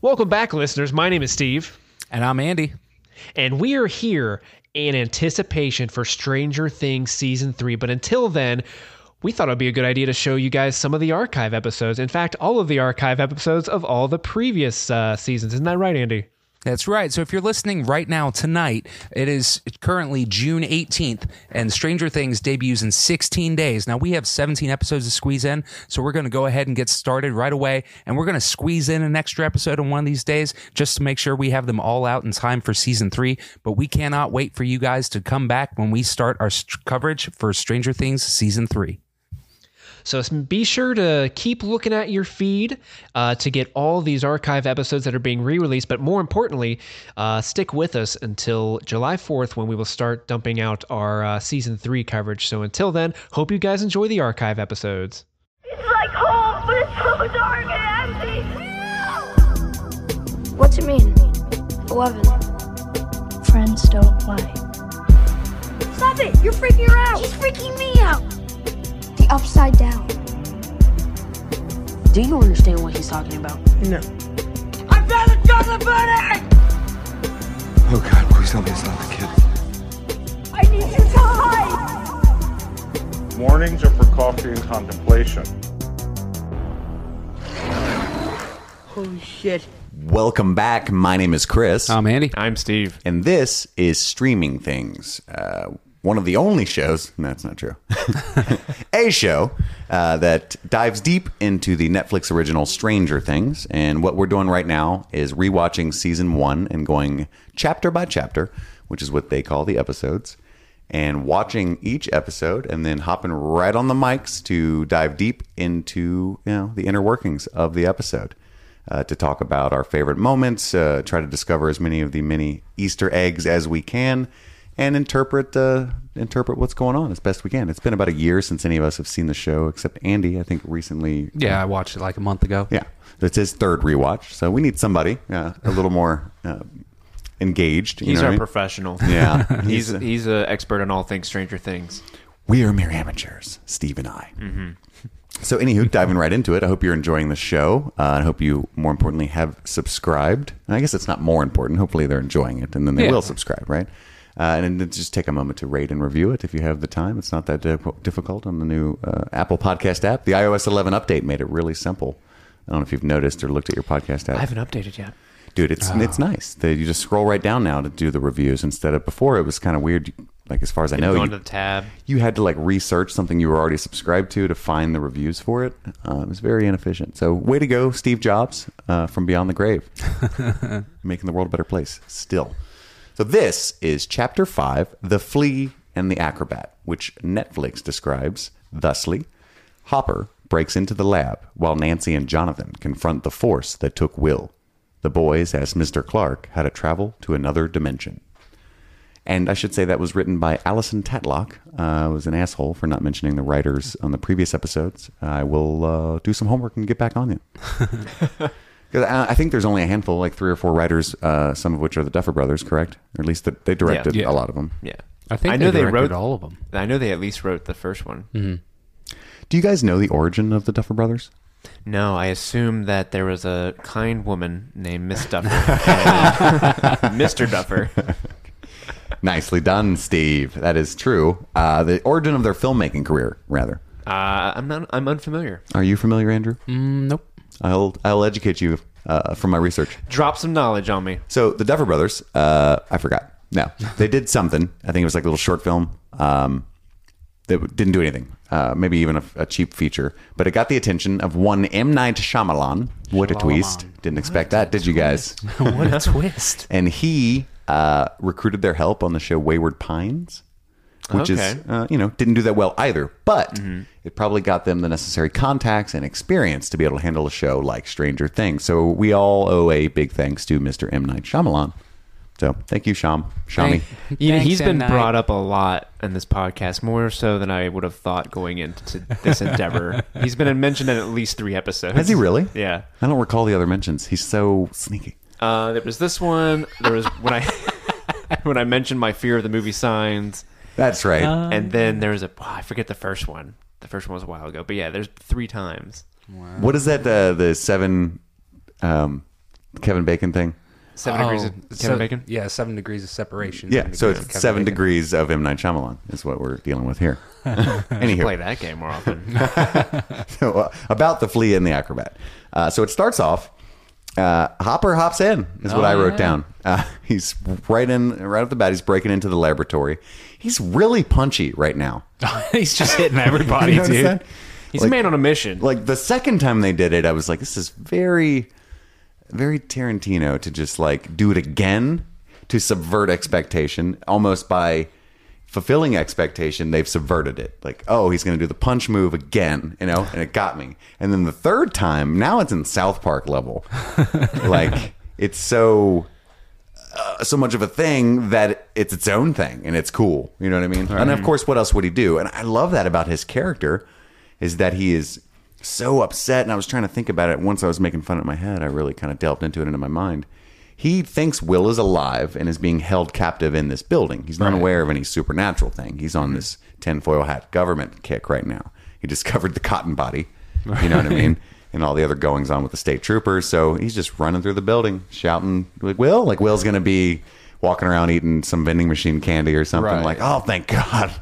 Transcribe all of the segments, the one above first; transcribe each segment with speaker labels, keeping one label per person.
Speaker 1: Welcome back, listeners. My name is Steve,
Speaker 2: And I'm Andy.
Speaker 1: and we are here in anticipation for Stranger Things Season 3. But until then, we thought it would be a good idea to show you guys some of the archive episodes. In fact, all of the archive episodes of all the previous uh, seasons. Isn't that right, Andy?
Speaker 2: That's right. So if you're listening right now tonight, it is currently June 18th, and Stranger Things debuts in 16 days. Now we have 17 episodes to squeeze in, so we're going to go ahead and get started right away, and we're going to squeeze in an extra episode on one of these days just to make sure we have them all out in time for season three. But we cannot wait for you guys to come back when we start our st- coverage for Stranger Things season three.
Speaker 1: So be sure to keep looking at your feed uh, to get all these archive episodes that are being re released. But more importantly, uh, stick with us until July 4th when we will start dumping out our uh, season three coverage. So until then, hope you guys enjoy the archive episodes.
Speaker 3: It's like home, but it's so dark and empty.
Speaker 4: What's it mean? 11. Friends don't lie.
Speaker 3: Stop it! You're freaking her out.
Speaker 4: He's freaking me out! The upside down.
Speaker 5: Do you understand what he's talking about? No.
Speaker 3: I found the chocolate bunny.
Speaker 6: Oh God, please tell me it's not the kid.
Speaker 3: I need you to hide.
Speaker 7: Mornings are for coffee and contemplation.
Speaker 5: Holy shit.
Speaker 8: Welcome back. My name is Chris,
Speaker 2: I'm Andy.
Speaker 1: I'm Steve.
Speaker 8: and this is Streaming Things, uh, one of the only shows, no, that's not true, a show uh, that dives deep into the Netflix original Stranger Things. And what we're doing right now is rewatching season one and going chapter by chapter, which is what they call the episodes, and watching each episode and then hopping right on the mics to dive deep into you know the inner workings of the episode uh, to talk about our favorite moments, uh, try to discover as many of the many Easter eggs as we can, and interpret uh, interpret what's going on as best we can. It's been about a year since any of us have seen the show, except Andy. I think recently.
Speaker 2: Yeah, I watched it like a month ago.
Speaker 8: Yeah, it's his third rewatch, so we need somebody uh, a little more uh, engaged. you
Speaker 9: He's
Speaker 8: know what
Speaker 9: our
Speaker 8: I mean?
Speaker 9: professional.
Speaker 8: Yeah,
Speaker 9: he's he's an expert on all things Stranger Things.
Speaker 8: We are mere amateurs, Steve and I. So, anywho, diving right into it, I hope you're enjoying the show. Uh, I hope you, more importantly, have subscribed. And I guess it's not more important. Hopefully, they're enjoying it, and then they
Speaker 2: Yeah.
Speaker 8: will subscribe, right? Uh, and then just take a moment to rate and review it if you have the time. It's not that difficult on the new uh, Apple Podcast app. The iOS 11 update made it really simple. I don't know if you've noticed or looked at your podcast app.
Speaker 9: I haven't updated yet.
Speaker 8: Dude, it's it's nice. That you just scroll right down now to do the reviews instead of before. It was kind of weird. Like as far as I know,
Speaker 9: Go
Speaker 8: you,
Speaker 9: into the tab.
Speaker 8: you had to like research something you were already subscribed to to find the reviews for it. Uh, it was very inefficient. So, way to go, Steve Jobs uh, from Beyond the Grave, making the world a better place. Still, so this is Chapter Five: The Flea and the Acrobat, which Netflix describes thusly: Hopper breaks into the lab while Nancy and Jonathan confront the force that took Will. The boys, as Mr. Clark, had to travel to another dimension. And I should say that was written by Alison Tatlock. Uh, I was an asshole for not mentioning the writers on the previous episodes. I will uh, do some homework and get back on you. Because I, I think there's only a handful, like three or four writers, uh, some of which are the Duffer Brothers, correct? Or at least the, they directed
Speaker 2: Yeah.
Speaker 8: a lot of them.
Speaker 9: Yeah,
Speaker 2: I think
Speaker 9: I know
Speaker 2: they,
Speaker 9: they, wrote
Speaker 2: all of them.
Speaker 9: I know they at least wrote the first one.
Speaker 8: Do you guys know the origin of the Duffer Brothers?
Speaker 9: No, I assume that there was a kind woman named Miss Duffer, Mr. Duffer.
Speaker 8: Nicely done, Steve. That is true. Uh, the origin of their filmmaking career, rather.
Speaker 9: Uh, I'm not. I'm unfamiliar.
Speaker 8: Are you familiar, Andrew?
Speaker 2: Mm, nope.
Speaker 8: I'll I'll educate you uh, from my research.
Speaker 9: Drop some knowledge on me.
Speaker 8: So the Duffer Brothers, uh, I forgot. No, they did something. I think it was like a little short film. Um, that didn't do anything. Uh, maybe even a, a cheap feature, but it got the attention of one M Night Shyamalan. What a twist! Didn't expect that, did you guys?
Speaker 2: what a twist.
Speaker 8: and he uh, recruited their help on the show Wayward Pines, which is uh, you know didn't do that well either. But it probably got them the necessary contacts and experience to be able to handle a show like Stranger Things. So we all owe a big thanks to Mr. M Night Shyamalan. So thank you, Sham, Shami.
Speaker 9: You know, he's been
Speaker 2: M. Night.
Speaker 9: brought up a lot in this podcast, more so than I would have thought going into this endeavor. he's been mentioned in at least three episodes.
Speaker 8: Has he really?
Speaker 9: Yeah.
Speaker 8: I don't recall the other mentions. He's so sneaky.
Speaker 9: Uh, there was this one. There was when I when I mentioned my fear of the movie Signs,
Speaker 8: That's right.
Speaker 9: and then there was a oh, I forget the first one. The first one was a while ago, but yeah, there's three times.
Speaker 8: what is that? Uh, the seven. Um, Kevin Bacon thing.
Speaker 9: Seven degrees of
Speaker 2: Oh,
Speaker 9: Kevin
Speaker 2: so-
Speaker 9: Bacon.
Speaker 2: Yeah, seven degrees of separation.
Speaker 8: Yeah, so it's seven
Speaker 2: Bacon.
Speaker 8: degrees of M Night Shyamalan is what we're dealing with here. Anywho,
Speaker 9: Play that game more often.
Speaker 8: so, uh, about the flea and the acrobat. Uh, so it starts off. Uh, Hopper hops in is what
Speaker 2: Oh,
Speaker 8: I wrote
Speaker 2: yeah.
Speaker 8: down. Uh, he's right in right off the bat. He's breaking into the laboratory. He's really punchy right now.
Speaker 2: He's just hitting everybody,
Speaker 8: You notice
Speaker 2: dude.
Speaker 8: that?
Speaker 9: He's
Speaker 8: Like-
Speaker 9: a man on a mission.
Speaker 8: Like the second time they did it, I was like, this is very, very Tarantino to just like do it again to subvert expectation, almost by fulfilling expectation. They've subverted it. Like, oh, he's going to do the punch move again, you know, and it got me. And then the third time, now it's in South Park level. like, it's so. Uh, so much of a thing that it's its own thing and it's cool. You know what I mean? And of course, what else would he do? And I love that about his character is that he is so upset. And I was trying to think about it once I was making fun of my head. I really kind of delved into it into my mind. He thinks Will is alive and is being held captive in this building. He's not aware of any supernatural thing. He's on this tinfoil hat government kick right now. He discovered the cotton body. You know what I mean? And all the other goings on with the state troopers. So he's just running through the building, shouting like Will, like Will's gonna be walking around eating some vending machine candy or something.
Speaker 2: Right.
Speaker 8: Like, oh thank God.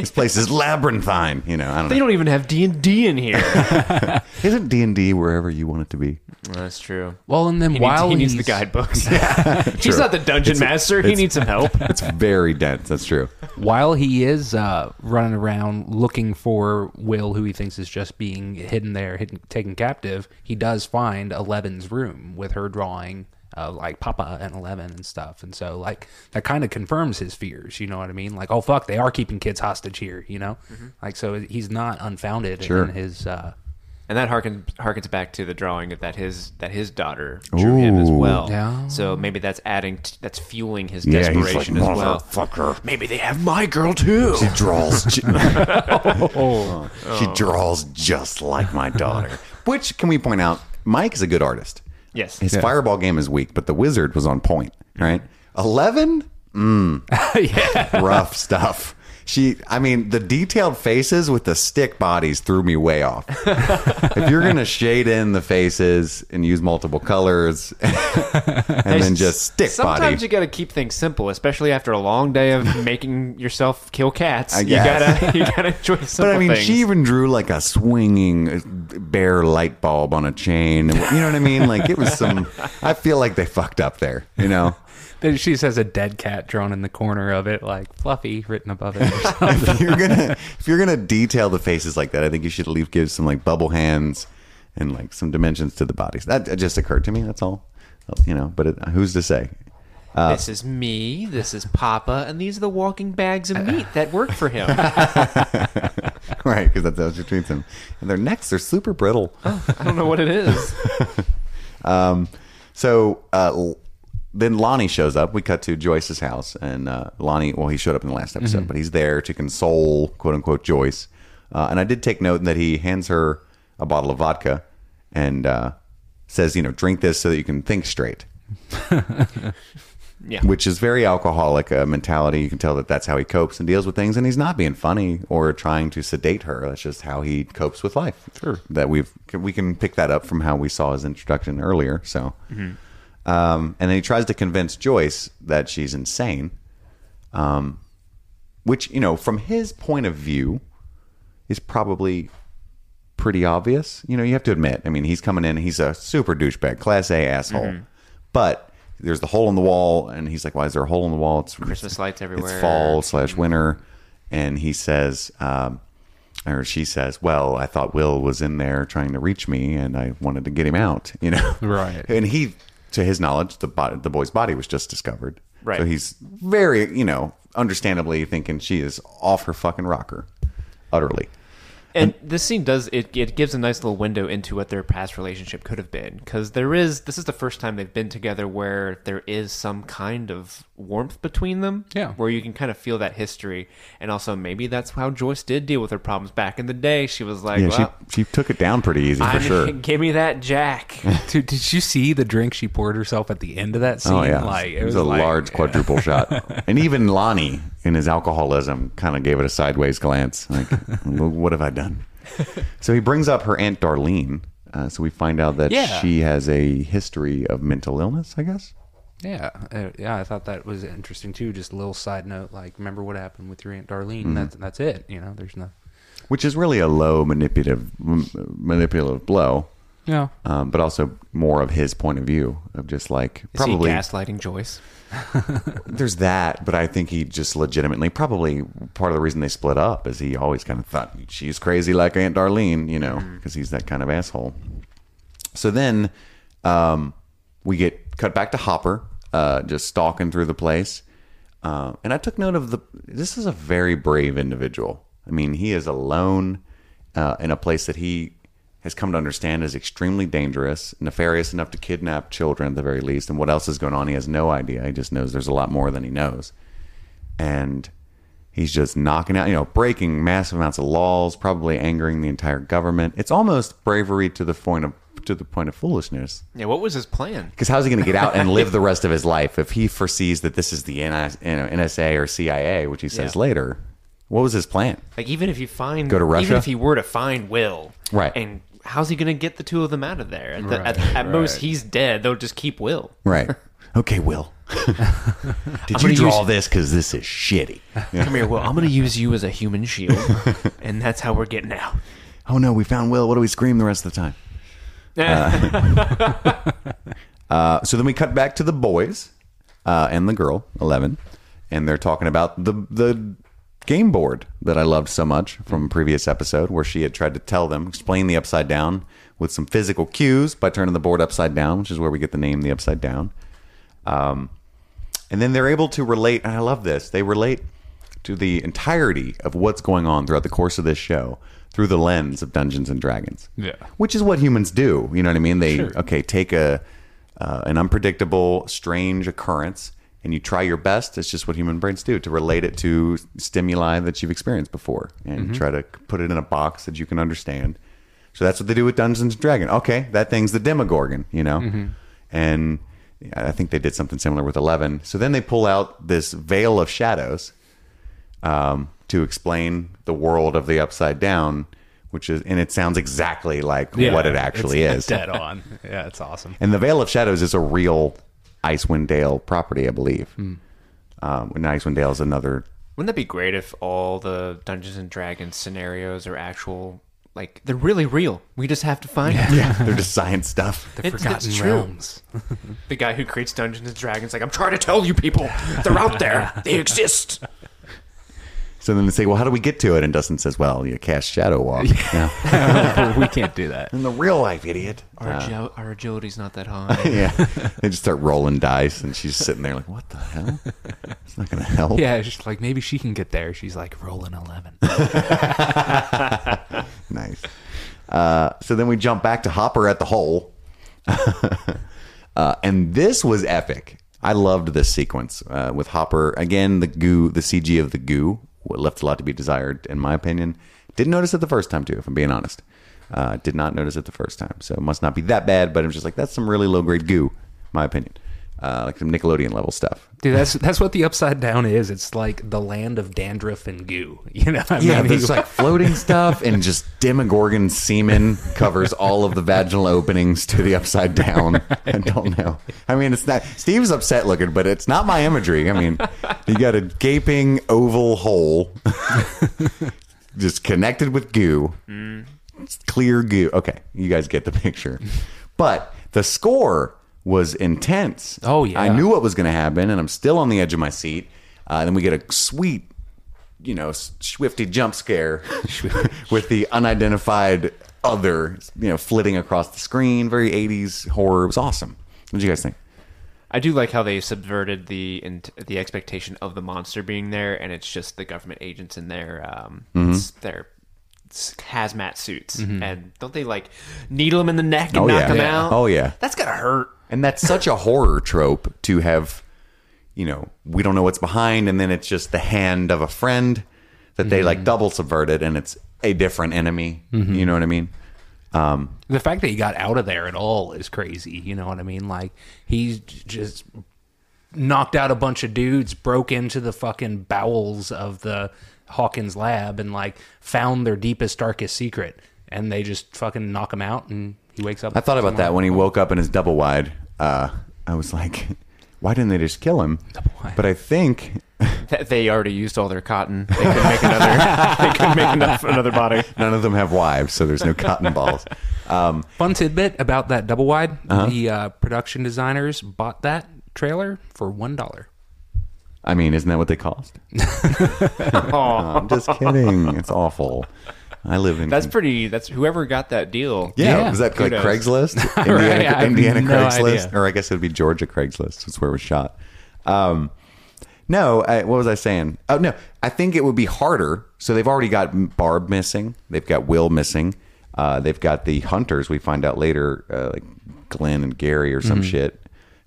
Speaker 8: This place is labyrinthine, you know. I don't
Speaker 9: they
Speaker 8: know.
Speaker 9: don't even have D and D in here.
Speaker 8: Isn't D and D wherever you want it to be?
Speaker 9: That's true.
Speaker 2: Well, and then
Speaker 9: He,
Speaker 2: while
Speaker 9: needs, he needs
Speaker 2: he's,
Speaker 9: the guidebooks.
Speaker 8: True.
Speaker 9: He's not the dungeon master. He needs some help.
Speaker 8: It's very dense. That's true.
Speaker 2: while he is uh, running around looking for Will, who he thinks is just being hidden there, hidden, taken captive, he does find Eleven's room with her drawing. Uh, like Papa and Eleven and stuff, and so like that kind of confirms his fears. You know what I mean? Like, oh fuck, they are keeping kids hostage here. You know, like so he's not unfounded
Speaker 8: Sure.
Speaker 2: in his. Uh,
Speaker 9: And that harkens harkens back to the drawing that his that his daughter drew him as well.
Speaker 2: Yeah.
Speaker 9: So maybe that's adding t- that's fueling his
Speaker 8: Yeah, he's like,
Speaker 9: desperation as well.
Speaker 8: "Motherfucker."
Speaker 9: Maybe they have my girl too.
Speaker 8: She draws. ju- Oh. She draws just like my daughter. Which can we point out? Mike is a good artist.
Speaker 9: Yes.
Speaker 8: His fireball game is weak, but the wizard was on point. Right? Eleven. Mm. yeah. Rough stuff. She, I mean, the detailed faces with the stick bodies threw me way off. if you're gonna shade in the faces and use multiple colors, and then just stick bodies.
Speaker 9: Sometimes
Speaker 8: body,
Speaker 9: you got to keep things simple, especially after a long day of making yourself kill cats. You gotta you gotta enjoy simple
Speaker 8: But I mean,
Speaker 9: things.
Speaker 8: she even drew like a swinging uh, bare light bulb on a chain. You know what I mean? Like it was some. I feel like they fucked up there. You know,
Speaker 2: then she says a dead cat drawn in the corner of it, like Fluffy written above it. Or
Speaker 8: if you're gonna if you're gonna detail the faces like that, I think you should at least give some like bubble hands and like some dimensions to the bodies. That that just occurred to me. That's all. You know, but it, who's to say?
Speaker 9: this is me. This is Papa, and these are the walking bags of meat that work for him.
Speaker 8: right, because that's how she treats them. And their necks are super brittle.
Speaker 9: I don't know what it is.
Speaker 8: Um, so uh, l- then Lonnie shows up. We cut to Joyce's house, and uh, Lonnie. Well, he showed up in the last episode, but he's there to console "quote unquote" Joyce. Uh, and I did take note that he hands her a bottle of vodka and uh, says, "You know, drink this so that you can think straight."
Speaker 9: Yeah.
Speaker 8: which is very alcoholic uh, mentality. You can tell that that's how he copes and deals with things, and he's not being funny or trying to sedate her. That's just how he copes with life. Sure, that we've we can pick that up from how we saw his introduction earlier. So, um, and then he tries to convince Joyce that she's insane, um, which you know, from his point of view, is probably pretty obvious. You know, you have to admit. I mean, he's coming in. He's a super douchebag, class A asshole, but. There's the hole in the wall, and he's like, "Why is there a hole in the wall?" It's
Speaker 9: Christmas lights everywhere.
Speaker 8: It's fall slash winter, and he says, um, or she says, "Well, I thought Will was in there trying to reach me, and I wanted to get him out." You know,
Speaker 2: Right.
Speaker 8: And he, to his knowledge, the body, the boy's body was just discovered.
Speaker 9: Right.
Speaker 8: So he's very, you know, understandably thinking she is off her fucking rocker, utterly.
Speaker 9: And this scene does it. It gives a nice little window into what their past relationship could have been, because there is. This is the first time they've been together where there is some kind of warmth between them.
Speaker 2: Yeah.
Speaker 9: where you can kind of feel that history, and also maybe that's how Joyce did deal with her problems back in the day. She was like,
Speaker 8: Yeah,
Speaker 9: "Well,
Speaker 8: she she took it down pretty easy for
Speaker 9: I'm-
Speaker 8: sure.
Speaker 9: give me that Jack."
Speaker 2: Dude, did you see the drink she poured herself at the end of that scene?
Speaker 8: Oh yeah,
Speaker 2: like
Speaker 8: it was, a
Speaker 2: like-
Speaker 8: large quadruple shot, and even Lonnie, in his alcoholism, kind of gave it a sideways glance. Like, what have I done? so he brings up her aunt Darlene, Uh, so we find out that
Speaker 2: Yeah.
Speaker 8: she has a history of mental illness, I guess.
Speaker 2: Yeah, uh, yeah, I thought that was interesting too. Just a little side note, like remember what happened with your aunt Darlene? That's that's it. You know, there's no.
Speaker 8: Which is really a low manipulative m- manipulative blow,
Speaker 2: Yeah.
Speaker 8: um, but also more of his point of view of just like
Speaker 9: Is
Speaker 8: probably
Speaker 9: he gaslighting Joyce?
Speaker 8: there's that, but I think he just legitimately probably part of the reason they split up is he always kind of thought she's crazy like Aunt Darlene, you know, because he's that kind of asshole. So then um, we get cut back to Hopper, uh, just stalking through the place. Uh, and I took note of the. This is a very brave individual. I mean, he is alone uh, in a place that he has come to understand is extremely dangerous, nefarious enough to kidnap children at the very least. And what else is going on, he has no idea. He just knows there's a lot more than he knows. And he's just knocking out, you know, breaking massive amounts of laws, probably angering the entire government. It's almost bravery to the point of to the point of foolishness.
Speaker 9: Yeah, what was his plan?
Speaker 8: Because how's he going to get out and live the rest of his life if he foresees that this is the NS, you know, NSA or CIA, which he says
Speaker 9: Yeah.
Speaker 8: later? What was his plan?
Speaker 9: Like even if you find
Speaker 8: Go to Russia?
Speaker 9: even if he were to find Will,
Speaker 8: Right.
Speaker 9: And how's he going to get the two of them out of there? At, the,
Speaker 2: Right,
Speaker 9: at most,
Speaker 2: right.
Speaker 9: he's dead. They'll just keep Will.
Speaker 8: Right. Okay, Will. Did you
Speaker 9: gonna
Speaker 8: draw
Speaker 9: use-
Speaker 8: this because this is shitty?
Speaker 9: Come here, Will. I'm going to use you as a human shield, and that's how we're getting out.
Speaker 8: Oh no, we found Will. What do we scream the rest of the time? Uh, so then we cut back to the boys uh, and the girl, eleven, and they're talking about the the game board that I loved so much from a previous episode, where she had tried to tell them, explain the upside down with some physical cues by turning the board upside down, which is where we get the name the upside down. Um, and then they're able to relate, and I love this. They relate to the entirety of what's going on throughout the course of this show through the lens of Dungeons and Dragons.
Speaker 2: Yeah.
Speaker 8: which is what humans do. You know what I mean? They okay take a uh, an unpredictable, strange occurrence, and you try your best. It's just what human brains do to relate it to stimuli that you've experienced before, and try to put it in a box that you can understand. So that's what they do with Dungeons and Dragons. Okay, that thing's the Demogorgon, you know, and I think they did something similar with Eleven. So then they pull out this veil of shadows um, to explain the world of the Upside Down, which is, and it sounds exactly like what it actually
Speaker 2: it's
Speaker 8: is.
Speaker 2: Dead on. Yeah, it's awesome.
Speaker 8: And the Veil of Shadows is a real Icewind Dale property, I believe. Um, and Icewind Dale is another.
Speaker 9: Wouldn't that be great if all the Dungeons and Dragons scenarios are actual? Like they're really real. We just have to find them.
Speaker 8: Yeah, they're just science stuff.
Speaker 2: The
Speaker 9: It's-
Speaker 2: Forgotten
Speaker 9: it's.
Speaker 2: Realms.
Speaker 9: The guy who creates Dungeons and Dragons, like I'm trying to tell you people, they're out there. They exist.
Speaker 8: So then they say, "Well, how do we get to it?" And Dustin says, "Well, you cast Shadow Walk." Yeah.
Speaker 2: we can't do that.
Speaker 8: In the real life, idiot.
Speaker 9: Our, agil- our agility's not that high.
Speaker 8: yeah, they just start rolling dice, and she's sitting there like, "What the hell? It's not going to help."
Speaker 2: Yeah, it's just like maybe she can get there. She's like rolling eleven.
Speaker 8: nice. Uh, so then we jump back to Hopper at the hole. uh, and this was epic. I loved this sequence uh, with Hopper. Again, the goo, the CG of the goo left a lot to be desired, in my opinion. Didn't notice it the first time, too, if I'm being honest. Uh, did not notice it the first time. So it must not be that bad, but was just like, that's some really low grade goo, my opinion. Uh, like some Nickelodeon level stuff.
Speaker 2: Dude, that's that's what the upside down is. It's like the land of dandruff and goo. You know, I
Speaker 8: Yeah,
Speaker 2: mean,
Speaker 8: there's like floating stuff, and just Demogorgon semen covers all of the vaginal openings to the upside down. I don't know. I mean, it's not. Steve's upset looking, but it's not my imagery. I mean, you got a gaping oval hole, just connected with goo. It's clear goo. Okay, you guys get the picture. But the score was intense.
Speaker 2: Oh, yeah.
Speaker 8: I knew what was going to happen, and I'm still on the edge of my seat. Uh, then we get a sweet you know, swifty jump scare with the unidentified other, you know, flitting across the screen. Very 80s horror. It was awesome. What did you guys think?
Speaker 9: I do like how they subverted the int- the expectation of the monster being there, and it's just the government agents in their um,
Speaker 8: Mm-hmm.
Speaker 9: their hazmat suits, and don't they like needle them in the neck and
Speaker 8: Oh,
Speaker 9: knock
Speaker 8: yeah.
Speaker 9: him
Speaker 8: Yeah.
Speaker 9: out?
Speaker 8: Oh, yeah.
Speaker 9: that's gotta hurt.
Speaker 8: And that's such a horror trope to have, you know, we don't know what's behind, and then it's just the hand of a friend that they like double subverted, and it's a different enemy. You know what I mean? Um,
Speaker 2: the fact that he got out of there at all is crazy. You know what I mean? Like he's j- just knocked out a bunch of dudes, broke into the fucking bowels of the Hawkins lab, and like found their deepest, darkest secret, and they just fucking knock him out, and He wakes up.
Speaker 8: I thought about that when he woke up in his double wide. Uh, I was like, why didn't they just kill him?
Speaker 2: wide.
Speaker 8: But I think
Speaker 9: Th- They already used all their cotton. They couldn't make another. they couldn't make enough, another body.
Speaker 8: none of them have wives, so there's no cotton balls. Um,
Speaker 2: Fun tidbit about that double wide:
Speaker 8: Uh-huh.
Speaker 2: the uh, production designers bought that trailer for one dollar.
Speaker 8: I mean, isn't that what they cost? I'm just kidding. It's awful. I live in.
Speaker 9: That's pretty. That's whoever got that deal.
Speaker 8: Yeah,
Speaker 2: Yeah.
Speaker 8: was that like
Speaker 9: Kudos.
Speaker 8: Craigslist?
Speaker 2: Right,
Speaker 8: Indiana,
Speaker 2: I have
Speaker 8: Indiana
Speaker 2: no
Speaker 8: Craigslist,
Speaker 2: idea.
Speaker 8: or I guess it would be Georgia Craigslist. That's where it was shot. Um, no, I, what was I saying? Oh no, I think it would be harder. So they've already got Barb missing. They've got Will missing. Uh, they've got the hunters. We find out later, uh, like Glenn and Gary or some shit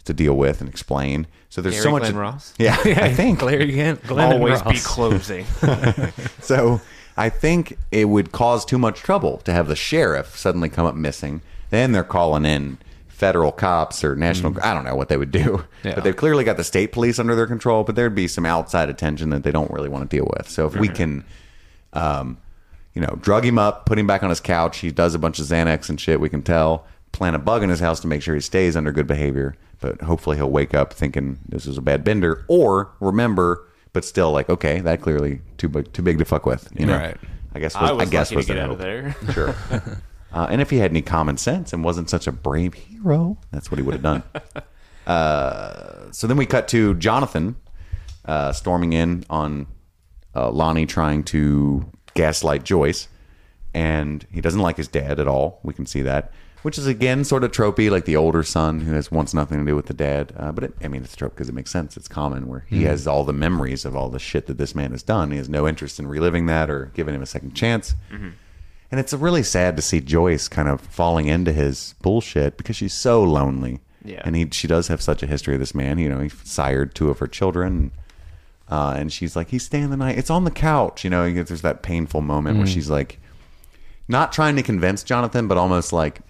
Speaker 8: to deal with and explain. So there's
Speaker 9: Gary
Speaker 8: so much.
Speaker 9: Glenn Ross?
Speaker 8: Yeah, I think
Speaker 2: Larry Glenn, Glenn and
Speaker 9: Always be closing.
Speaker 8: So I think it would cause too much trouble to have the sheriff suddenly come up missing. Then they're calling in federal cops or national. I don't know what they would do,
Speaker 2: Yeah.
Speaker 8: but they've clearly got the state police under their control. But there'd be some outside attention that they don't really want to deal with. So if we can, um, you know, drug him up, put him back on his couch, he does a bunch of Xanax and shit. We can tell. Plant a bug in his house to make sure he stays under good behavior. But hopefully he'll wake up thinking this is a bad bender, or remember, but still like, okay, that clearly too big, too big to fuck with. You know,
Speaker 2: Right.
Speaker 8: I guess was,
Speaker 9: I
Speaker 8: I, guess
Speaker 9: lucky
Speaker 8: was
Speaker 9: to get
Speaker 8: their
Speaker 9: out of there.
Speaker 8: Sure. Uh, and if he had any common sense and wasn't such a brave hero, that's what he would have done. uh, so then we cut to Jonathan uh, storming in on uh, Lonnie trying to gaslight Joyce. And he doesn't like his dad at all. We can see that. Which is, again, sort of tropey, like the older son who has wants nothing to do with the dad. Uh, but, it, I mean, it's trope because it makes sense. It's common where he has all the memories of all the shit that this man has done. He has no interest in reliving that or giving him a second chance. And it's really sad to see Joyce kind of falling into his bullshit because she's so lonely.
Speaker 9: Yeah.
Speaker 8: And he, she does have such a history of this man. You know, he sired two of her children. Uh, and she's like, he's staying the night. It's on the couch. You know, there's that painful moment where she's like, not trying to convince Jonathan, but almost like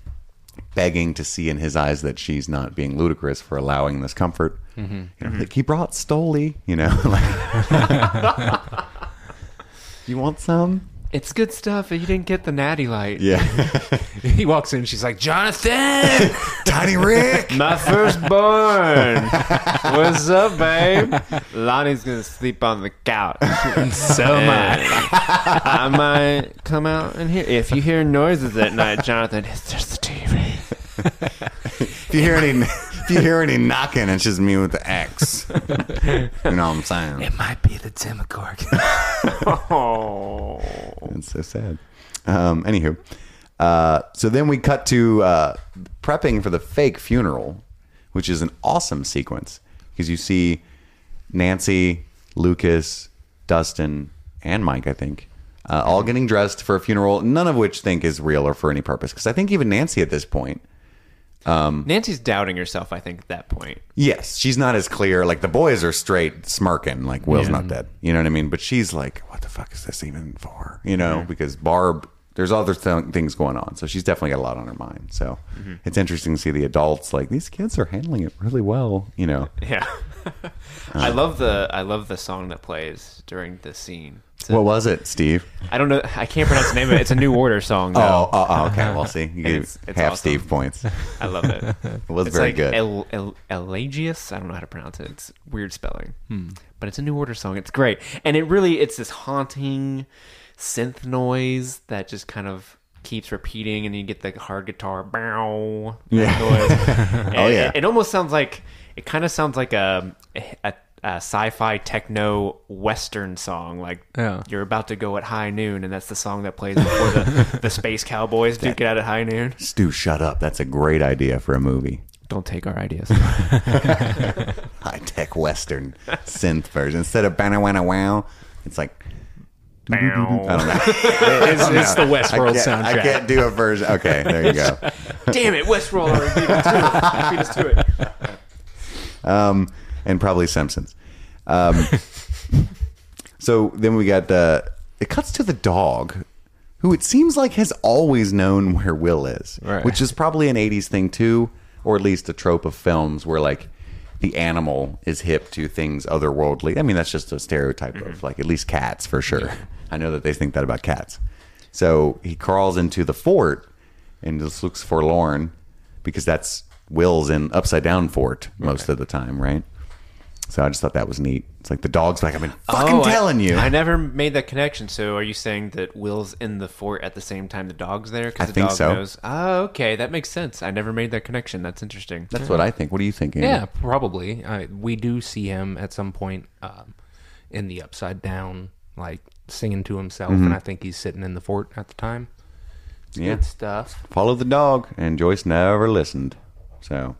Speaker 8: begging to see in his eyes that she's not being ludicrous for allowing this comfort. Mm-hmm. You know, mm-hmm. like he brought Stoli, you know, like, you want some?
Speaker 9: It's good stuff. You didn't get the natty light.
Speaker 8: Yeah.
Speaker 2: He walks in. She's like, Jonathan.
Speaker 8: Tiny Rick.
Speaker 9: My firstborn. What's up, babe? Lonnie's gonna sleep on the couch.
Speaker 2: so am I.
Speaker 9: I might come out and hear. If you hear noises at night, Jonathan, it's just the TV.
Speaker 8: If you hear any, if you hear any knocking, it's just me with the X. you know what I'm saying?
Speaker 2: It might be the Demogorgon.
Speaker 9: Oh,
Speaker 8: It's so sad. Um, anywho, uh, so then we cut to uh, prepping for the fake funeral, which is an awesome sequence because you see Nancy, Lucas, Dustin, and Mike, I think, uh, all getting dressed for a funeral, none of which think is real or for any purpose. Because I think even Nancy at this point, Um,
Speaker 9: Nancy's doubting herself. I think at that point.
Speaker 8: yes, she's not as clear. Like the boys are straight smirking, like Will's not dead. You know what I mean? But she's like, what the fuck is this even for? You know, because Barb, there's other th- things going on. So she's definitely got a lot on her mind. So mm-hmm. it's interesting to see the adults like these kids are handling it really well. You know,
Speaker 9: Yeah. Uh, I love the I love the song that plays during the scene.
Speaker 8: What was it, Steve?
Speaker 9: I don't know. I can't pronounce the name of it. It's a New Order song.
Speaker 8: Oh,
Speaker 9: Though.
Speaker 8: oh, oh, okay. Well, see, you
Speaker 9: It's- it's
Speaker 8: half
Speaker 9: awesome.
Speaker 8: Steve points.
Speaker 9: I love it.
Speaker 8: It was
Speaker 9: It's
Speaker 8: very
Speaker 9: like
Speaker 8: good.
Speaker 9: El, El, Elagius. I don't know how to pronounce it. It's weird spelling,
Speaker 8: Hmm.
Speaker 9: but it's a New Order song. It's great, and it really it's this haunting synth noise that just kind of keeps repeating, and you get the hard guitar bow
Speaker 8: Yeah.
Speaker 9: noise.
Speaker 8: Oh, yeah.
Speaker 9: it, it almost sounds like it kind of sounds like a, a, a sci-fi techno western song. Like
Speaker 2: Yeah.
Speaker 9: you're about to go at high noon, and that's the song that plays before the the space cowboys duke it out at high noon.
Speaker 8: Stu, shut up. That's a great idea for a movie.
Speaker 9: Don't take our ideas.
Speaker 8: High tech Western synth version. Instead of banner wanna wow, it's like I don't know.
Speaker 2: it's, it's the
Speaker 8: I
Speaker 2: Westworld
Speaker 8: can't,
Speaker 2: soundtrack.
Speaker 8: I can't do a version. Okay, there you go.
Speaker 9: Damn it, Westworld already beat us to it. Beat us to it.
Speaker 8: Um, and probably Simpsons. Um, so then we got uh, it cuts to the dog, who it seems like has always known where Will is,
Speaker 2: Right.
Speaker 8: which is probably an '80s thing too, or at least a trope of films where like the animal is hip to things otherworldly. I mean, that's just a stereotype of like at least cats for sure. I know that they think that about cats. So he crawls into the fort and just looks forlorn because that's Will's in upside down fort most of the time, right? So I just thought that was neat. It's like the dog's like, I've been fucking
Speaker 9: Oh, I-
Speaker 8: telling you.
Speaker 9: I never made that connection. So are you saying that Will's in the fort at the same time the dog's there?
Speaker 8: I
Speaker 9: Because the
Speaker 8: think
Speaker 9: dog
Speaker 8: so.
Speaker 9: knows. Oh, okay, that makes sense. I never made that connection. That's interesting.
Speaker 8: That's what I think. What do you think? Andy?
Speaker 2: Yeah, probably. I, we do see him at some point um, in the upside down, like singing to himself, and I think he's sitting in the fort at the time. It's
Speaker 8: Yeah.
Speaker 2: Good stuff.
Speaker 8: Follow the dog, and Joyce never listened. So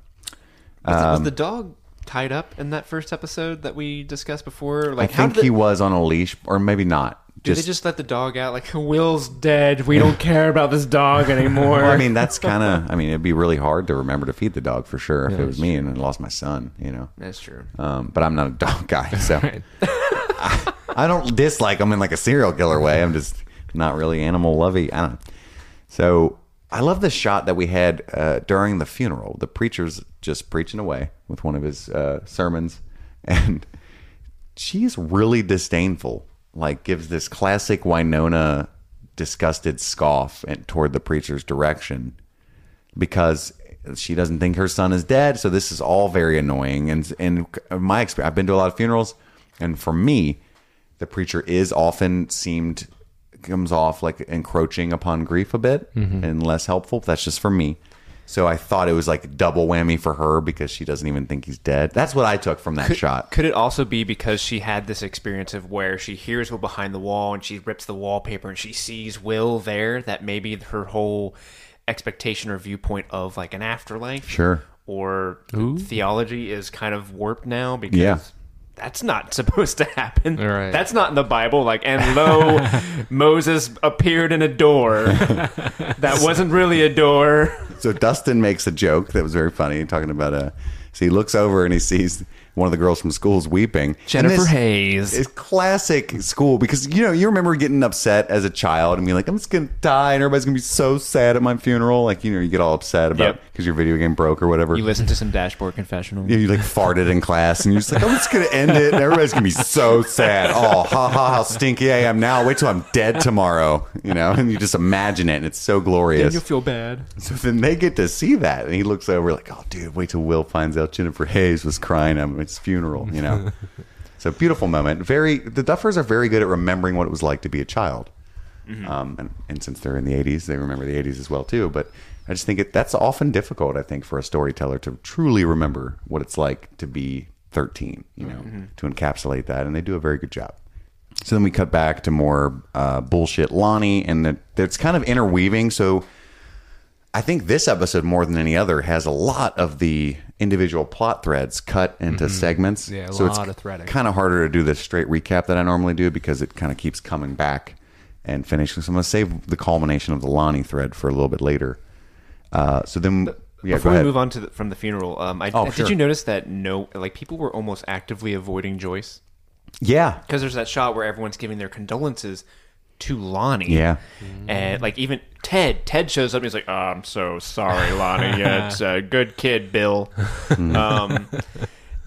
Speaker 9: Was, the- was
Speaker 8: Um,
Speaker 9: the dog tied up in that first episode that we discussed before? Like,
Speaker 8: I
Speaker 9: how
Speaker 8: think
Speaker 9: did
Speaker 8: he was on a leash, or maybe not.
Speaker 9: Do they just let the dog out? Like Will's dead. We don't care about this dog anymore.
Speaker 8: Well, I mean, that's kind of. I mean, it'd be really hard to remember to feed the dog for sure if it was me and I lost my son. You know.
Speaker 9: that's true.
Speaker 8: Um, but I'm not a dog guy, so I, I don't dislike them in like a serial killer way. I'm just not really animal lovey. I don't. So I love the shot that we had uh, during the funeral. The preacher's just preaching away with one of his uh, sermons, and she's really disdainful. Like gives this classic Winona disgusted scoff and toward the preacher's direction because she doesn't think her son is dead. So this is all very annoying. And in my experience, I've been to a lot of funerals, and for me, the preacher is often seemed comes off like encroaching upon grief a bit and less helpful. That's just for me. So I thought it was like double whammy for her because she doesn't even think he's dead. That's what I took from that shot.
Speaker 9: Could it also be because she had this experience of where she hears Will behind the wall and she rips the wallpaper and she sees Will there? That maybe her whole expectation or viewpoint of like an afterlife,
Speaker 8: Sure.
Speaker 9: or theology is kind of warped now because.
Speaker 8: Yeah.
Speaker 9: That's not supposed to happen.
Speaker 2: Right.
Speaker 9: That's not in the Bible. Like, and lo, Moses appeared in a door. that wasn't really a door.
Speaker 8: So Dustin makes a joke that was very funny, talking about a. So he looks over and he sees one of the girls from school is weeping.
Speaker 9: Jennifer Hayes.
Speaker 8: Is classic school because you know you remember getting upset as a child and being like, I'm just gonna die and everybody's gonna be so sad at my funeral. Like you know you get all upset about
Speaker 9: Yep.
Speaker 8: because your video game broke or whatever.
Speaker 9: You listen to some dashboard confessional.
Speaker 8: you, you, like farted in class and you're just like, I'm just gonna end it and everybody's gonna be so sad. Oh, ha ha, how stinky I am now. Wait till I'm dead tomorrow. You know, and you just imagine it and it's so glorious.
Speaker 9: You'll feel bad.
Speaker 8: So then they get to see that, and he looks over like, "Oh, dude, wait till Will finds out Jennifer Hayes was crying at his funeral." You know, so beautiful moment. Very, the Duffers are very good at remembering what it was like to be a child. Um, and, and since they're in the '80s, they remember the '80s as well too. But I just think it, that's often difficult. I think for a storyteller to truly remember what it's like to be 13. You know, to encapsulate that, and they do a very good job. So then we cut back to more uh, bullshit Lonnie, and it- it's kind of interweaving. So I think this episode, more than any other, has a lot of the individual plot threads cut into segments.
Speaker 2: Yeah, a
Speaker 8: so
Speaker 2: lot
Speaker 8: it's
Speaker 2: of threading.
Speaker 8: kind of harder to do the straight recap that I normally do because it kind of keeps coming back and finishing. So I'm going to save the culmination of the Lonnie thread for a little bit later. Uh, so then, yeah,
Speaker 9: Before
Speaker 8: go
Speaker 9: we
Speaker 8: ahead.
Speaker 9: move on to the, from the funeral, um, I,
Speaker 8: Oh,
Speaker 9: did
Speaker 8: sure.
Speaker 9: you notice that no, like people were almost actively avoiding Joyce
Speaker 8: Yeah,
Speaker 9: because there's that shot where everyone's giving their condolences to Lonnie.
Speaker 8: Yeah.
Speaker 9: and like even Ted, Ted shows up. and He's like, oh, "I'm so sorry, Lonnie. Yeah, it's a good kid, Bill." um,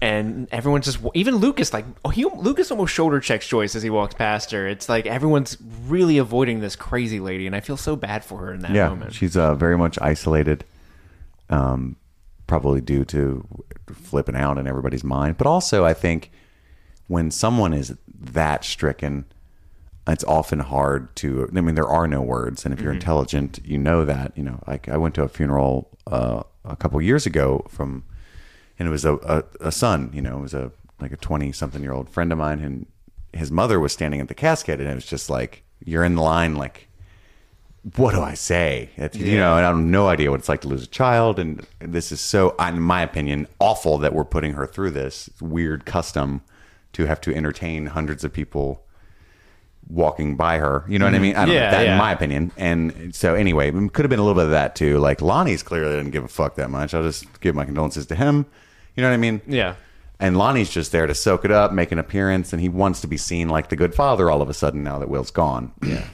Speaker 9: and everyone's just even Lucas, like oh, he Lucas almost shoulder checks Joyce as he walks past her. It's like everyone's really avoiding this crazy lady, and I feel so bad for her in that
Speaker 8: yeah,
Speaker 9: moment.
Speaker 8: she's uh, very much isolated, um, probably due to flipping out in everybody's mind. But also, I think when someone is that stricken, it's often hard to. I mean, there are no words, and if you're intelligent, you know that. You know, like I went to a funeral uh, a couple years ago from, and it was a, a, a son. You know, it was a like a twenty something year old friend of mine, and his mother was standing at the casket, and it was just like you're in the line, like what do I say? It's, You know, and I have no idea what it's like to lose a child. And this is so, in my opinion, awful that we're putting her through this weird custom to have to entertain hundreds of people walking by her. You know what I mean? I don't
Speaker 9: Yeah,
Speaker 8: know, that
Speaker 9: yeah.
Speaker 8: in my opinion. And so anyway, it could have been a little bit of that too. Like Lonnie's clearly didn't give a fuck that much. I'll just give my condolences to him. You know what I mean?
Speaker 9: yeah.
Speaker 8: And Lonnie's just there to soak it up, make an appearance, and he wants to be seen like the good father all of a sudden now that Will's gone. Yeah.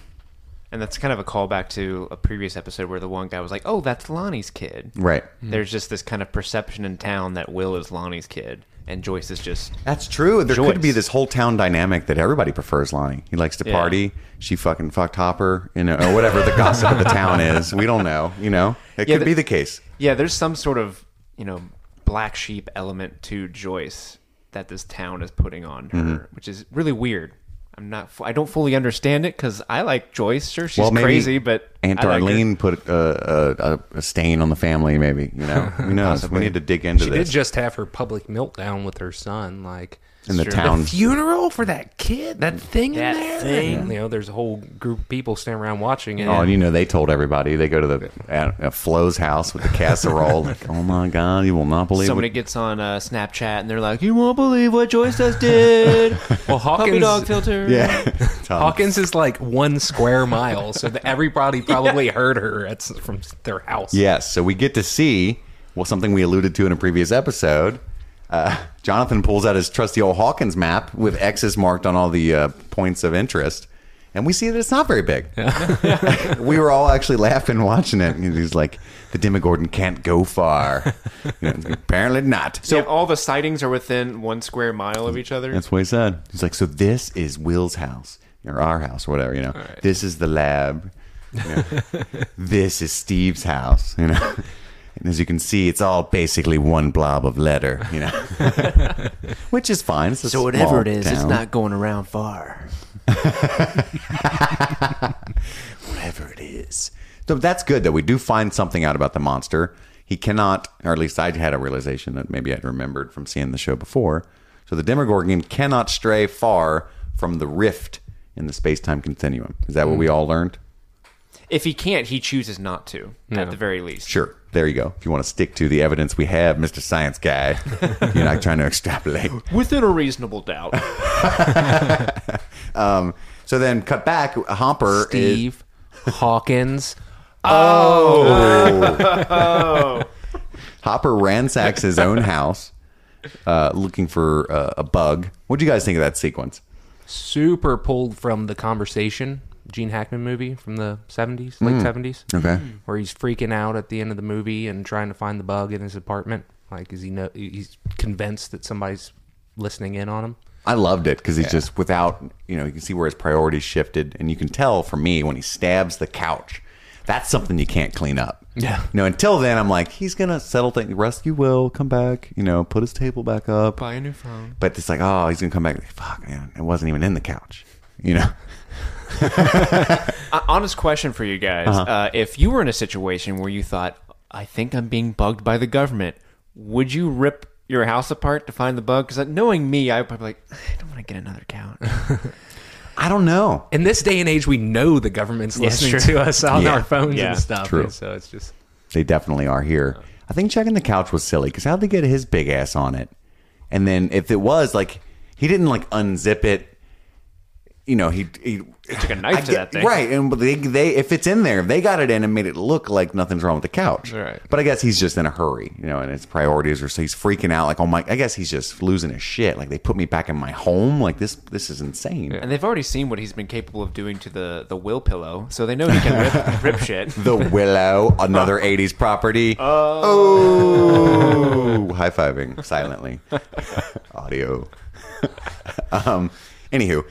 Speaker 9: And that's kind of a callback to a previous episode where the one guy was like, "Oh, that's Lonnie's kid."
Speaker 8: Right. Hmm.
Speaker 9: There's just this kind of perception in town that Will is Lonnie's kid, and Joyce is just
Speaker 8: That's true. There
Speaker 9: Joyce.
Speaker 8: could be this whole town dynamic that everybody prefers Lonnie. He likes to
Speaker 9: Yeah.
Speaker 8: party. She fucking fucked Hopper, you know, or whatever the gossip of the town is. We don't know, you know. It
Speaker 9: Yeah,
Speaker 8: could
Speaker 9: the-
Speaker 8: be the case.
Speaker 9: yeah. There's some sort of you know black sheep element to Joyce that this town is putting on her,
Speaker 8: Mm-hmm.
Speaker 9: which is really weird. I'm not. fu- I don't fully understand it because I like Joyce. Sure, she's
Speaker 8: well,
Speaker 9: crazy, but
Speaker 8: Aunt
Speaker 9: I like
Speaker 8: put a, a, a stain on the family. Maybe you know. Who knows? We need to dig into
Speaker 2: She
Speaker 8: this.
Speaker 2: She did just have her public meltdown with her son, like
Speaker 8: in the
Speaker 9: Sure.
Speaker 8: town.
Speaker 2: funeral for that kid, that thing
Speaker 9: That
Speaker 2: in there.
Speaker 9: thing.
Speaker 2: You know, there's a whole group of people standing around watching it.
Speaker 8: Oh, and you know they told everybody they go to the uh, uh, Flo's house with the casserole. like, oh my god, you will not believe.
Speaker 9: Somebody
Speaker 8: what-
Speaker 9: gets on uh, Snapchat and they're like, "You won't believe what Joyce just did."
Speaker 2: well,
Speaker 9: Puppy
Speaker 2: Hawkins,
Speaker 9: dog filter.
Speaker 8: yeah, Tom.
Speaker 2: Hawkins is like one square mile, so that everybody probably heard her at, from their house.
Speaker 8: Yes, so we get to see well something we alluded to in a previous episode. Uh, Jonathan pulls out his trusty old Hawkins map with X's marked on all the uh, points of interest, and we see that it's not very big. we were all actually laughing watching it. And he's like, "The Demogorgon can't go far." You know, apparently not.
Speaker 9: So
Speaker 8: So
Speaker 9: all the sightings are within one square mile of each other.
Speaker 8: that's what he said. He's like, "So this is Will's house or our house or whatever." You know, this is the lab. You know, this is Steve's house. You know. And as you can see, it's all basically one blob of letter, you know, which is fine.
Speaker 9: So whatever
Speaker 8: small
Speaker 9: it is, it's not going around far.
Speaker 8: whatever it is. So that's good that we do find something out about the monster. He cannot, or at least I had a realization that maybe I'd remembered from seeing the show before. So the Demogorgon cannot stray far from the rift in the space time continuum. Is that what we hmm. all learned?
Speaker 9: If he can't, he chooses not to. At the very least.
Speaker 8: Sure. There you go. If you want to stick to the evidence we have, Mr. Science Guy, you're not trying to extrapolate.
Speaker 9: Within a reasonable doubt.
Speaker 8: Um, so then, cut back. Hopper is
Speaker 2: Steve Hawkins.
Speaker 8: Oh Hopper ransacks his own house, uh, looking for uh, a bug. What do you guys think of that sequence?
Speaker 2: super pulled from the conversation gene hackman movie from the 70s late mm. 70s
Speaker 8: Okay.
Speaker 2: where he's freaking out at the end of the movie and trying to find the bug in his apartment like is he know he's convinced that somebody's listening in on him
Speaker 8: I loved it because he's just without, you know, you can see where his priorities shifted, and you can tell for me when he stabs the couch. That's something you can't clean up.
Speaker 2: Yeah.
Speaker 8: You know, until then, I'm like, he's gonna settle things. Rescue Will, come back. You know, put his table back up.
Speaker 9: Buy a new phone.
Speaker 8: But it's like, oh, he's gonna come back. Fuck, man, it wasn't even in the couch. You know.
Speaker 9: Uh, honest question for you guys:
Speaker 8: Uh-huh.
Speaker 9: uh, If you were in a situation where you thought, "I think I'm being bugged by the government," would you rip your house apart to find the bug? Because knowing me, I'd probably be like, I don't want to get another couch.
Speaker 8: I don't know.
Speaker 2: in this day and age we know the government's
Speaker 9: Yeah,
Speaker 2: listening
Speaker 9: sure.
Speaker 2: to us on
Speaker 8: Yeah.
Speaker 2: our phones
Speaker 9: Yeah,
Speaker 2: and stuff
Speaker 8: true.
Speaker 2: so it's just
Speaker 8: They definitely are here. I think checking the couch was silly because how'd they get his big ass on it? And then if it was like he didn't like unzip it, you know, he he
Speaker 9: took a knife
Speaker 8: I
Speaker 9: to
Speaker 8: get-
Speaker 9: that thing.
Speaker 8: right? And they they if it's in there, if they got it in and made it look like nothing's wrong with the couch,
Speaker 9: Right.
Speaker 8: But I guess he's just in a hurry, you know, and his priorities are so he's freaking out, like oh my, I guess he's just losing his shit. Like they put me back in my home, like this this is insane.
Speaker 9: and they've already seen what he's been capable of doing to the the will pillow, so they know he can rip, rip shit.
Speaker 8: The Willow, another 80s property. Oh, high fiving silently. Audio. um, anywho,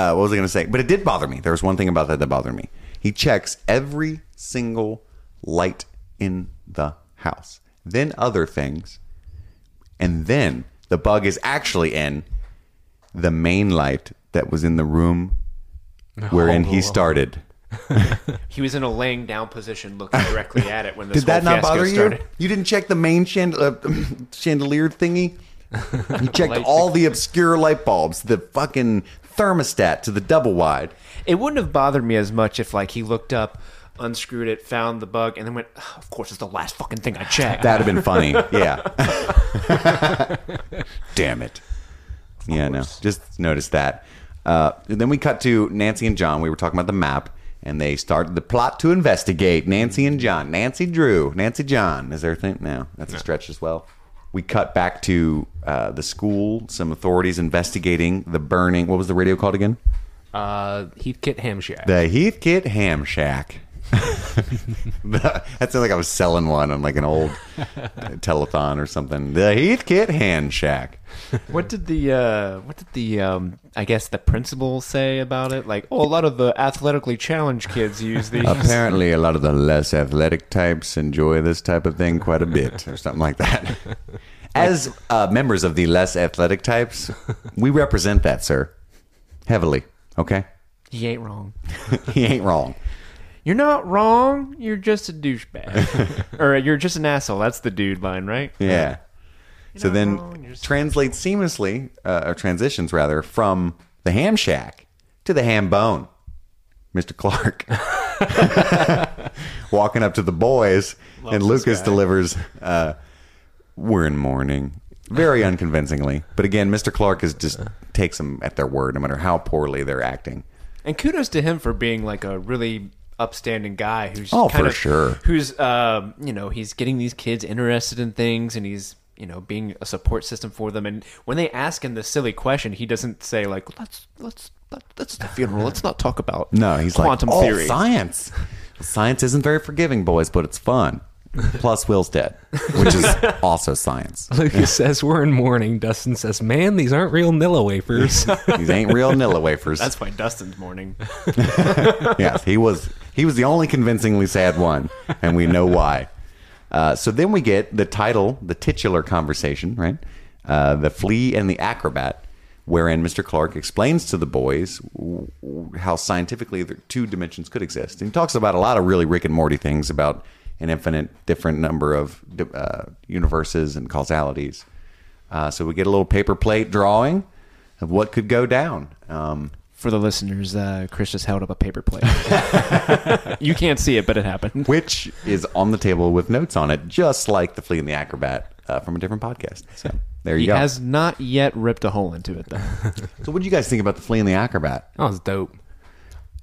Speaker 8: uh, what was I going to say? But it did bother me. There was one thing about that that bothered me. He checks every single light in the house, then other things, and then the bug is actually in the main light that was in the room wherein he started.
Speaker 9: He was in a laying down position, looking directly at it when this
Speaker 8: Did that not bother you?
Speaker 9: started.
Speaker 8: You didn't check the main chand- uh, chandelier thingy? You checked all the obscure light bulbs, the fucking thermostat to the double wide.
Speaker 9: It wouldn't have bothered me as much if like he looked up, unscrewed it, found the bug, and then went. "Oh, of course, it's the last fucking thing I checked.
Speaker 8: That'd have been funny. Yeah. Damn it. Yeah, no. Just notice that. Uh, then we cut to Nancy and John. We were talking about the map, and they started the plot to investigate Nancy and John. Nancy Drew. Nancy John. Is there a thing? No, that's a stretch as well. We cut back to uh, the school, some authorities investigating the burning. What was the radio called again?
Speaker 2: Uh, Heathkit Hamshack.
Speaker 8: The Heathkit Ham Shack. that sounds like I was selling one on like an old telethon or something. The Heathkit Hand Shack.
Speaker 9: What did the uh, what did the um, I guess the principal say about it? Like, oh, a lot of the athletically challenged kids use these.
Speaker 8: Apparently, a lot of the less athletic types enjoy this type of thing quite a bit, or something like that. As uh, members of the less athletic types, we represent that, sir, heavily. Okay,
Speaker 9: he ain't wrong.
Speaker 8: he ain't wrong.
Speaker 9: You're not wrong. You're just a douchebag, or you're just an asshole. That's the dude line, right?
Speaker 8: Yeah. So then
Speaker 9: wrong,
Speaker 8: translates seamlessly, uh, or transitions rather, from the ham shack to the ham bone. Mr. Clark walking up to the boys, and Lucas delivers, uh, "We're in mourning." Very unconvincingly, but again, Mr. Clark is just takes them at their word, no matter how poorly they're acting.
Speaker 9: And kudos to him for being like a really upstanding guy who's
Speaker 8: Oh,
Speaker 9: kind
Speaker 8: for
Speaker 9: of,
Speaker 8: sure.
Speaker 9: Who's um, you know he's getting these kids interested in things and he's you know being a support system for them. And when they ask him the silly question, he doesn't say like let's let's let- that's the funeral. Let's not talk about
Speaker 8: No, he's
Speaker 9: quantum
Speaker 8: like, "Oh,
Speaker 9: theory.
Speaker 8: science. Science isn't very forgiving, boys, but it's fun." Plus, Will's dead, which is also science.
Speaker 2: Lucas says we're in mourning. Dustin says, "Man, these aren't real Nilla wafers."
Speaker 8: These ain't real Nilla wafers.
Speaker 9: That's why Dustin's mourning.
Speaker 8: yes, he was. He was the only convincingly sad one, and we know why. Uh, so then we get the title, the titular conversation, right? Uh, the flea and the acrobat, wherein Mr. Clark explains to the boys w- w- how scientifically the two dimensions could exist. And he talks about a lot of really Rick and Morty things about an infinite different number of uh, universes and causalities. Uh, so we get a little paper plate drawing of what could go down. Um,
Speaker 9: For the listeners, uh, Chris just held up a paper plate. you can't see it, but it happened.
Speaker 8: which is on the table with notes on it, just like the flea and the acrobat uh, from a different podcast. So there you go.
Speaker 9: He
Speaker 8: go.
Speaker 9: has not yet ripped a hole into it, though.
Speaker 8: so what do you guys think about the flea and the acrobat?
Speaker 2: that was dope.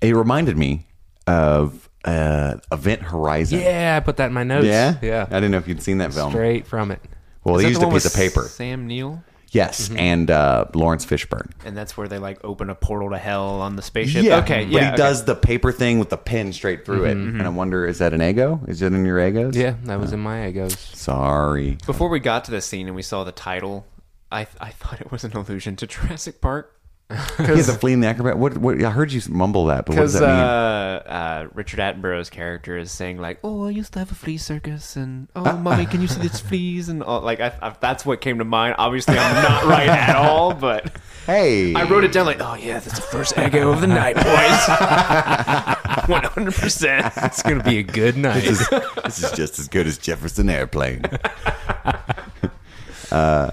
Speaker 8: It reminded me of uh, Event Horizon.
Speaker 2: Yeah, I put that in my notes.
Speaker 8: yeah,
Speaker 2: yeah.
Speaker 8: I didn't know if you'd seen that film.
Speaker 2: Straight from it.
Speaker 8: Well,
Speaker 9: Is
Speaker 8: they
Speaker 9: that
Speaker 8: used
Speaker 9: the
Speaker 8: a
Speaker 9: one
Speaker 8: piece of paper.
Speaker 9: Sam Neill,
Speaker 8: Yes, and uh, Laurence Fishburne.
Speaker 9: and that's where they like open a portal to hell on the spaceship.
Speaker 8: Yeah,
Speaker 9: okay,
Speaker 8: but
Speaker 9: yeah,
Speaker 8: he
Speaker 9: okay.
Speaker 8: does the paper thing with the pen straight through it, and I wonder, is that an Eggo? Is it in your Eggos?
Speaker 2: Yeah, that was in my Eggos.
Speaker 8: Sorry.
Speaker 9: Before we got to this scene and we saw the title, I I thought it was an allusion to Jurassic Park
Speaker 8: Yeah, a flea in the acrobat. What? What? I heard you mumble that, but what does
Speaker 9: because
Speaker 8: that
Speaker 9: uh,
Speaker 8: mean?
Speaker 9: uh, Richard Attenborough's character is saying like, "Oh, I used to have a flea circus," and "Oh, mommy, can you see these fleas?" and all, like I, I, that's what came to mind. Obviously, I'm not right at all, but
Speaker 8: Hey,
Speaker 9: I wrote it down like, "Oh yeah, that's the first Eggo of the night, boys." One hundred percent.
Speaker 2: It's gonna be a good night.
Speaker 8: this is, this is just as good as Jefferson Airplane. uh,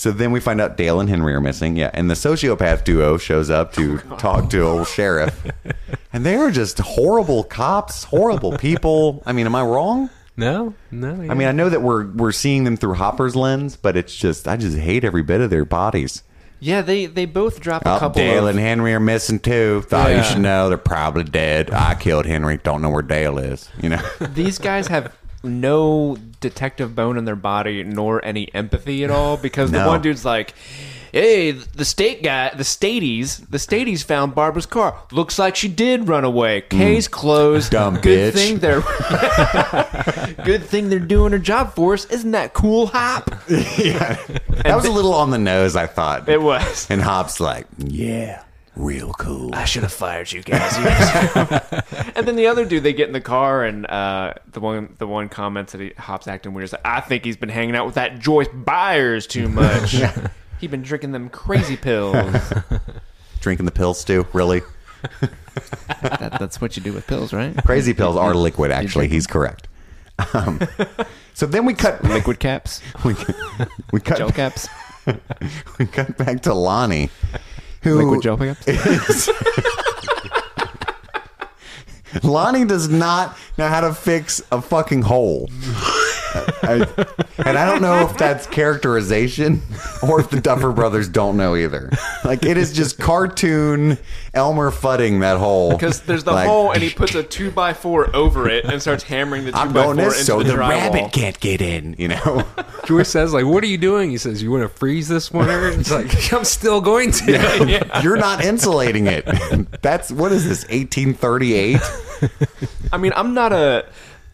Speaker 8: so then we find out Dale and Henry are missing. Yeah, and the sociopath duo shows up to oh, talk to old sheriff, and they are just horrible cops, horrible people. I mean, am I wrong?
Speaker 2: no, no.
Speaker 8: I mean, I know that we're we're seeing them through Hopper's lens, but it's just I just hate every bit of their bodies.
Speaker 9: Yeah, they they both drop a
Speaker 8: Oh,
Speaker 9: couple
Speaker 8: Dale
Speaker 9: of
Speaker 8: and Henry are missing too. Thought you should know they're probably dead. I killed Henry. Don't know where Dale is. You know.
Speaker 9: these guys have no detective bone in their body nor any empathy at all because the one dude's like hey the state guy the stadies the stadies found barbara's car. Looks like she did run away. Case closed.
Speaker 8: Mm. Dumb
Speaker 9: good
Speaker 8: bitch.
Speaker 9: thing they're good thing they're doing her job for us. Isn't that cool hop?
Speaker 8: Yeah, that was a little on the nose. I thought.
Speaker 9: It was.
Speaker 8: And Hop's like, yeah, real cool.
Speaker 9: I should have fired you guys. You guys- and then the other dude, they get in the car, and uh, the one the one comments that he Hop's acting weird. Is like, I think he's been hanging out with that Joyce Byers too much. He been drinking them crazy pills.
Speaker 8: Drinking the pills too, really?
Speaker 9: that, that's what you do with pills, right?
Speaker 8: Crazy pills are liquid, actually. He's correct. Um, so then we cut
Speaker 9: Liquid caps,
Speaker 8: we, we cut
Speaker 9: gel caps,
Speaker 8: we cut back to Lonnie, who
Speaker 9: liquid gel caps.
Speaker 8: Lonnie does not know how to fix a fucking hole. I, and I don't know if that's characterization or if the Duffer Brothers don't know either. Like it is just cartoon Elmer fudding that hole
Speaker 9: Because there's the
Speaker 8: Like,
Speaker 9: hole, and he puts a two by four over it and starts hammering the two
Speaker 8: I'm
Speaker 9: by
Speaker 8: going
Speaker 9: four
Speaker 8: this
Speaker 9: into
Speaker 8: so
Speaker 9: the,
Speaker 8: the
Speaker 9: drywall.
Speaker 8: rabbit can't get in. You know.
Speaker 2: Joyce says, like, what are you doing? He says, you want to freeze this winter? It's like, I'm still going to.
Speaker 8: You're not insulating it. That's what is this? 1838.
Speaker 9: I mean, I'm not a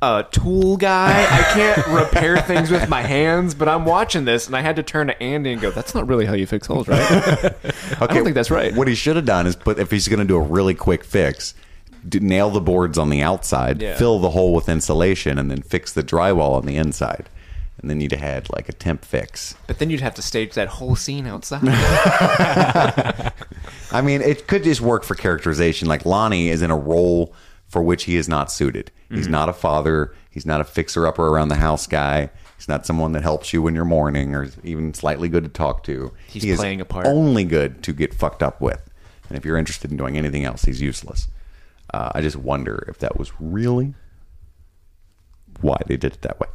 Speaker 9: a tool guy. I can't repair things with my hands, but I'm watching this, and I had to turn to Andy and go, "That's not really how you fix holes, right?" I don't think that's right.
Speaker 8: What he should have done is put if he's going to do a really quick fix, do, nail the boards on the outside,
Speaker 9: Yeah.
Speaker 8: fill the hole with insulation, and then fix the drywall on the inside. And then you'd have had like a temp fix.
Speaker 9: But then you'd have to stage that whole scene outside.
Speaker 8: I mean, it could just work for characterization. Like Lonnie is in a role for which he is not suited.
Speaker 9: Mm-hmm.
Speaker 8: He's not a father. He's not a fixer upper around the house guy. He's not someone that helps you when you're mourning or even slightly good to talk to.
Speaker 9: He's
Speaker 8: He is
Speaker 9: playing a part.
Speaker 8: Only good to get fucked up with. And if you're interested in doing anything else, he's useless. Uh, I just wonder if that was really why they did it that way.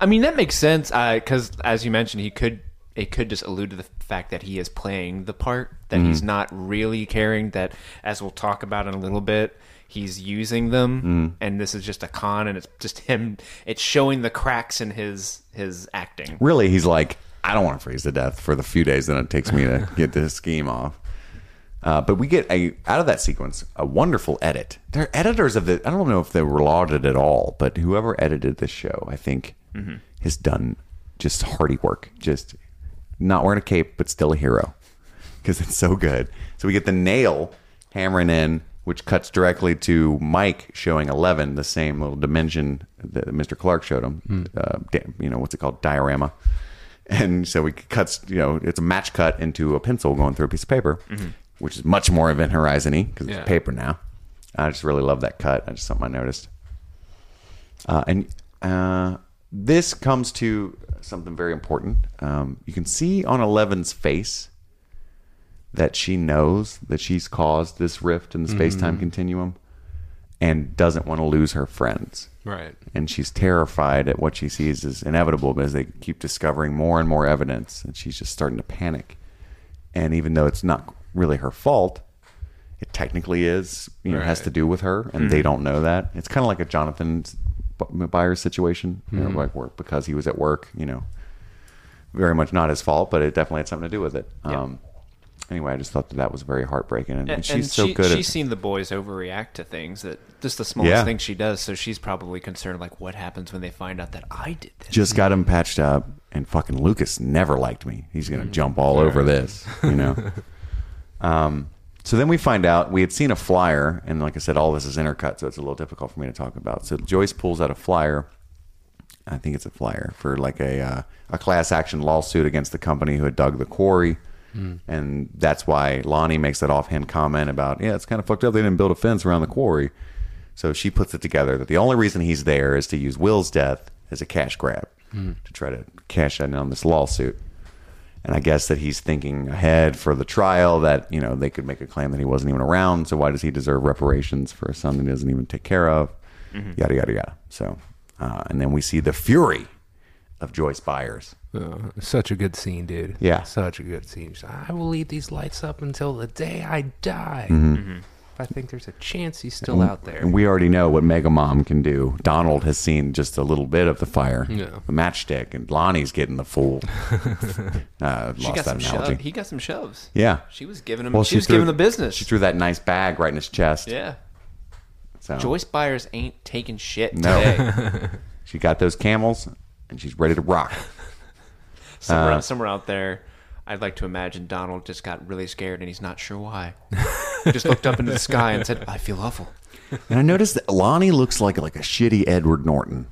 Speaker 9: I mean, that makes sense because, as you mentioned, he could it could just allude to the fact that he is playing the part that
Speaker 8: Mm-hmm.
Speaker 9: he's not really caring. That, as we'll talk about in a little bit, he's using them,
Speaker 8: Mm.
Speaker 9: and this is just a con, and it's just him. It's showing the cracks in his his acting.
Speaker 8: Really, he's like, I don't want to freeze to death for the few days that it takes me to get this scheme off. Uh, but we get a out of that sequence a wonderful edit. They're editors of the. I don't know if they were lauded at all, but whoever edited this show, I think, has done just hardy work. Just not wearing a cape, but still a hero because it's so good. So we get the nail hammering in, which cuts directly to Mike showing eleven, the same little dimension that Mr. Clark showed him. Uh, you know what's it called? Diorama. And so it cuts, you know, it's a match cut into a pencil going through a piece of paper, which is much more Event Horizon y because
Speaker 2: Yeah.
Speaker 8: it's paper now. I just really love that cut. That's just something I noticed. Uh, and uh, this comes to something very important. Um, you can see on Eleven's face that she knows that she's caused this rift in the space time continuum and doesn't want to lose her friends.
Speaker 2: Right.
Speaker 8: And she's terrified at what she sees is inevitable as they keep discovering more and more evidence, and she's just starting to panic. And even though it's not really her fault, it technically is. You know, it has to do with her, and they don't know that. It's kind of like a Jonathan Byers situation, you know, like work because he was at work. You know, very much not his fault, but it definitely had something to do with it. Um, anyway, I just thought that that was very heartbreaking, and, and she's so
Speaker 9: she,
Speaker 8: good.
Speaker 9: She's
Speaker 8: at,
Speaker 9: seen the boys overreact to things that just the smallest
Speaker 8: Yeah.
Speaker 9: thing she does. So she's probably concerned, like, what happens when they find out that I did this?
Speaker 8: just got him patched up, and fucking Lucas never liked me. He's gonna jump all over this, you know. um, so then we find out we had seen a flyer, and like I said, all this is intercut, so it's a little difficult for me to talk about. So Joyce pulls out a flyer. I think it's a flyer for like a uh, a class action lawsuit against the company who had dug the quarry. And that's why Lonnie makes that offhand comment about, yeah, it's kind of fucked up. They didn't build a fence around the quarry. So she puts it together that the only reason he's there is to use Will's death as a cash grab to try to cash in on this lawsuit. And I guess that he's thinking ahead for the trial that, you know, they could make a claim that he wasn't even around. So why does he deserve reparations for a son that he doesn't even take care of? Yada, yada, yada. So, uh, and then we see the fury of Joyce Byers.
Speaker 2: Uh, such a good scene, dude.
Speaker 8: Yeah.
Speaker 2: Such a good scene. She's like, I will leave these lights up until the day I die. If I think there's a chance he's still out there.
Speaker 8: And we already know what Mega Mom can do. Donald has seen just a little bit of the fire,
Speaker 2: Yeah.
Speaker 8: the matchstick, and Lonnie's getting the full. uh,
Speaker 9: she
Speaker 8: lost
Speaker 9: got
Speaker 8: that
Speaker 9: some
Speaker 8: analogy.
Speaker 9: shoves. He got some shoves.
Speaker 8: Yeah.
Speaker 9: She was giving him.
Speaker 8: Well,
Speaker 9: she, was
Speaker 8: threw-
Speaker 9: giving the business.
Speaker 8: She threw that nice bag right in his chest.
Speaker 9: yeah.
Speaker 8: So
Speaker 9: Joyce Byers ain't taking shit
Speaker 8: No.
Speaker 9: today.
Speaker 8: she got those camels, and she's ready to rock.
Speaker 9: somewhere,
Speaker 8: Uh,
Speaker 9: somewhere out there, I'd like to imagine Donald just got really scared and he's not sure why. just looked up into the sky and said, "I feel awful."
Speaker 8: And I noticed that Lonnie looks like like a shitty Edward Norton.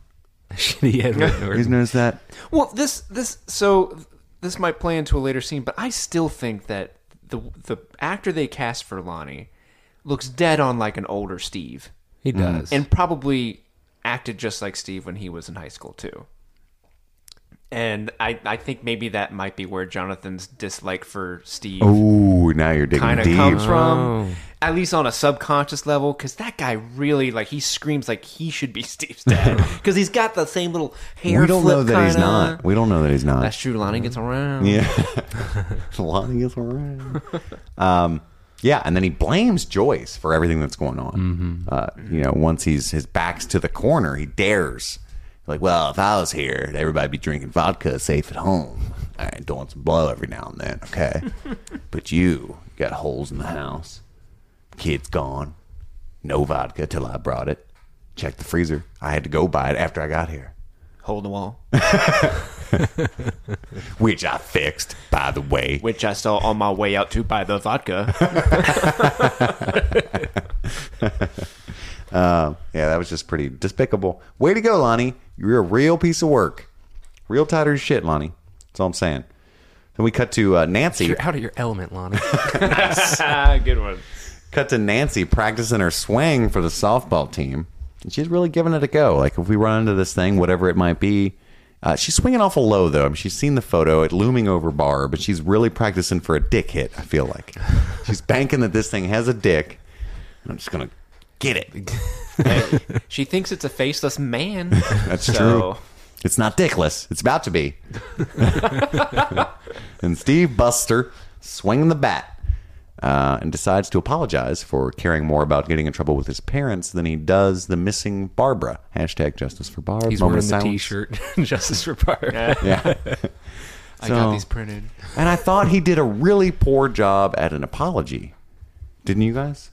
Speaker 2: Shitty Edward Norton.
Speaker 8: You guys
Speaker 2: Norton.
Speaker 8: notice that?
Speaker 9: Well, this this so this might play into a later scene, but I still think that the the actor they cast for Lonnie looks dead on like an older Steve,
Speaker 2: He mm-hmm. does.
Speaker 9: and probably acted just like Steve when he was in high school too. And I, I think maybe that might be where Jonathan's dislike for Steve
Speaker 8: Ooh, now you're digging
Speaker 9: kind of
Speaker 8: deep.
Speaker 9: comes
Speaker 2: Oh.
Speaker 9: from. At least on a subconscious level, because that guy really like he screams like he should be Steve's dad because he's got the same little hair.
Speaker 8: we don't
Speaker 9: flip
Speaker 8: know that he's
Speaker 9: kinda.
Speaker 8: not. We don't know that he's not.
Speaker 9: That's true. Lonnie gets around.
Speaker 8: Yeah. Lonnie is around. Um, yeah, and then he blames Joyce for everything that's going on. Uh, you know, once he's his back's to the corner, he dares. Like, well, if I was here, everybody'd be drinking vodka safe at home. All right, doing some blow every now and then, okay? but you got holes in the house. Kid's gone. No vodka till I brought it. Check the freezer. I had to go buy it after I got here.
Speaker 9: Hold the wall,
Speaker 8: Which I fixed, by the way.
Speaker 9: which I saw on my way out to buy the vodka.
Speaker 8: Uh, yeah, that was just pretty despicable. Way to go, Lonnie. You're a real piece of work. Real tighter as shit, Lonnie. That's all I'm saying. Then we cut to uh, Nancy.
Speaker 2: You're out of your element, Lonnie.
Speaker 9: Good one.
Speaker 8: Cut to Nancy practicing her swing for the softball team. And she's really giving it a go. Like, if we run into this thing, whatever it might be. Uh, she's swinging awful low, though. I mean, she's seen the photo, it looming over bar, but she's really practicing for a dick hit, I feel like. She's banking that this thing has a dick. I'm just going to get it.
Speaker 9: She thinks it's a faceless man.
Speaker 8: That's
Speaker 9: So-
Speaker 8: true. It's not dickless. It's about to be. and Steve Buster swinging the bat uh, and decides to apologize for caring more about getting in trouble with his parents than he does the missing Barbara. Hashtag justice for Barb.
Speaker 2: He's
Speaker 8: Moment
Speaker 2: wearing
Speaker 8: of
Speaker 2: the
Speaker 8: silence.
Speaker 2: T-shirt. Justice for Barb.
Speaker 8: Yeah.
Speaker 9: I
Speaker 8: So-
Speaker 9: got these printed.
Speaker 8: and I thought he did a really poor job at an apology. Didn't you guys?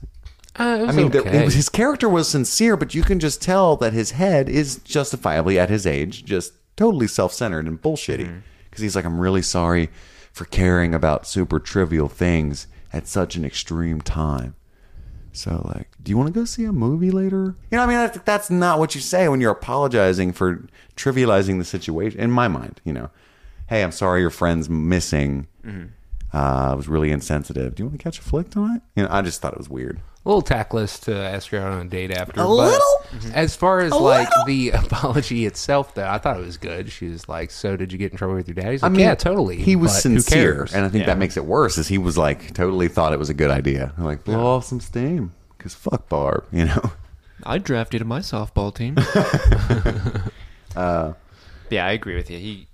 Speaker 2: Uh,
Speaker 8: I mean,
Speaker 2: okay.
Speaker 8: it his character was sincere, but you can just tell that his head is justifiably at his age just totally self-centered and bullshitty. Because he's like, I'm really sorry for caring about super trivial things at such an extreme time. So, like, do you want to go see a movie later? You know, I mean, that's, that's not what you say when you're apologizing for trivializing the situation. In my mind, you know, hey, I'm sorry your friend's missing. Uh, I was really insensitive. Do you want to catch a flick tonight? You know, I just thought it was weird.
Speaker 2: A little tactless to ask her out on a date after.
Speaker 8: A
Speaker 2: but
Speaker 8: little? Mm-hmm.
Speaker 2: As far as
Speaker 8: A
Speaker 2: like
Speaker 8: little?
Speaker 2: the apology itself, though, I thought it was good. She was like, "So did you get in trouble with your dad?" He's like,
Speaker 8: I mean,
Speaker 2: "Yeah, totally."
Speaker 8: He was
Speaker 2: but
Speaker 8: sincere, and I think
Speaker 9: Yeah.
Speaker 8: that makes it worse. Is he was like totally thought it was a good idea, I'm like blow off some steam because fuck Barb, you know.
Speaker 9: I drafted my softball team. Uh, yeah, I agree with you. He,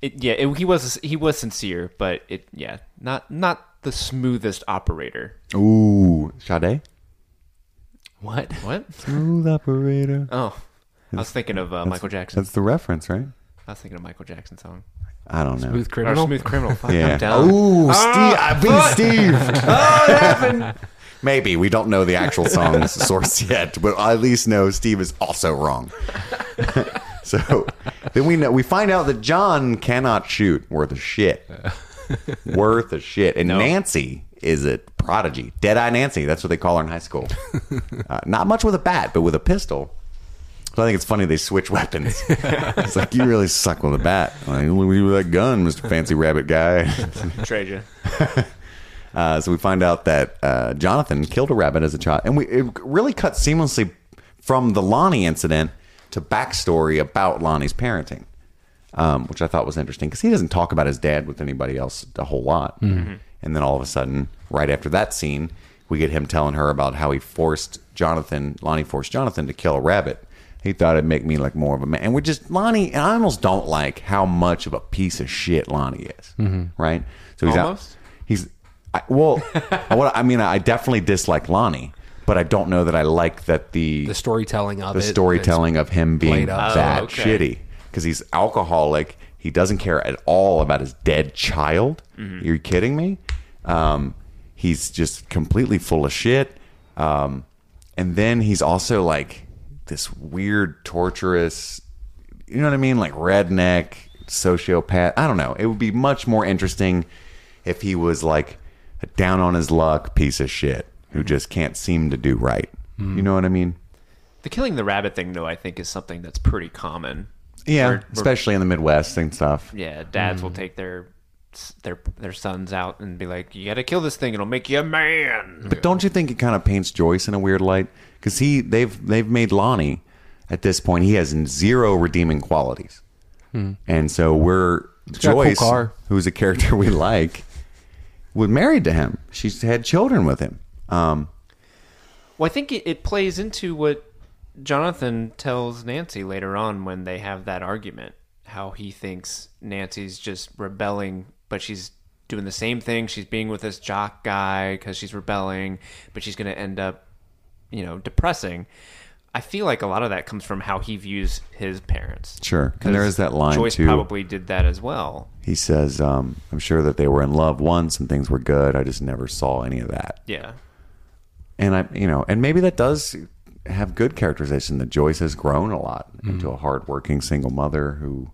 Speaker 9: it, yeah, it, he was he was sincere, but it, yeah, not not the smoothest operator.
Speaker 8: Ooh, Sade,
Speaker 2: what?
Speaker 9: What?
Speaker 8: smooth operator.
Speaker 9: Oh, I was thinking of uh, Michael Jackson.
Speaker 8: That's the reference, right?
Speaker 9: I was thinking of Michael Jackson song.
Speaker 8: I don't know.
Speaker 2: Smooth
Speaker 9: Or
Speaker 2: criminal.
Speaker 9: Smooth Criminal. Fuck,
Speaker 8: yeah.
Speaker 9: I'm down.
Speaker 8: Ooh, Steve. I beat Steve. oh, it happened. Maybe we don't know the actual song's source yet, but I at least know Steve is also wrong. so then we know we find out that John cannot shoot worth a shit, worth a shit, and Nancy is a prodigy, Deadeye Nancy. That's what they call her in high school. Uh, not much with a bat, but with a pistol. So I think it's funny they switch weapons. it's like you really suck with a bat. Like, look at you with that gun, Mister Fancy Rabbit guy.
Speaker 9: Treasure.
Speaker 8: Uh, so we find out that uh, Jonathan killed a rabbit as a child, and we it really cut seamlessly from the Lonnie incident to backstory about Lonnie's parenting, um, which I thought was interesting because he doesn't talk about his dad with anybody else a whole lot. And then all of a sudden, right after that scene, we get him telling her about how he forced Jonathan, Lonnie forced Jonathan to kill a rabbit. He thought it'd make me like more of a man. And we're just Lonnie. And I almost don't like how much of a piece of shit Lonnie is. Mm-hmm. Right? So he's
Speaker 9: Almost?
Speaker 8: out. He's I, well. what I mean, I definitely dislike Lonnie, but I don't know that I like that the
Speaker 2: The storytelling of
Speaker 8: the
Speaker 2: it.
Speaker 8: storytelling of him being that
Speaker 9: Oh, okay.
Speaker 8: shitty because he's alcoholic. He doesn't care at all about his dead child. You're kidding me? Um, he's just completely full of shit. Um, and then he's also like this weird, torturous, you know what I mean? Like redneck, sociopath. I don't know. It would be much more interesting if he was like a down on his luck piece of shit who just can't seem to do right. You know what I mean?
Speaker 9: The killing the rabbit thing, though, I think is something that's pretty common.
Speaker 8: Yeah,
Speaker 9: Where- where-
Speaker 8: especially in the Midwest and stuff.
Speaker 9: yeah, dads will take their their their sons out and be like, "You got to kill this thing; it'll make you a man."
Speaker 8: But don't you think it kind of paints Joyce in a weird light? Because he they've they've made Lonnie at this point he has zero redeeming qualities. And so we're
Speaker 10: got a cool
Speaker 8: Joyce,
Speaker 10: car.
Speaker 8: who's a character we like, was married to him. She's had children with him. Um,
Speaker 9: Well, I think it, it plays into what Jonathan tells Nancy later on when they have that argument. How he thinks Nancy's just rebelling, but she's doing the same thing. She's being with this jock guy because she's rebelling, but she's going to end up, you know, depressing. I feel like a lot of that comes from how he views his parents.
Speaker 8: Sure. And there is that line,
Speaker 9: Joyce
Speaker 8: too.
Speaker 9: probably did that as well.
Speaker 8: he says, um, "I'm sure that they were in love once and things were good. I just never saw any of that."
Speaker 9: Yeah.
Speaker 8: And I, you know, and maybe that does have good characterization that Joyce has grown a lot into a hardworking single mother who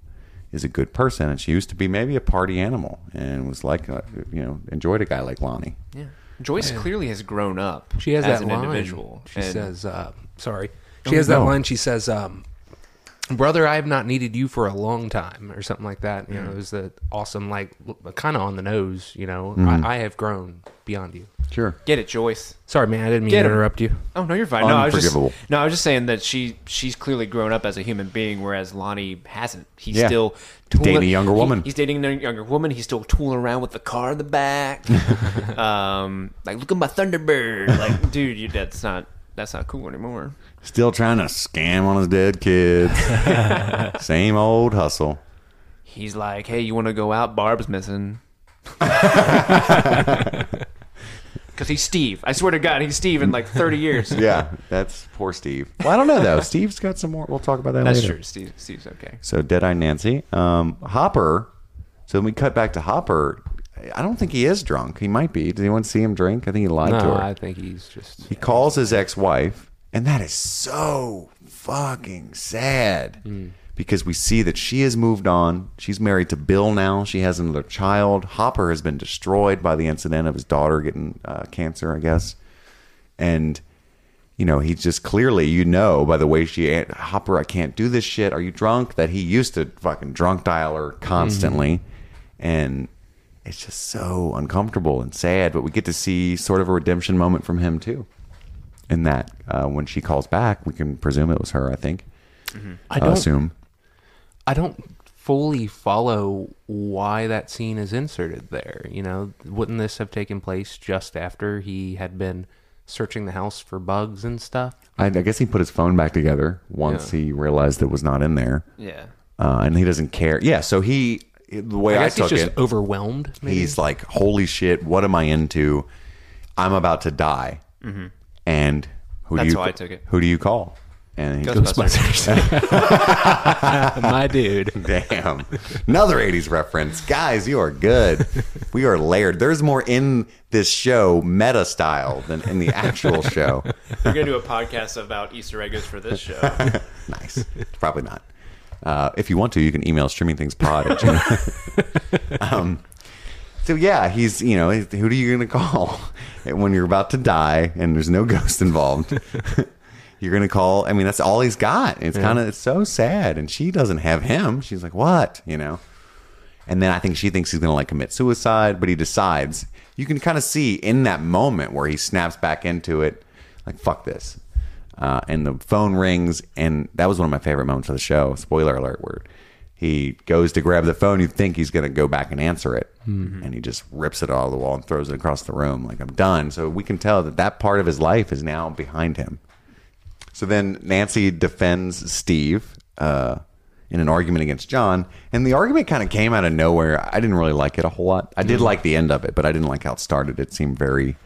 Speaker 8: is a good person, and she used to be maybe a party animal and was like, uh, you know, enjoyed a guy like Lonnie.
Speaker 9: Yeah. Joyce clearly has grown up.
Speaker 10: She has
Speaker 9: as
Speaker 10: that
Speaker 9: an
Speaker 10: line.
Speaker 9: individual.
Speaker 10: She
Speaker 9: And-
Speaker 10: says, uh, "Sorry."
Speaker 8: Oh,
Speaker 10: She has that
Speaker 8: no.
Speaker 10: line. She says, um, "Brother, I have not needed you for a long time," or something like that. You know, it was the awesome, like, kind of on the nose. You know,
Speaker 8: Mm-hmm.
Speaker 10: I, I have grown beyond you.
Speaker 8: Sure.
Speaker 9: Get it, Joyce.
Speaker 10: Sorry, man. I didn't mean
Speaker 9: Get
Speaker 10: to
Speaker 9: him.
Speaker 10: interrupt you.
Speaker 9: Oh no, you're fine. No, I was just
Speaker 8: Unforgivable.
Speaker 9: no, I was just saying that she she's clearly grown up as a human being, whereas Lonnie hasn't. He's
Speaker 8: Yeah.
Speaker 9: still
Speaker 8: Dating a younger
Speaker 9: he-
Speaker 8: woman.
Speaker 9: he's dating a younger woman. He's still tooling around with the car in the back. um, like look at my Thunderbird. Like, dude, you that's not that's not cool anymore.
Speaker 8: Still trying to scam on his dead kids. Same old hustle.
Speaker 9: He's like, hey, you want to go out? Barb's missing. Because he's Steve. I swear to God, he's Steve in like 30 years.
Speaker 8: Yeah, that's poor Steve. Well, I don't know though. Steve's got some more. We'll talk about that
Speaker 9: That's
Speaker 8: later.
Speaker 9: true. Steve, Steve's okay.
Speaker 8: So Deadeye Nancy, um, Hopper. So when we cut back to Hopper, I don't think he is drunk. He might be. Did anyone see him drink? I think he lied to her.
Speaker 10: I think he's just.
Speaker 8: He calls his ex-wife, and that is so fucking sad because we see that she has moved on. She's married to Bill now. She has another child. Hopper has been destroyed by the incident of his daughter getting uh, cancer, I guess, and you know he's just clearly you know by the way she Hopper I can't do this shit. Are you drunk? That he used to fucking drunk dial her constantly, and it's just so uncomfortable and sad. But we get to see sort of a redemption moment from him too. In that, uh, when she calls back, we can presume it was her. I think.
Speaker 10: I
Speaker 8: I
Speaker 10: don't
Speaker 8: assume.
Speaker 10: I don't fully follow why that scene is inserted there. You know, wouldn't this have taken place just after he had been searching the house for bugs and stuff?
Speaker 8: I, I guess he put his phone back together once he realized it was not in there,
Speaker 9: Yeah.
Speaker 8: uh, and he doesn't care. Yeah, so he the way
Speaker 10: I
Speaker 8: I,
Speaker 10: guess he's
Speaker 8: took
Speaker 10: just
Speaker 8: it,
Speaker 10: overwhelmed. Maybe?
Speaker 8: he's like, "Holy shit, what am I into? I'm about to die." And who
Speaker 9: That's
Speaker 8: do you?
Speaker 9: how I took it.
Speaker 8: Who do you call? And he
Speaker 9: Ghostbusters.
Speaker 10: my dude.
Speaker 8: Damn. Another 80s reference. Guys, you are good. We are layered. There's more in this show, meta style, than in the actual show.
Speaker 9: We're gonna do a podcast about Easter eggs for this show.
Speaker 8: Nice. Probably not. Uh, if you want to, you can email streamingthingspod at gmail. um, so yeah, he's you know who are you going to call when you're about to die and there's no ghost involved? You're going to call. I mean, that's all he's got. It's kind of it's so sad, and she doesn't have him. She's like, what? You know. And then I think she thinks he's going to like commit suicide, but he decides. You can kind of see in that moment where he snaps back into it, like fuck this. Uh, and the phone rings, and that was one of my favorite moments of the show. Spoiler alert: where he goes to grab the phone, you think he's going to go back and answer it, and he just rips it out of the wall and throws it across the room, like I'm done. So we can tell that that part of his life is now behind him. So then Nancy defends Steve uh, in an argument against John, and the argument kind of came out of nowhere. I didn't really like it a whole lot. I did like the end of it, but I didn't like how it started. It seemed very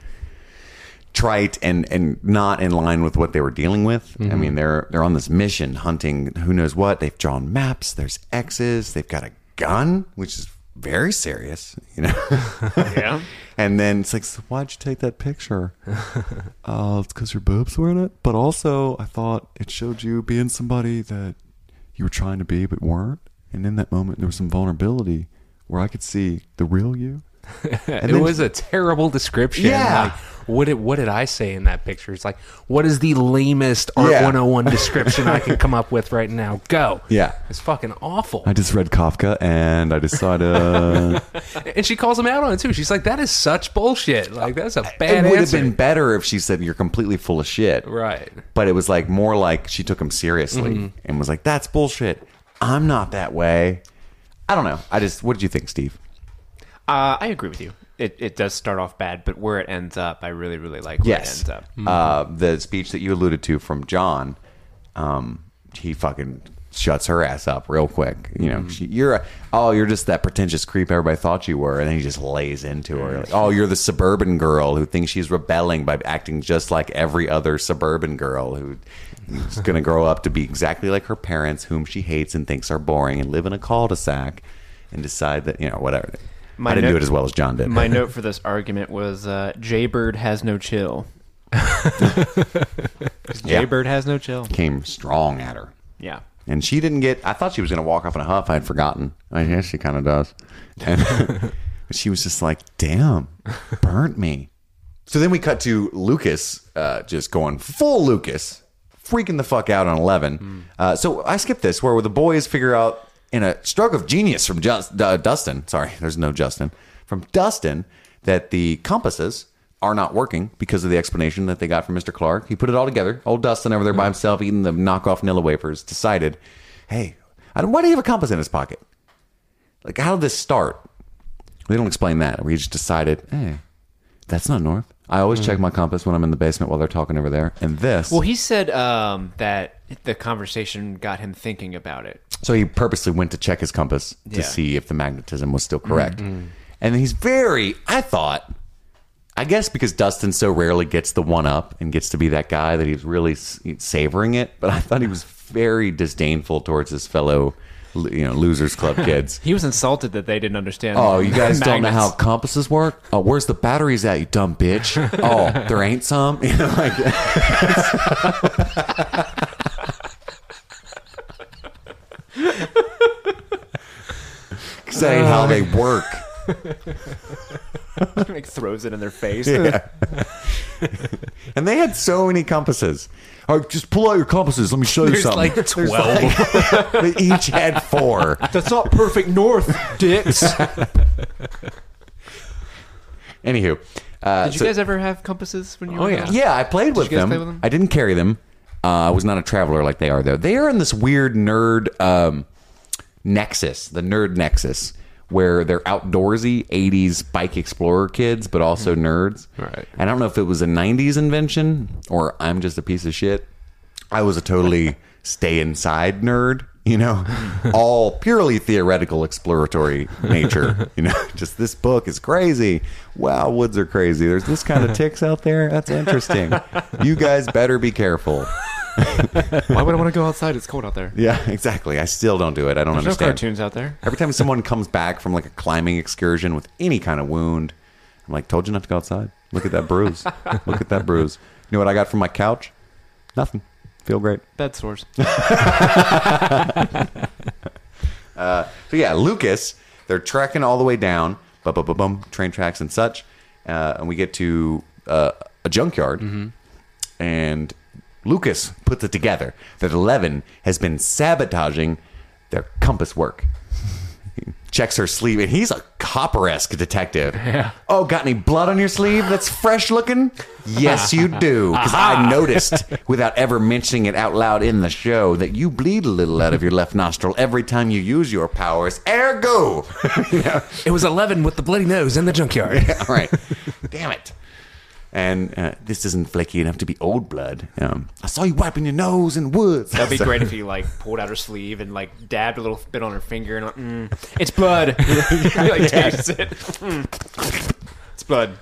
Speaker 8: trite and and not in line with what they were dealing with. I mean, they're they're on this mission hunting who knows what. They've drawn maps. There's X's. They've got a gun, which is very serious, you know.
Speaker 9: yeah.
Speaker 8: And then it's like, so why'd you take that picture? uh, it's because your boobs were in it. But also, I thought it showed you being somebody that you were trying to be but weren't. And in that moment, there was some vulnerability where I could see the real you.
Speaker 10: And it
Speaker 8: then-
Speaker 10: was a terrible description.
Speaker 8: Yeah.
Speaker 10: Like, what did what did I say in that picture? It's like, what is the lamest Art
Speaker 8: Yeah.
Speaker 10: 101 description I can come up with right now? Go.
Speaker 8: Yeah.
Speaker 10: It's fucking awful.
Speaker 8: I just read Kafka and I decided
Speaker 10: And she calls him out on it too. She's like, that is such bullshit. Like, that's a bad
Speaker 8: it would have been better if she said you're completely full of shit.
Speaker 10: Right.
Speaker 8: But it was like more like she took him seriously and was like, "That's bullshit." I'm not that way. I don't know. I just, what did you think, Steve?
Speaker 9: Uh, I agree with you. It, it does start off bad, but where it ends up, I really, really like where it ends up.
Speaker 8: Uh, the speech that you alluded to from John, um, he fucking shuts her ass up real quick. You know, she, you're a, oh, you're just that pretentious creep everybody thought you were, and then he just lays into her. Like, oh, you're the suburban girl who thinks she's rebelling by acting just like every other suburban girl who is going to grow up to be exactly like her parents, whom she hates and thinks are boring, and live in a cul-de-sac, and decide that you know whatever. I didn't
Speaker 9: note-
Speaker 8: do it as well as John did.
Speaker 9: My note for this argument was uh, Jaybird has no chill.
Speaker 8: Yeah.
Speaker 9: Jaybird has no chill.
Speaker 8: Came strong at her.
Speaker 9: Yeah.
Speaker 8: And she didn't get. I thought she was going to walk off in a huff. I had forgotten. I guess she kind of does. And but she was just like, "Damn, burnt me." So then we cut to Lucas, uh, just going full Lucas, freaking the fuck out on Eleven. Uh, so I skipped this, where the boys figure out in a stroke of genius from Just, uh, Dustin. Sorry, there's no Justin from Dustin that the compasses are not working because of the explanation that they got from Mr. Clark. He put it all together. Old Dustin over there by himself eating the knockoff Nilla wafers decided, hey, I don't, why do you have a compass in his pocket? Like, how did this start? They don't explain that. We just decided, hey, that's not north. I always check hmm. my compass when I'm in the basement while they're talking over there. And this.
Speaker 9: Well, he said um, that the conversation got him thinking about it.
Speaker 8: So he purposely went to check his compass to
Speaker 9: Yeah.
Speaker 8: see if the magnetism was still mm-hmm. correct. Mm-hmm. And he's very, I thought, I guess because Dustin so rarely gets the one up and gets to be that guy that he's really s- savoring it. But I thought he was very disdainful towards his fellow, you know, losers club kids.
Speaker 9: He was insulted that they didn't understand.
Speaker 8: Oh, you guys don't know how compasses work? Oh, where's the batteries at, you dumb bitch? Oh, there ain't some? You know, like how they work.
Speaker 9: like throws it in their face.
Speaker 8: Yeah. and they had so many compasses. Oh, just pull out your compasses. Let me show you
Speaker 2: There's
Speaker 8: something.
Speaker 2: like
Speaker 8: There's
Speaker 2: 12.
Speaker 8: like- they each had four.
Speaker 9: That's not perfect north, dicks.
Speaker 8: Anywho, uh,
Speaker 9: Did you
Speaker 8: so-
Speaker 9: guys ever have compasses when you
Speaker 2: Oh,
Speaker 9: were
Speaker 2: yeah.
Speaker 9: little?
Speaker 8: Yeah, I played with
Speaker 9: you guys
Speaker 8: them.
Speaker 9: play with them?
Speaker 8: I didn't carry them. Uh, I was not a traveler like they are, though. They are in this weird nerd um, nexus, the nerd nexus, where they're outdoorsy 80s bike explorer kids, but also mm-hmm. nerds.
Speaker 10: Right.
Speaker 8: I don't know if it was a 90s invention or I'm just a piece of shit. I was a totally stay inside nerd, you know, all purely theoretical exploratory nature. You know, just this book is crazy. Wow, woods are crazy. There's this kind of ticks out there. That's interesting. You guys better be careful.
Speaker 9: Why would I want to go outside? It's cold out there.
Speaker 8: Yeah, exactly. I still don't do it. I don't
Speaker 9: There's no
Speaker 8: understand.
Speaker 9: cartoons out there.
Speaker 8: Every time someone comes back from like a climbing excursion with any kind of wound, I'm like, told you not to go outside. Look at that bruise. Look at that bruise. You know what I got from my couch? Nothing. Feel great.
Speaker 9: Bed sores.
Speaker 8: So yeah, Lucas, they're trekking all the way down, bum, bum, bum, bum, train tracks and such, uh, and we get to uh, a junkyard, and Lucas puts it together that Eleven has been sabotaging their compass work. He Checks her sleeve, and he's a copper-esque detective. Yeah. Oh, got any blood on your sleeve that's fresh looking? Yes, you do. Because I noticed, without ever mentioning it out loud in the show, that you bleed a little out of your left nostril every time you use your powers. Ergo!
Speaker 2: It was 11 with the bloody nose in the junkyard.
Speaker 8: All right. Damn it. And uh, this isn't flaky enough to be old blood. Um, I saw you wiping your nose in woods.
Speaker 9: That'd be
Speaker 8: So-
Speaker 9: great if he like pulled out her sleeve and like dabbed a little bit on her finger and like, mm, it's blood. he like tastes it. Mm. It's blood.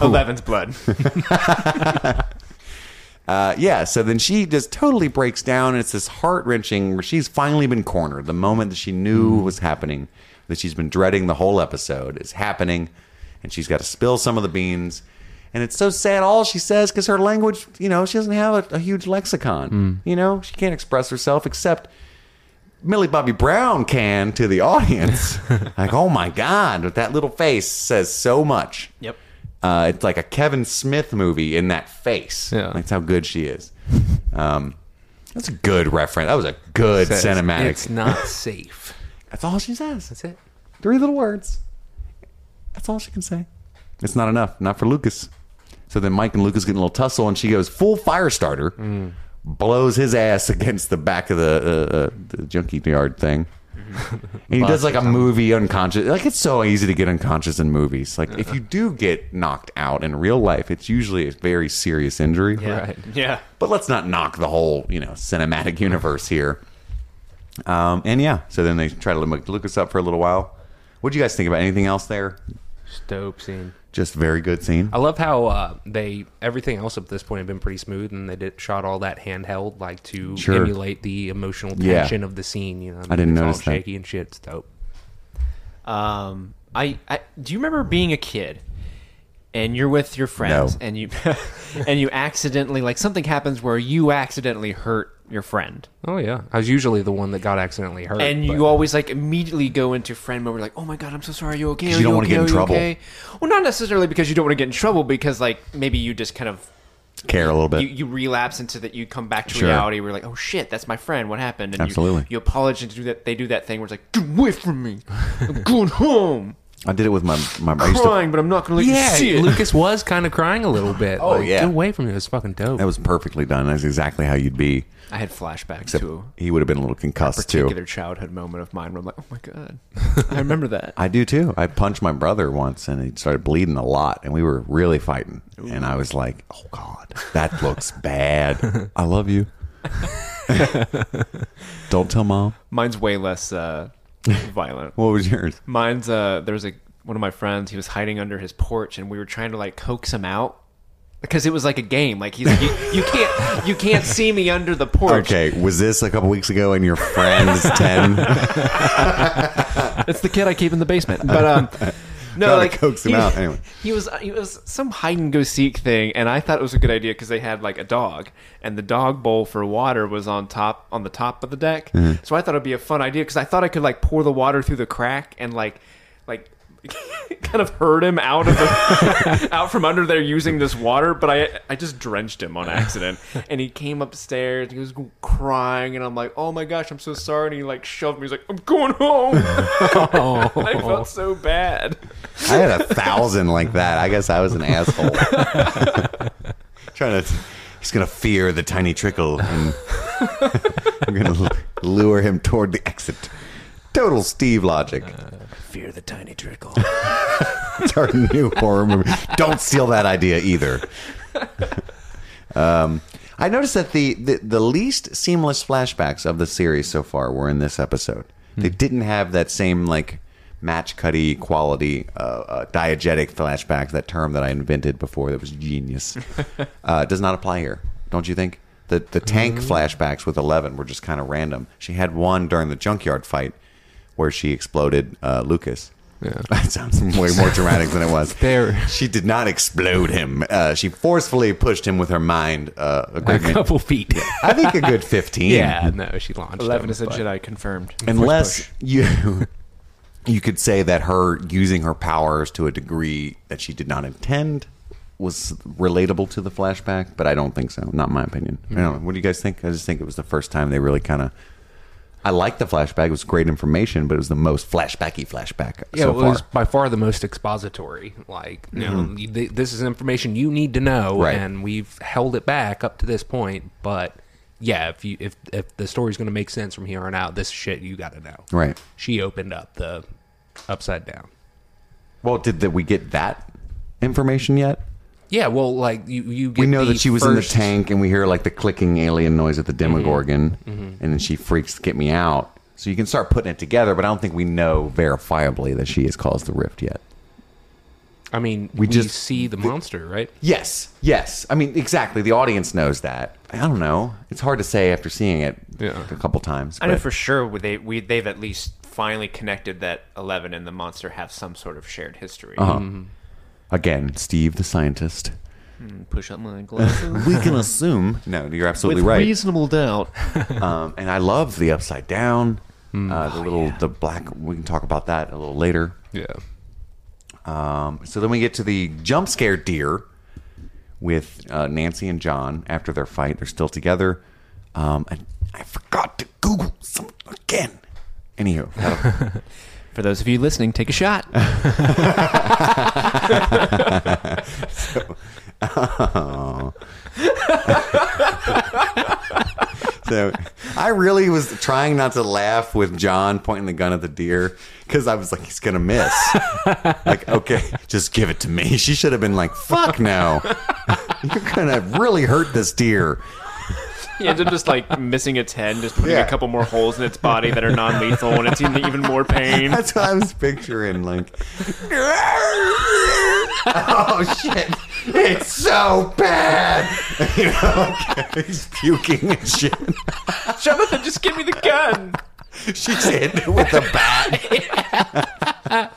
Speaker 9: Eleven's blood.
Speaker 8: Uh, yeah, so then she just totally breaks down, and it's this heart wrenching where she's finally been cornered. The moment that she knew was happening, that she's been dreading the whole episode, is happening, and she's got to spill some of the beans. And it's so sad, all she says, because her language, you know, she doesn't have a, a huge lexicon. You know, she can't express herself except Millie Bobby Brown can to the audience. like, oh my God, with that little face says so much.
Speaker 9: Yep.
Speaker 8: Uh, it's like a Kevin Smith movie in that face.
Speaker 10: Yeah.
Speaker 8: That's how good she is. Um, that's a good reference. That was a good
Speaker 10: Says,
Speaker 8: cinematic.
Speaker 10: It's not safe.
Speaker 8: That's all she says.
Speaker 10: That's it.
Speaker 8: Three little words. That's all she can say. It's not enough. Not for Lucas. So then Mike and Lucas get in a little tussle, and she goes full fire starter, blows his ass against the back of the, uh, uh, the junkyard thing. And he does like a movie unconscious. Like it's so easy to get unconscious in movies. Like if you do get knocked out in real life, it's usually a very serious injury.
Speaker 9: Yeah. Yeah.
Speaker 8: But let's not knock the whole, you know, cinematic universe here. Um, and yeah, so then they try to look Lucas up for a little while. What do you guys think about anything else there?
Speaker 10: Just dope scene.
Speaker 8: Just very good scene.
Speaker 10: I love how uh, they everything else up to this point had been pretty smooth, and they did shot all that handheld, like to
Speaker 8: Sure.
Speaker 10: emulate the emotional
Speaker 8: Yeah.
Speaker 10: tension of the scene. You know,
Speaker 8: I didn't
Speaker 10: It's all
Speaker 8: notice that.
Speaker 10: shaky and shit. It's dope.
Speaker 9: Um, I, I do you remember being a kid and you're with your friends
Speaker 8: No.
Speaker 9: and you and you accidentally like something happens where you accidentally hurt your friend
Speaker 10: Oh yeah, I was usually the one that got accidentally hurt,
Speaker 9: and
Speaker 10: but-
Speaker 9: you always like immediately go into friend mode. We're like, oh my god, I'm so sorry. Are you okay?
Speaker 8: 'Cause
Speaker 9: Are
Speaker 8: you don't
Speaker 9: you
Speaker 8: wanna
Speaker 9: okay?
Speaker 8: get in
Speaker 9: Are
Speaker 8: trouble.
Speaker 9: okay?" Well, not necessarily because you don't want to get in trouble, because like maybe you just kind of
Speaker 8: Care a little bit.
Speaker 9: you, you relapse into that. You come back to
Speaker 8: Sure.
Speaker 9: reality. We're like, oh shit, that's my friend. What happened? And
Speaker 8: Absolutely.
Speaker 9: You, you apologize and do that. They do that thing where it's like, get away from me. I'm going home.
Speaker 8: I did it with my my. I used to-
Speaker 9: Crying, but I'm not going to let
Speaker 10: yeah,
Speaker 9: you see it.
Speaker 10: Lucas was kind of crying a little bit.
Speaker 8: Oh,
Speaker 10: like,
Speaker 8: yeah.
Speaker 10: get away from me. It was fucking dope.
Speaker 8: that was perfectly done. That's exactly how you'd be.
Speaker 9: I had flashbacks
Speaker 8: Except
Speaker 9: to
Speaker 8: he would have been a little
Speaker 9: a
Speaker 8: concussed
Speaker 9: particular
Speaker 8: too.
Speaker 9: childhood moment of mine where I'm like, oh my god, I remember that.
Speaker 8: I do too. I punched my brother once, and he started bleeding a lot, and we were really fighting. And I was like, "Oh God, that looks bad." I love you. Don't tell mom.
Speaker 9: Mine's way less uh, violent.
Speaker 8: What was yours?
Speaker 9: Mine's uh, there was a one of my friends. He was hiding under his porch, and we were trying to like coax him out because it was like a game. Like he's like, you, you can't you can't see me under the porch.
Speaker 8: Okay, was this a couple weeks ago? And your friend is ten.
Speaker 9: it's the kid I keep in the basement. But um, no,
Speaker 8: Trying to
Speaker 9: like
Speaker 8: coax him
Speaker 9: he,
Speaker 8: out, anyway.
Speaker 9: He was he was some hide and go seek thing, and I thought it was a good idea because they had like a dog, and the dog bowl for water was on top on the top of the deck.
Speaker 8: Mm-hmm.
Speaker 9: So I thought it'd be a fun idea because I thought I could like pour the water through the crack and like like. kind of herd him out of the out from under there using this water, but I I just drenched him on accident, and he came upstairs. He was crying, and I'm like, "Oh my gosh, I'm so sorry!" And he like shoved me. He's like, "I'm going home." I felt so bad.
Speaker 8: I had a thousand like that. I guess I was an asshole. Trying to, he's gonna fear the tiny trickle, and I'm gonna lure him toward the exit. Total Steve logic.
Speaker 9: Fear the tiny trickle.
Speaker 8: It's our new horror movie. Don't steal that idea either. Um, I noticed that the, the the least seamless flashbacks of the series so far were in this episode. They didn't have that same like match cutty quality, uh, uh, diegetic flashback. That term that I invented before that was genius. uh, does not apply here, don't you think? The the tank flashbacks with Eleven were just kind of random. She had one during the junkyard fight where she exploded uh, Lucas.
Speaker 10: Yeah.
Speaker 8: That sounds way more dramatic than it was.
Speaker 10: There.
Speaker 8: She did not explode him. Uh, she forcefully pushed him with her mind. Uh, a
Speaker 10: a
Speaker 8: great ma-
Speaker 10: couple feet.
Speaker 8: I think a good 15.
Speaker 10: yeah, no, she launched.
Speaker 9: Eleven
Speaker 10: him,
Speaker 9: is a
Speaker 10: but-
Speaker 9: Jedi confirmed.
Speaker 8: Unless you you could say that her using her powers to a degree that she did not intend was relatable to the flashback, but I don't think so. Not my opinion. I don't know. What do you guys think? I just think it was the first time they really kind of. I liked the flashback. It was great information, but it was the most flashbacky flashback
Speaker 10: Yeah,
Speaker 8: so
Speaker 10: it was
Speaker 8: far.
Speaker 10: by far the most expository. Like, you know, mm-hmm. you- th- this is information you need to know,
Speaker 8: Right.
Speaker 10: and we've held it back up to this point. But yeah, if you if if the story's going to make sense from here on out, this shit you got to know.
Speaker 8: Right.
Speaker 10: She opened up the upside down.
Speaker 8: Well, did that we get that information yet?
Speaker 10: Yeah, well, like you you get
Speaker 8: we know
Speaker 10: the
Speaker 8: that she was in the
Speaker 10: first-
Speaker 8: tank and we hear like the clicking alien noise at the mm-hmm. demogorgon.
Speaker 10: Mm-hmm.
Speaker 8: and then she freaks to get me out. So you can start putting it together but i don't think we know verifiably that she has caused the rift yet.
Speaker 10: I mean,
Speaker 8: We
Speaker 10: we,
Speaker 8: just-
Speaker 10: just see the monster, right?
Speaker 8: yes yes. I mean exactly. The audience knows that. I don't know. It's hard to say after seeing it
Speaker 10: Yeah.
Speaker 8: a couple times
Speaker 9: I know
Speaker 8: but-
Speaker 9: for sure they we they've at least finally connected that Eleven and the monster have some sort of shared history.
Speaker 8: Uh-huh. Mm-hmm. Again steve the scientist
Speaker 9: Push up my glasses.
Speaker 8: we can assume no you're absolutely
Speaker 9: With
Speaker 8: right
Speaker 9: reasonable doubt.
Speaker 8: um, and i love the upside down
Speaker 10: Mm.
Speaker 8: uh, the little the black we can talk about that a little later
Speaker 10: Yeah.
Speaker 8: Um, so then we get to the jump scare deer with uh, Nancy and John after their fight. They're still together. Um, and I forgot to Google something again. Anywho, that'll-
Speaker 9: For those of you listening, take a shot.
Speaker 8: oh. so I really was trying not to laugh with John pointing the gun at the deer because I was like, he's gonna miss. like, okay, just give it to me. She should have been like, fuck no, you're gonna really hurt this deer.
Speaker 9: He ends up just like missing its head, and just putting
Speaker 8: Yeah.
Speaker 9: a couple more holes in its body that are non-lethal, and it's in even more pain.
Speaker 8: That's what I was picturing. Like, oh shit, it's so bad. You know, like, he's puking and shit.
Speaker 9: Jonathan, just give me the gun.
Speaker 8: She's hitting it with a bat.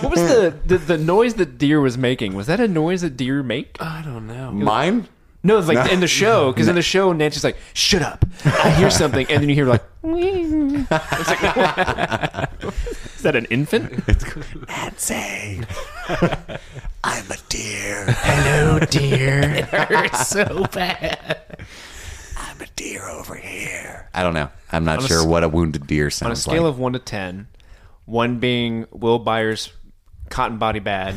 Speaker 9: What was the, the the noise that deer was making? Was that a noise that deer make?
Speaker 2: I don't know.
Speaker 8: Mine?
Speaker 9: No, it's like in the show because in the show Nancy's like, "Shut up, I hear something," and then you hear like, it's like "Is that an infant?"
Speaker 8: Nancy, I'm a deer.
Speaker 9: Hello, deer.
Speaker 2: It hurts so bad.
Speaker 8: I'm a deer over here. I don't know. I'm not
Speaker 9: On
Speaker 8: sure
Speaker 9: s-
Speaker 8: what a wounded deer sounds like.
Speaker 9: On a scale
Speaker 8: like.
Speaker 9: of one to ten, one being Will Byers' cotton body bad,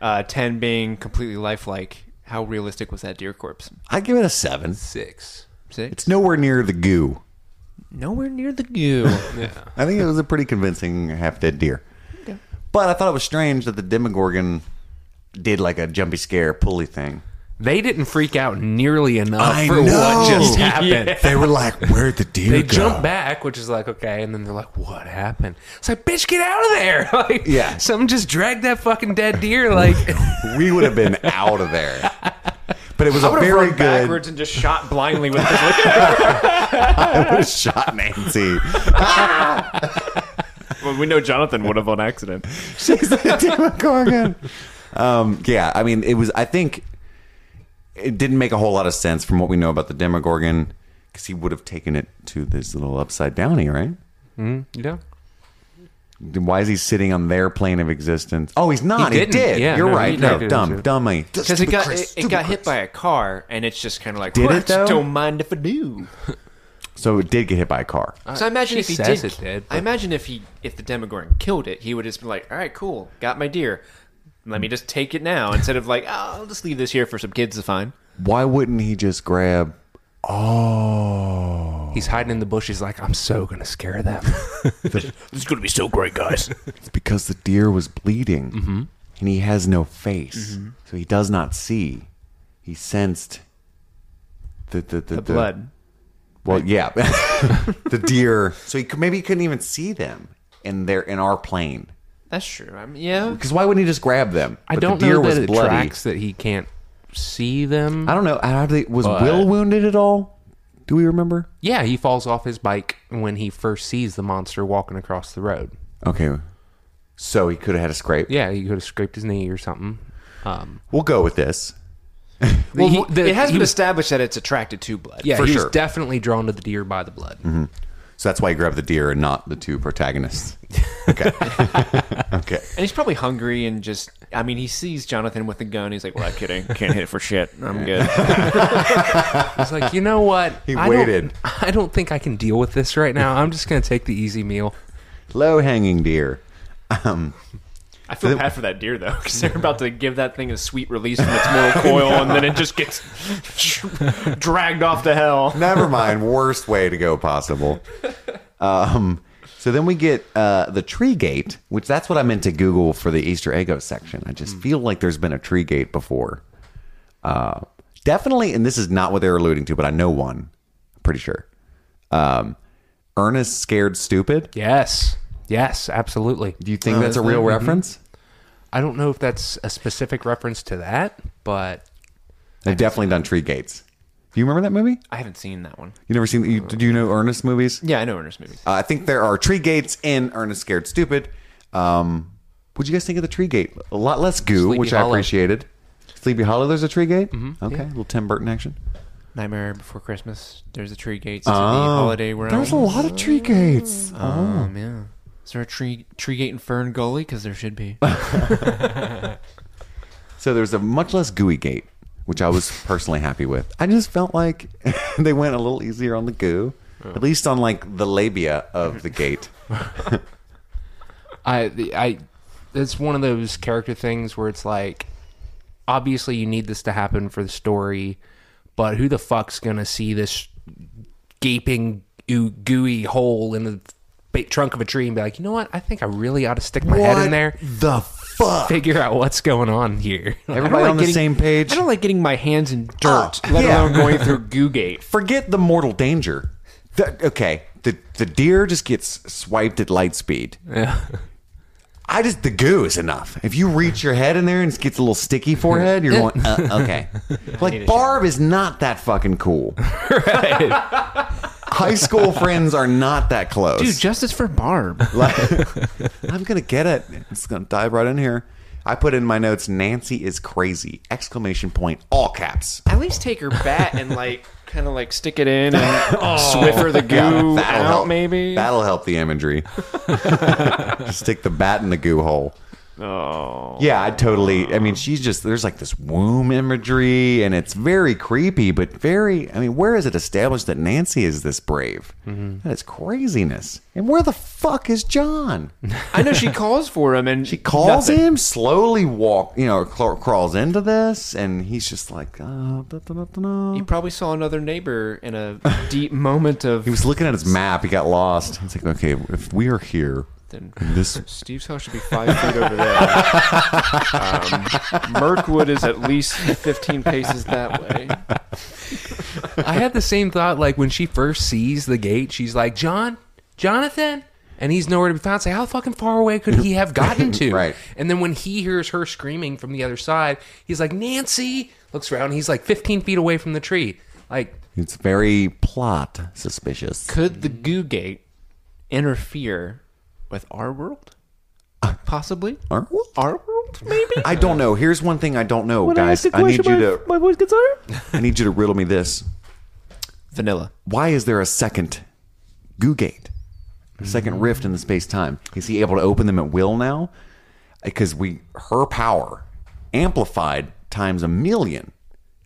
Speaker 9: uh, ten being completely lifelike. How realistic was that deer corpse?
Speaker 8: I give it a seven.
Speaker 2: Six.
Speaker 9: Six.
Speaker 8: It's nowhere near the goo.
Speaker 9: Nowhere near the goo.
Speaker 2: Yeah.
Speaker 8: I think it was a pretty convincing half dead deer. But I thought it was strange that the Demogorgon did like a jumpy scare pulley thing.
Speaker 2: They didn't freak out nearly enough
Speaker 8: I
Speaker 2: for
Speaker 8: know.
Speaker 2: what just happened.
Speaker 8: They were like, "Where'd the deer
Speaker 2: They
Speaker 8: go?"
Speaker 2: They jump back, which is like okay, and then they're like, "What happened?" It's like, "Bitch, get out of there!" Like,
Speaker 8: Yeah.
Speaker 2: someone just dragged that fucking dead deer. Like,
Speaker 8: we would have been out of there. But it was
Speaker 9: I
Speaker 8: a
Speaker 9: would have
Speaker 8: very
Speaker 9: run
Speaker 8: good.
Speaker 9: backwards and just shot blindly with this.
Speaker 8: I would have shot Nancy.
Speaker 9: well, we know Jonathan would have on accident.
Speaker 8: She's the Demogorgon. Um, yeah, I mean, it was. I think it didn't make a whole lot of sense from what we know about the Demogorgon because he would have taken it to this little upside downy, right?
Speaker 2: mm, yeah,
Speaker 8: Why is he sitting on their plane of existence? Oh, he's not.
Speaker 2: He
Speaker 8: He,
Speaker 2: didn't. Yeah,
Speaker 8: You're
Speaker 2: no,
Speaker 8: right.
Speaker 2: he
Speaker 8: No,
Speaker 2: didn't.
Speaker 8: dumb, dummy.
Speaker 9: Because it got
Speaker 8: Chris,
Speaker 9: it, it got
Speaker 8: Chris.
Speaker 9: hit by a car, and it's just kind of like
Speaker 8: Did it,
Speaker 9: "What?
Speaker 8: though?
Speaker 9: Don't mind if I do.
Speaker 8: So it did get hit by a car.
Speaker 9: So I imagine
Speaker 2: she
Speaker 9: if he did,
Speaker 2: it did,
Speaker 9: I imagine if he if the Demogorgon killed it, he would just be like, "All right, cool, got my deer. Let me just take it now." Instead of like, oh, "I'll just leave this here for some kids to find."
Speaker 8: Why wouldn't he just grab? Oh,
Speaker 2: he's hiding in the bushes. Like, I'm so gonna scare them.
Speaker 9: This is gonna be so great, guys.
Speaker 8: it's because the deer was bleeding,
Speaker 2: Mm-hmm.
Speaker 8: and he has no face, so he does not see. He sensed the the the,
Speaker 9: the blood.
Speaker 8: Well, yeah, the deer. So he could, maybe he couldn't even see them in their in our plane.
Speaker 9: That's true. I mean, yeah.
Speaker 8: Because why wouldn't he just grab them?
Speaker 2: I
Speaker 8: But
Speaker 2: don't
Speaker 8: the deer
Speaker 2: know
Speaker 8: was
Speaker 2: that it
Speaker 8: bloody.
Speaker 2: tracks that he can't see them.
Speaker 8: I don't know. How did they, was
Speaker 2: But-
Speaker 8: Will wounded at all? Do we remember?
Speaker 2: Yeah, he falls off his bike when he first sees the monster walking across the road.
Speaker 8: Okay, so he could have had a scrape.
Speaker 2: Yeah, he could have scraped his knee or something. Um,
Speaker 8: We'll go with this.
Speaker 9: Well,
Speaker 2: he- the-
Speaker 9: it has
Speaker 2: he
Speaker 9: been
Speaker 2: was-
Speaker 9: established that it's attracted to blood.
Speaker 2: yeah,
Speaker 8: For
Speaker 2: he
Speaker 8: sure.
Speaker 2: was definitely drawn to the deer by the blood.
Speaker 8: So that's why he grabbed the deer and not the two protagonists. Okay. okay.
Speaker 9: And he's probably hungry and just. I mean, he sees Jonathan with the gun. He's like, "Well, I'm kidding. Can't hit it for shit. I'm good."
Speaker 2: It's like, you know what?
Speaker 8: He
Speaker 2: I
Speaker 8: waited.
Speaker 2: Don't, I don't think I can deal with this right now. I'm just going to take the easy meal.
Speaker 8: Low hanging deer. Um,
Speaker 9: I feel bad for that deer though, because they're about to give that thing a sweet release from its mortal coil, and then it just gets dragged off to hell.
Speaker 8: never mind. Worst way to go possible. Um, so then we get uh, the tree gate, which that's what I meant to Google for the Easter Eggo section. I just feel like there's been a tree gate before. Uh, definitely, and this is not what they're alluding to, but I know one. I'm pretty sure. Um, Ernest scared stupid.
Speaker 2: Yes. Yes, absolutely.
Speaker 8: Do you think that's a real reference?
Speaker 2: I don't know if that's a specific reference to that, but
Speaker 8: They've definitely done tree gates. Do you remember that movie?
Speaker 9: I haven't seen that one.
Speaker 8: You never seen? You, do you know Ernest movies?
Speaker 9: Yeah, I know Ernest movies.
Speaker 8: Uh, I think there are tree gates in Ernest Scared Stupid. Um, what'd you guys think of the tree gate? A lot less goo,
Speaker 2: Sleepy
Speaker 8: which I
Speaker 2: Hollow.
Speaker 8: appreciated. Sleepy Hollow, there's a tree gate. Mm-hmm, okay, little Tim Burton action.
Speaker 9: Nightmare Before Christmas. There's a tree gates to
Speaker 8: Oh,
Speaker 9: the holiday realm.
Speaker 8: There's a lot of tree gates.
Speaker 9: Um, yeah. Is there a tree tree gate and Fern Gully? Because there should be.
Speaker 8: So there's a much less gooey gate, which I was personally happy with. I just felt like they went a little easier on the goo, oh. at least on like the labia of the gate.
Speaker 2: I I it's one of those character things where it's like obviously you need this to happen for the story, but who the fuck's going to see this gaping oo- gooey hole in the ba- trunk of a tree and be like, you know what? I think I really ought to stick my head in there.
Speaker 8: The fuck?
Speaker 2: Figure out what's going on here.
Speaker 9: I don't
Speaker 8: Everybody
Speaker 9: like
Speaker 8: on the
Speaker 9: getting-
Speaker 8: same page?
Speaker 9: I don't like getting my hands in dirt,
Speaker 8: Oh,
Speaker 9: let
Speaker 8: yeah.
Speaker 9: alone going through goo gate.
Speaker 8: Forget the mortal danger. The- okay, the the deer just gets swiped at light speed.
Speaker 2: Yeah.
Speaker 8: I just the goo is enough. If you reach your head in there and it gets a little sticky forehead, you're going uh, okay. Like Barb is not that fucking cool. High school friends are not that close.
Speaker 9: Dude, justice for Barb.
Speaker 8: Like, I'm gonna get it. It's gonna dive right in here. I put in my notes. Nancy is crazy! Exclamation point! All caps.
Speaker 9: At least take her bat and like kind of like stick it in and oh. swiffer the goo
Speaker 8: Yeah,
Speaker 9: out,
Speaker 8: help.
Speaker 9: maybe.
Speaker 8: That'll help the imagery. Just stick the bat in the goo hole.
Speaker 9: Oh,
Speaker 8: Yeah, I totally. I mean, she's just there's like this womb imagery, and it's very creepy, but very. I mean, where is it established that Nancy is this brave? Mm-hmm. That is craziness. And where the fuck is John?
Speaker 9: I know she calls for him and
Speaker 8: She calls
Speaker 9: nothing.
Speaker 8: him, slowly walk, you know, cl- crawls into this, and he's just like, oh, da, da, da.
Speaker 9: He probably saw another neighbor in a deep moment of.
Speaker 8: He was looking at his map. He got lost. He's like, okay, if we are here,
Speaker 9: Then
Speaker 8: this
Speaker 9: Steve's house should be five feet over there. um, Mirkwood is at least fifteen paces that way.
Speaker 2: I had the same thought like when she first sees the gate, she's like, John, Jonathan? And he's nowhere to be found. Say, how fucking far away could he have gotten to?
Speaker 8: Right.
Speaker 2: And then when he hears her screaming from the other side, he's like, Nancy! Looks around, he's like 15 feet away from the tree. Like,
Speaker 8: It's very plot suspicious.
Speaker 9: Could the goo gate interfere with our world? Uh, Possibly.
Speaker 8: Our world?
Speaker 9: Our world, maybe.
Speaker 8: I don't know. Here's one thing I don't know, guys. I need you to.
Speaker 9: my voice gets higher.
Speaker 8: I need you to riddle me this.
Speaker 9: Vanilla.
Speaker 8: Why is there a second goo gate? A second mm. rift in the space time? Is he able to open them at will now? Because we her power amplified times a million.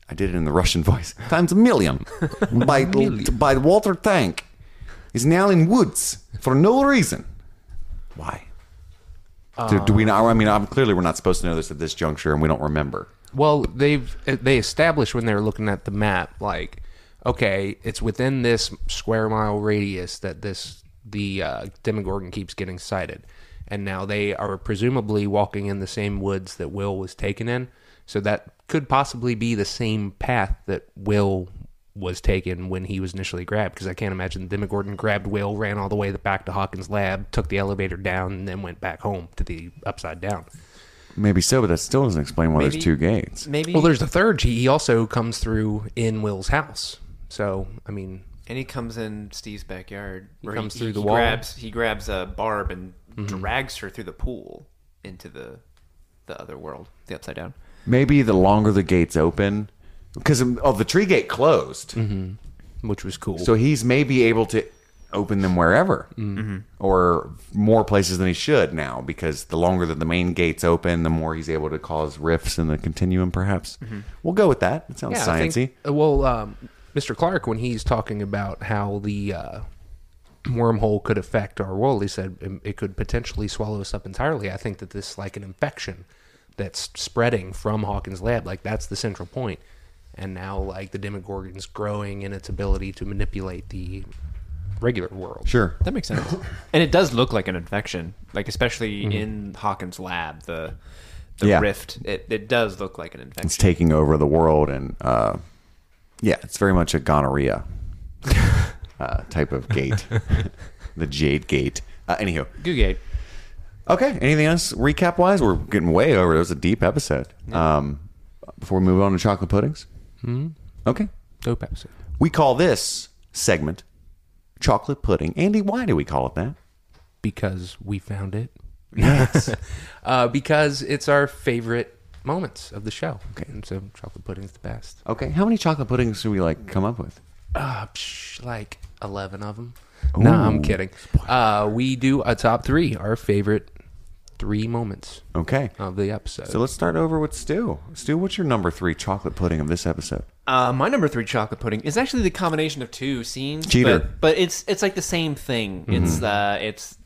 Speaker 8: I did it in the Russian voice. Times a million by by Walter Tank is now in woods for no reason. Why? do, do we know? I mean, I'm, clearly we're not supposed to know this at this juncture, and we don't remember.
Speaker 2: Well, they've they established when they were looking at the map, like, okay, it's within this square mile radius that this the uh, Demogorgon keeps getting sighted, and now they are presumably walking in the same woods that Will was taken in, so that could possibly be the same path that Will was taken when he was initially grabbed. Because I can't imagine the Demogorgon grabbed Will, ran all the way back to Hawkins' lab, took the elevator down, and then went back home to the upside down.
Speaker 8: Maybe so, but that still doesn't explain why
Speaker 9: Maybe-
Speaker 8: there's two gates.
Speaker 9: Maybe.
Speaker 2: Well, there's the third. He he also comes through in Will's house. So I mean,
Speaker 9: and he comes in Steve's backyard.
Speaker 2: He
Speaker 9: where
Speaker 2: comes through the wall.
Speaker 9: Grabs, he grabs a barb and mm-hmm. drags her through the pool into the the other world, the upside down.
Speaker 8: Maybe the longer the gates open, because oh, the tree gate closed,
Speaker 2: which was cool.
Speaker 8: so he's maybe able to open them wherever, or more places than he should now. Because the longer that the main gates open, the more he's able to cause rifts in the continuum. Perhaps we'll go with that. It sounds
Speaker 2: yeah,
Speaker 8: sciencey.
Speaker 2: think, uh, well, um, Mr. Clark, when he's talking about how the uh, wormhole could affect our world, he said it could potentially swallow us up entirely. I think that this is like an infection that's spreading from Hawkins' lab. Like that's the central point. And now, like the Demogorgon's growing in its ability to manipulate the regular world.
Speaker 8: Sure.
Speaker 9: That makes sense. and it does look like an infection, like especially in Hawkins' lab, the the
Speaker 8: Yeah.
Speaker 9: rift. It it does look like an infection.
Speaker 8: It's taking over the world, and uh, yeah, it's very much a gonorrhea uh, type of gate, the Jade Gate. Uh, anywho,
Speaker 9: Goo gate.
Speaker 8: Okay. Anything else recap wise? We're getting way over. It was a deep episode. Um, before we move on to chocolate puddings.
Speaker 2: Mm-hmm.
Speaker 8: Okay.
Speaker 2: Dope episode.
Speaker 8: We call this segment chocolate pudding. Andy, why do we call it that?
Speaker 2: Because we found it.
Speaker 8: Yes.
Speaker 2: uh, because it's our favorite moments of the show. Okay. And so chocolate pudding's the best.
Speaker 8: okay. How many chocolate puddings do we like come up with?
Speaker 2: Uh, psh, like 11 of them. No, I'm kidding. Uh, we do a top three, our favorite three moments
Speaker 8: Okay.
Speaker 2: of the episode.
Speaker 8: So let's start over with Stu. Stu, what's your number three chocolate pudding of this episode?
Speaker 9: Uh, my number three chocolate pudding is actually the combination of two scenes.
Speaker 8: Cheater.
Speaker 9: But, but it's it's like the same thing. It's uh it's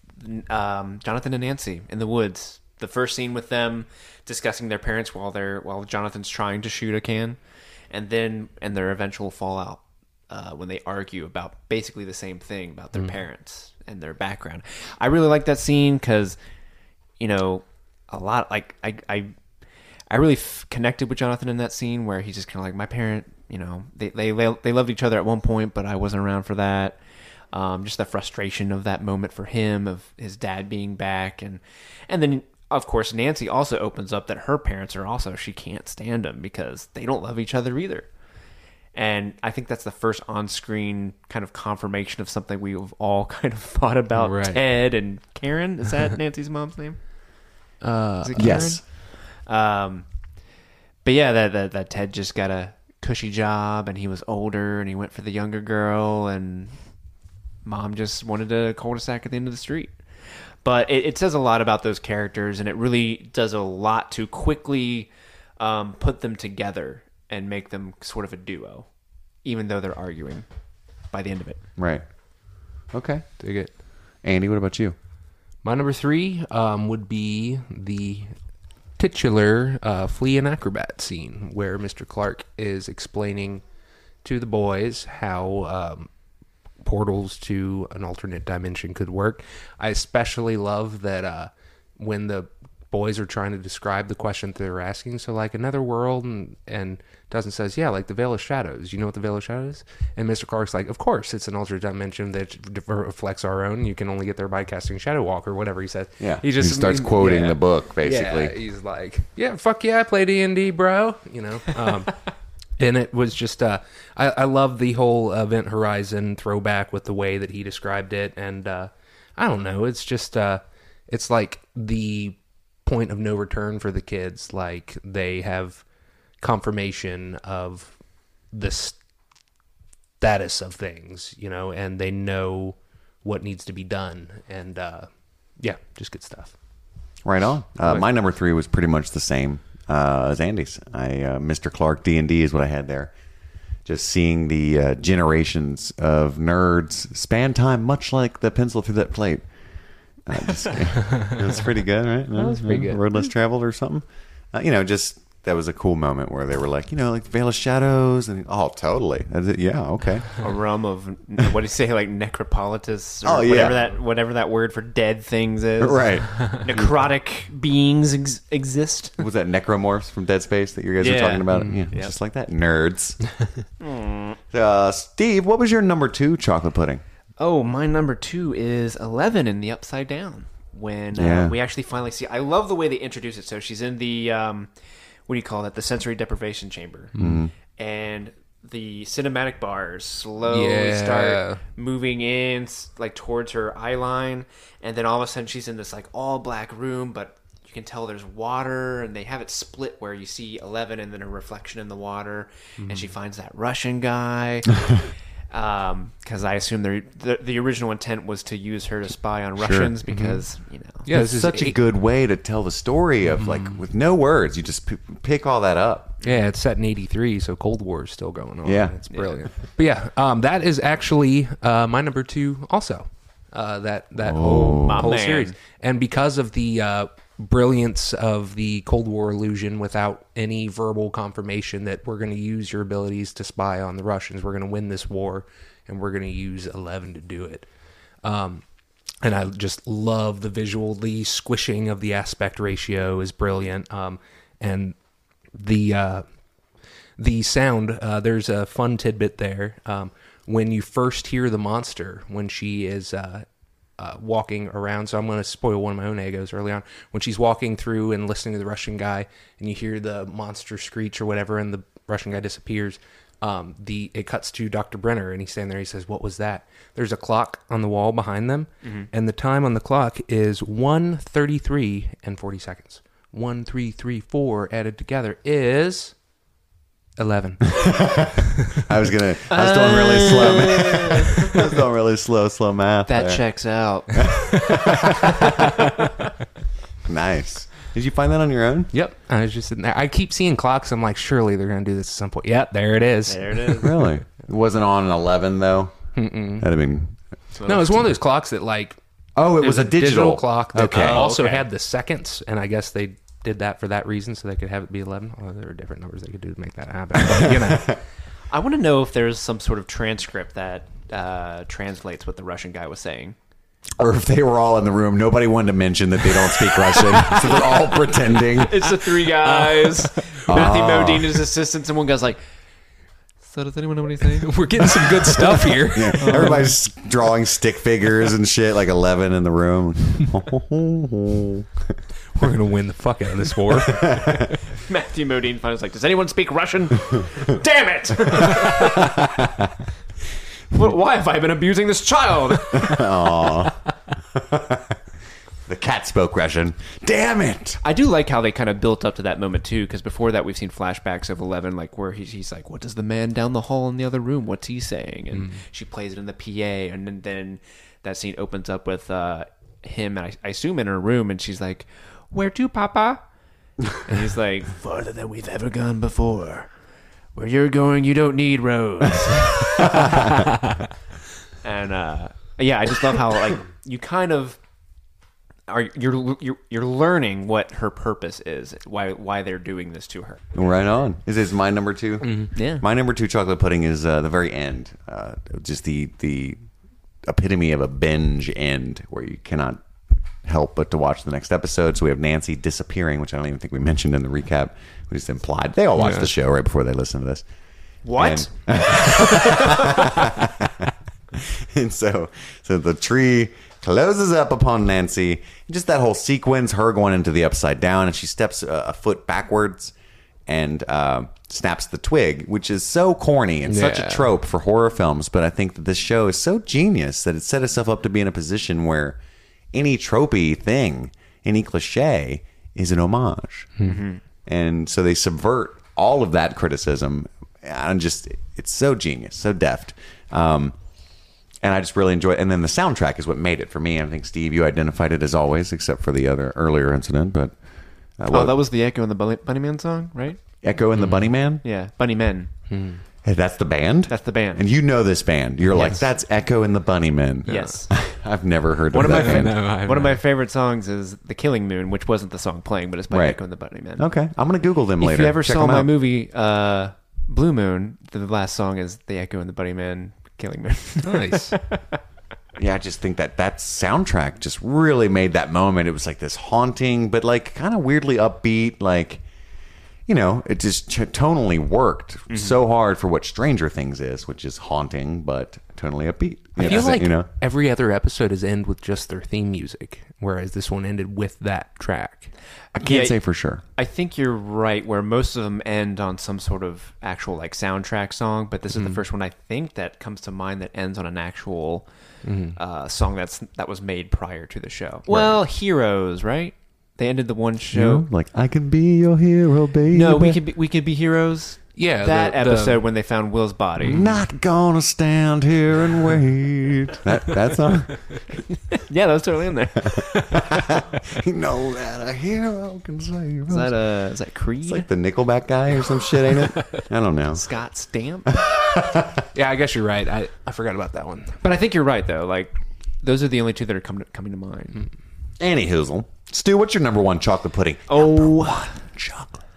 Speaker 9: um, Jonathan and Nancy in the woods. The first scene with them discussing their parents while they're while Jonathan's trying to shoot a can, and then and their eventual fallout. uh, when they argue about basically the same thing about their parents and their background. I really like that scene because, you know, a lot like I I I really f- connected with Jonathan in that scene where he's just kind of like my parent. You know, they they they loved each other at one point, but I wasn't around for that. Um, just the frustration of that moment for him of his dad being back, and and then of course Nancy also opens up that her parents are also she can't stand them because they don't love each other either. And I think that's the first on-screen kind of confirmation of something we've all kind of thought about
Speaker 2: Right.
Speaker 9: Ted and Karen. Is that Nancy's mom's name?
Speaker 2: Uh,
Speaker 8: Yes.
Speaker 9: Um, but yeah, that, that that Ted just got a cushy job, and he was older, and he went for the younger girl, and mom just wanted a cul-de-sac at the end of the street. But it, it says a lot about those characters, and it really does a lot to quickly um, put them together and make them sort of a duo, even though they're arguing by the end of it.
Speaker 8: Right. Okay.
Speaker 2: dig it.
Speaker 8: Andy, what about you?
Speaker 2: My number three um, would be the titular uh, flea and acrobat scene where Mr. Clark is explaining to the boys how um, portals to an alternate dimension could work. I especially love that uh, when the boys are trying to describe the question that they're asking. So, like another world, and and Dustin says, "Yeah, like the Veil of Shadows. You know what the Veil of Shadows?" is? And Mister Clark's like, "Of course, it's an alternate dimension that reflects our own. You can only get there by casting Shadow Walk or whatever he says."
Speaker 8: Yeah.
Speaker 2: he just
Speaker 8: He starts quoting the book, basically.
Speaker 2: Yeah, he's like, "Yeah, fuck yeah, I play D and D, bro." You know. Um, and it was just uh, I, I love the whole Event Horizon throwback with the way that he described it, and uh, I don't know, it's just uh, it's like the point of no return for the kids. Like they have confirmation of the status of things, you know, and they know what needs to be done, and uh, yeah, just good stuff.
Speaker 8: Right on. Uh, my number three was pretty much the same uh, as Andy's. I uh, Mr. Clark D and D is what I had there. Just seeing the uh, generations of nerds span time, much like the pencil through that plate. It was pretty good, right? That
Speaker 2: was pretty good.
Speaker 8: Road less traveled or something. Uh, you know, just that was a cool moment where they were like, you know, like Veil of Shadows, and oh, totally. I said, yeah, okay.
Speaker 9: A realm of what do you say, like necropolitus, or
Speaker 8: Oh, yeah.
Speaker 9: whatever that whatever that word for dead things is.
Speaker 8: Right.
Speaker 9: Necrotic beings ex- exist.
Speaker 8: Was that Necromorphs from Dead Space that you guys were talking about?
Speaker 9: Mhm.
Speaker 8: Yeah,
Speaker 9: Yep.
Speaker 8: just like that. Nerds. uh, Steve, what was your number two chocolate pudding?
Speaker 9: Oh, my number two is Eleven in the Upside Down. When
Speaker 8: Yeah.
Speaker 9: uh, we actually finally see, I love the way they introduce it. So she's in the um, what do you call that? The sensory deprivation chamber, and the cinematic bars slowly
Speaker 2: Yeah.
Speaker 9: start moving in like towards her eye line, and then all of a sudden she's in this like all black room, but you can tell there's water, and they have it split where you see Eleven and then a reflection in the water, and she finds that Russian guy. because I assume the, the the original intent was to use her to spy on Russians because you know
Speaker 2: Yeah,
Speaker 8: It's
Speaker 2: this is
Speaker 8: such a
Speaker 2: eight-
Speaker 8: good way to tell the story of like with no words. You just p- pick all that up.
Speaker 2: Yeah, it's set in '83, so Cold War is still going on.
Speaker 8: Yeah.
Speaker 2: it's brilliant. But yeah, um, that is actually uh, my number two. Also, uh, that that whole whole series, and because of the uh, brilliance of the Cold War illusion, without any verbal confirmation that we're going to use your abilities to spy on the Russians, we're going to win this war, and we're going to use Eleven to do it. Um, and I just love the visual. The squishing of the aspect ratio is brilliant. Um, and the uh, the sound. Uh, there's a fun tidbit there. Um, when you first hear the monster, when she is uh, uh, walking around, so I'm going to spoil one of my own Eggos early on. When she's walking through and listening to the Russian guy, and you hear the monster screech or whatever, and the Russian guy disappears. Um, the it cuts to Dr. Brenner, and he's standing there. He says, "What was that?" There's a clock on the wall behind them, and the time on the clock is 1:33 and 40 seconds. One, three, three, four added together is 11.
Speaker 8: I was gonna. I was doing really slow. math. I was doing really slow, slow math.
Speaker 9: that
Speaker 8: there.
Speaker 9: checks out.
Speaker 8: Nice. Did you find that on your own?
Speaker 2: Yep. I was just sitting there. I keep seeing clocks. I'm like, surely they're going to do this at some point. Yep, there it is.
Speaker 9: there it is.
Speaker 8: Really? It wasn't on an eleven though. That'd have been.
Speaker 2: No, it's one of those clocks that like
Speaker 8: Oh, it was a digital,
Speaker 2: clock that
Speaker 8: Okay.
Speaker 2: uh, also
Speaker 9: okay.
Speaker 2: had the seconds, and I guess they did that for that reason, so they could have it be 11. Oh, there are different numbers they could do to make that happen. But, you know,
Speaker 9: I want to know if there's some sort of transcript that uh, translates what the Russian guy was saying.
Speaker 8: Or if they were all in the room, nobody wanted to mention that they don't speak Russian, so they're all pretending.
Speaker 9: It's the three guys. Matthew Modine is assistants, and one guy's like, "So does anyone know what he's saying?"
Speaker 2: We're getting some good stuff here.
Speaker 8: Yeah, um, everybody's drawing stick figures and shit, like eleven in the room.
Speaker 2: We're gonna win the fuck out of this war.
Speaker 9: Matthew Modine finally like, "Does anyone speak Russian?" Damn it! Wh- Why have I been abusing this child?
Speaker 8: The cat spoke Russian. Damn it!
Speaker 9: I do like how they kind of built up to that moment too, because before that we've seen flashbacks of Eleven, like where he's, he's like, "What does the man down the hall in the other room? What's he saying?" And she plays it in the PA, and then, then that scene opens up with uh, him, and I, I assume in her room, and she's like, "Where to, Papa?" and he's like, "Farther than we've ever gone before. Where you're going, you don't need roads." and uh, yeah, I just love how like you kind of are you're you're you're learning what her purpose is, why why they're doing this to her.
Speaker 8: Right on. Is this my number 2
Speaker 9: Yeah.
Speaker 8: My number two chocolate pudding is uh, the very end. Uh, just the the epitome of a binge end where you cannot help but to watch the next episode. So we have Nancy disappearing, which I don't even think we mentioned in the recap. We just implied they all watch the show right before they listen to this.
Speaker 9: What?
Speaker 8: And, and so so the tree closes up upon Nancy. Just that whole sequence, her going into the upside down, and she steps a, a foot backwards and uh, snaps the twig, which is so corny and such a
Speaker 2: Yeah.
Speaker 8: trope for horror films. But I think that this show is so genius that it set itself up to be in a position where any tropey thing, any cliche, is an homage. And so they subvert all of that criticism. And just, it's so genius, so deft. Um, and I just really enjoy it. And then the soundtrack is what made it for me. I think, Steve, you identified it as always, except for the other earlier incident. But uh,
Speaker 9: Oh, that was the Echo and the Bunny, Bunny Man song, right?
Speaker 8: Echo and the Bunny Man.
Speaker 9: Yeah, Bunny Men.
Speaker 8: Hey, that's the band?
Speaker 9: That's the band.
Speaker 8: And you know this band. You're like, that's Echo and the Bunnymen.
Speaker 9: Yes.
Speaker 8: I've never heard
Speaker 9: One
Speaker 8: of
Speaker 9: of my
Speaker 8: that band.
Speaker 2: No, I've
Speaker 9: one of my favorite songs is "The Killing Moon," which wasn't the song playing, but it's by
Speaker 8: Right.
Speaker 9: Echo and the Bunny Men.
Speaker 8: Okay. I'm going to Google them
Speaker 9: If
Speaker 8: later.
Speaker 9: If you ever
Speaker 8: Check
Speaker 9: saw my
Speaker 8: out.
Speaker 9: movie uh, Blue Moon, the last song is "The Echo and the Bunny Man." Killing Moon.
Speaker 2: nice.
Speaker 8: Yeah, I just think that that soundtrack just really made that moment. It was like this haunting, but like kind of weirdly upbeat. Like, you know, it just ch- tonally worked
Speaker 9: Mm-hmm.
Speaker 8: so hard for what Stranger Things is, which is haunting but tonally upbeat.
Speaker 2: I feel like
Speaker 8: you know,
Speaker 2: every other episode is end with just their theme music, whereas this one ended with that track.
Speaker 8: I can't
Speaker 9: Yeah,
Speaker 8: say for sure.
Speaker 9: I think you're right. Where most of them end on some sort of actual like soundtrack song, but this is the first one I think that comes to mind that ends on an actual uh, song that's that was made prior to the show. Well, Heroes, right? They ended the one
Speaker 8: You
Speaker 9: show.
Speaker 8: know, like I can be your hero, baby.
Speaker 9: No, we could be, we could be heroes.
Speaker 2: Yeah,
Speaker 9: that
Speaker 2: the- the-
Speaker 9: episode when they found Will's body.
Speaker 8: Not gonna stand here and wait. that that song.
Speaker 9: Yeah, that was totally in there.
Speaker 8: you know that a hero can save
Speaker 9: Is
Speaker 8: us.
Speaker 9: that uh, is that Creed?
Speaker 8: It's like the Nickelback guy or some shit, ain't it? I don't know.
Speaker 9: Scott Stapp.
Speaker 2: Yeah, I guess you're right. I, I forgot about that one.
Speaker 9: but I think you're right though. Like those are the only two that are coming to, coming to mind.
Speaker 8: Annie Hoozle. Stu, what's your number one chocolate pudding?
Speaker 9: Oh,
Speaker 8: Chocolate pudding.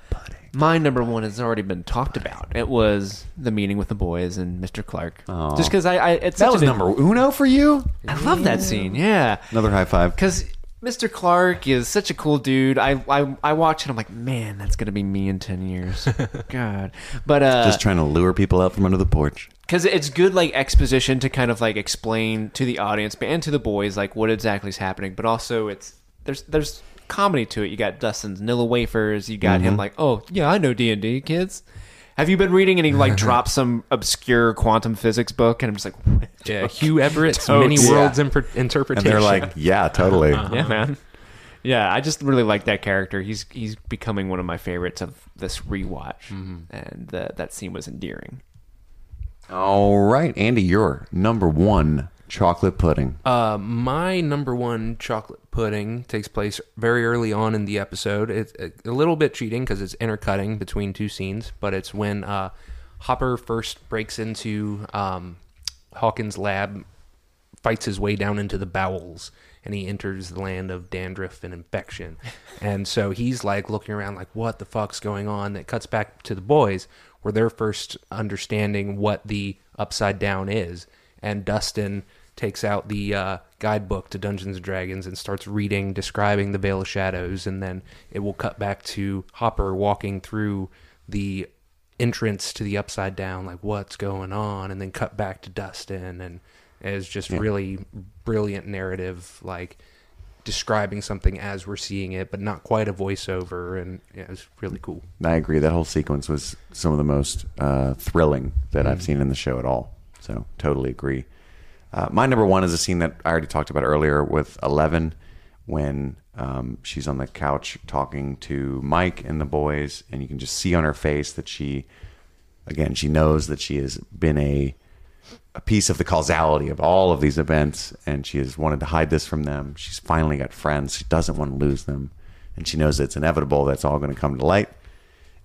Speaker 9: My number one has already been talked about. It was the meeting with the boys and Mr. Clark.
Speaker 8: Aw.
Speaker 9: Just because I, I it's
Speaker 8: That was number uno for you?
Speaker 9: I love that scene. Yeah,
Speaker 8: Another high five.
Speaker 9: because Mr. Clark is such a cool dude. I I, I watch it. I'm like, man, that's gonna be me in ten years. God, but uh,
Speaker 8: Just trying to lure people out from under the porch.
Speaker 9: because it's good like exposition to kind of like explain to the audience and to the boys like what exactly is happening but also it's there's there's comedy to it. You got dustin's nilla wafers. You got him like oh yeah i know d&d kids. Have you been reading and he like drops some obscure quantum physics book? And i'm just like what?
Speaker 2: Yeah, Hugh Everett's
Speaker 9: Totes.
Speaker 2: many worlds imper-
Speaker 8: And
Speaker 2: interpretation.
Speaker 8: they're like, yeah, totally.
Speaker 9: yeah man. Yeah i just really like that character. He's he's becoming one of my favorites of this rewatch. And uh, that scene was endearing.
Speaker 8: All right, Andy, your number one chocolate pudding.
Speaker 2: Uh, my number one chocolate pudding takes place very early on in the episode. It's a, a little bit cheating because it's intercutting between two scenes, but it's when uh, Hopper first breaks into um, Hawkins' lab, fights his way down into the bowels, and he enters the land of dandruff and infection. and so he's like looking around, like, what the fuck's going on? That cuts back to the boys, where they're first understanding what the upside down is. And Dustin takes out the uh, guidebook to Dungeons and Dragons and starts reading, describing the Veil of Shadows, and then it will cut back to Hopper walking through the entrance to the upside down, like what's going on, and then cut back to Dustin, and it's just really brilliant narrative, like describing something as we're seeing it, but not quite a voiceover, and yeah, it was really cool.
Speaker 8: I agree. That whole sequence was some of the most uh, thrilling that I've seen in the show at all. So totally agree. Uh, my number one is a scene that I already talked about earlier with Eleven when um, she's on the couch talking to Mike and the boys, and you can just see on her face that she, again, she knows that she has been a a piece of the causality of all of these events, and she has wanted to hide this from them. She's finally got friends. She doesn't want to lose them, and she knows it's inevitable. That's all going to come to light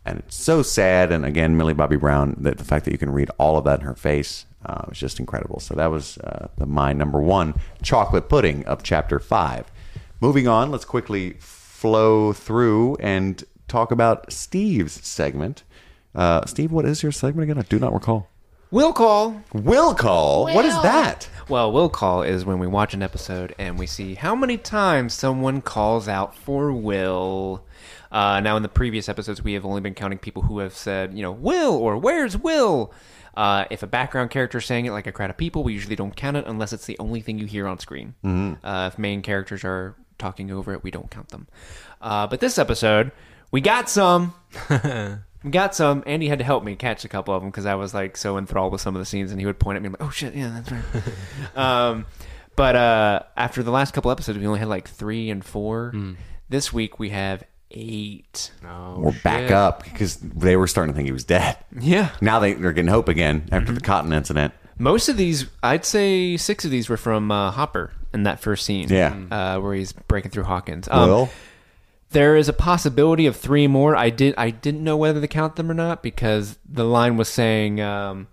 Speaker 8: and it's so sad. And again, Millie Bobby Brown, that the fact that you can read all of that in her face uh, was just incredible. So that was uh, the my number one chocolate pudding of chapter five. Moving on, let's quickly flow through and talk about Steve's segment. Uh, Steve, what is your segment again? I do not recall.
Speaker 9: Will call.
Speaker 8: Will call. What is that?
Speaker 9: Well, will call is when we watch an episode and we see how many times someone calls out for Will. Uh, now, in the previous episodes, we have only been counting people who have said, you know, Will or Where's Will? Uh, if a background character is saying it like a crowd of people, we usually don't count it unless it's the only thing you hear on screen. Uh, if main characters are talking over it, we don't count them. Uh, but this episode, we got some. we got some. Andy had to help me catch a couple of them because I was like so enthralled with some of the scenes, and he would point at me like, "Oh shit, yeah, that's right." um, but uh, after the last couple episodes, we only had like three and four. This week we have eight.
Speaker 2: Oh,
Speaker 8: We're back up because they were starting to think he was dead.
Speaker 9: Yeah.
Speaker 8: Now they, they're getting hope again after the cotton incident.
Speaker 9: Most of these, I'd say six of these were from uh, Hopper in that first scene.
Speaker 8: Yeah.
Speaker 9: uh, where he's breaking through Hawkins. Um,
Speaker 8: Will?
Speaker 9: there is a possibility of three more. I did. I didn't know whether to count them or not because the line was saying, um,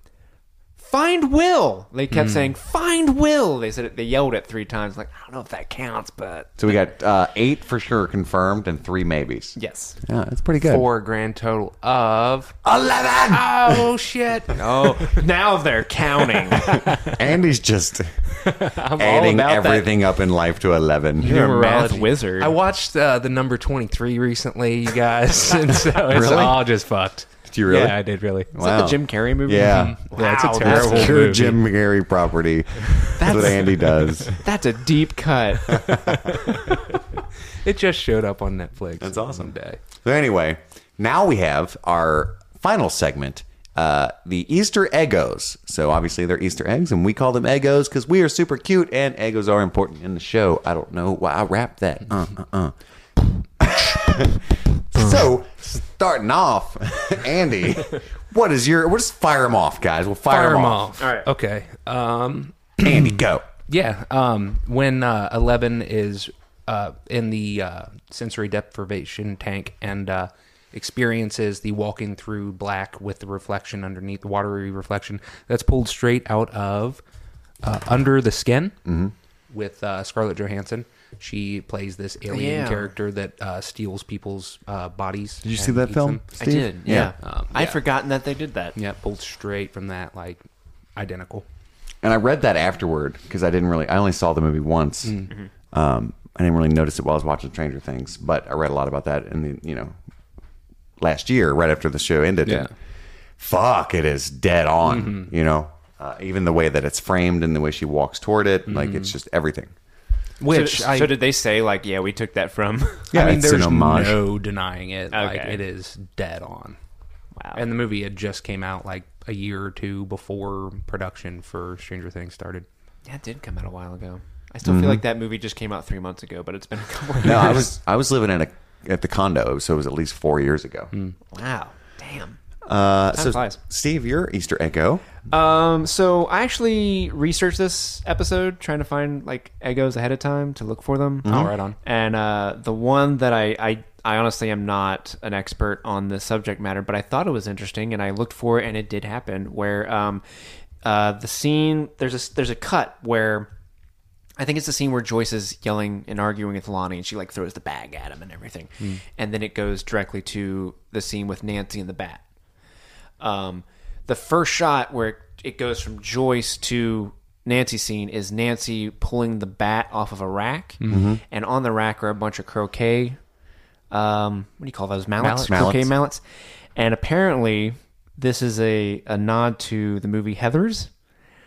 Speaker 9: "Find Will." They kept saying, "Find Will." They said it, they yelled it three times. Like I don't know if that counts, but
Speaker 8: So we got uh, eight for sure confirmed and three maybes.
Speaker 9: yes.
Speaker 8: Yeah, that's pretty good.
Speaker 2: For a grand total of
Speaker 8: Eleven.
Speaker 2: oh shit!
Speaker 9: Oh, now they're counting.
Speaker 8: Andy's just
Speaker 2: I'm
Speaker 8: adding
Speaker 2: all about that.
Speaker 8: everything up in life to eleven.
Speaker 9: You're a math
Speaker 2: Numerology.
Speaker 9: wizard.
Speaker 2: I watched uh, the number twenty three recently, you guys, and so it's
Speaker 8: Really?
Speaker 2: all just fucked.
Speaker 8: Did you really?
Speaker 2: Yeah, I did really.
Speaker 9: Is that the Jim Carrey movie?
Speaker 8: Yeah.
Speaker 2: Yeah, it's a terrible
Speaker 9: that's
Speaker 8: Pure
Speaker 2: movie.
Speaker 8: Jim Carrey property. That's what Andy does.
Speaker 9: That's a deep cut.
Speaker 2: It just showed up on Netflix.
Speaker 8: That's awesome.
Speaker 2: Day.
Speaker 8: So anyway, now we have our final segment, uh, the Easter Eggos. So obviously they're Easter eggs, and we call them Eggos because we are super cute, and Eggos are important in the show. I don't know why I wrapped that. Uh, uh, uh. so starting off, Andy, what is your? We'll just fire them off, guys. We'll fire,
Speaker 2: Fire
Speaker 8: them
Speaker 2: them
Speaker 8: off.
Speaker 2: off. All right. Okay. Um,
Speaker 8: Andy, go.
Speaker 2: Yeah. Um, when uh, Eleven is uh, in the uh, sensory deprivation tank and uh, experiences the walking through black with the reflection underneath, the watery reflection, that's pulled straight out of uh, Under the Skin with uh, Scarlett Johansson. She plays this alien
Speaker 9: Yeah.
Speaker 2: character that uh, steals people's uh, bodies.
Speaker 8: Did you see that film?
Speaker 9: I
Speaker 8: Steve?
Speaker 9: did. Yeah.
Speaker 2: Um,
Speaker 9: I'd
Speaker 2: yeah.
Speaker 9: forgotten that they did that.
Speaker 2: Yeah, pulled straight from that, like identical.
Speaker 8: And I read that afterward because I didn't really. I only saw the movie once. Um, I didn't really notice it while I was watching Stranger Things, but I read a lot about that in the you know last year, right after the show ended.
Speaker 2: Yeah.
Speaker 8: And fuck, it is dead on. You know, uh, even the way that it's framed and the way she walks toward it, like it's just everything.
Speaker 2: Which
Speaker 9: so,
Speaker 2: I,
Speaker 9: so did they say like, yeah, we took that from?
Speaker 8: Yeah,
Speaker 2: I mean,
Speaker 8: it's
Speaker 2: there's
Speaker 8: an homage.
Speaker 2: no denying it. Like it is dead on.
Speaker 9: Wow.
Speaker 2: And the movie had just came out like a year or two before production for Stranger Things started.
Speaker 9: Yeah, it did come out a while ago. I still feel mm-hmm. like that movie just came out three months ago, but it's been a couple. Of
Speaker 8: No,
Speaker 9: years.
Speaker 8: I was I was living in a at the condo, so it was at least four years ago. Hmm.
Speaker 9: Wow, damn.
Speaker 8: Uh, so,
Speaker 9: flies.
Speaker 8: Steve, your Easter egg go.
Speaker 9: Um, so I actually researched this episode, trying to find like Eggos ahead of time to look for them.
Speaker 2: Oh, right on.
Speaker 9: And uh, the one that I, I I honestly am not an expert on the subject matter, but I thought it was interesting, and I looked for it, and it did happen. Where um, uh, the scene there's a there's a cut where. I think it's the scene where Joyce is yelling and arguing with Lonnie, and she like throws the bag at him and everything, and then it goes directly to the scene with Nancy and the bat. Um, the first shot where it, it goes from Joyce to Nancy scene is Nancy pulling the bat off of a rack,
Speaker 8: Mhm.
Speaker 9: and on the rack are a bunch of croquet. Um, what do you call those mallets?
Speaker 8: Mallets.
Speaker 9: Croquet
Speaker 8: Mallets.
Speaker 9: mallets. And apparently, this is a, a nod to the movie Heathers.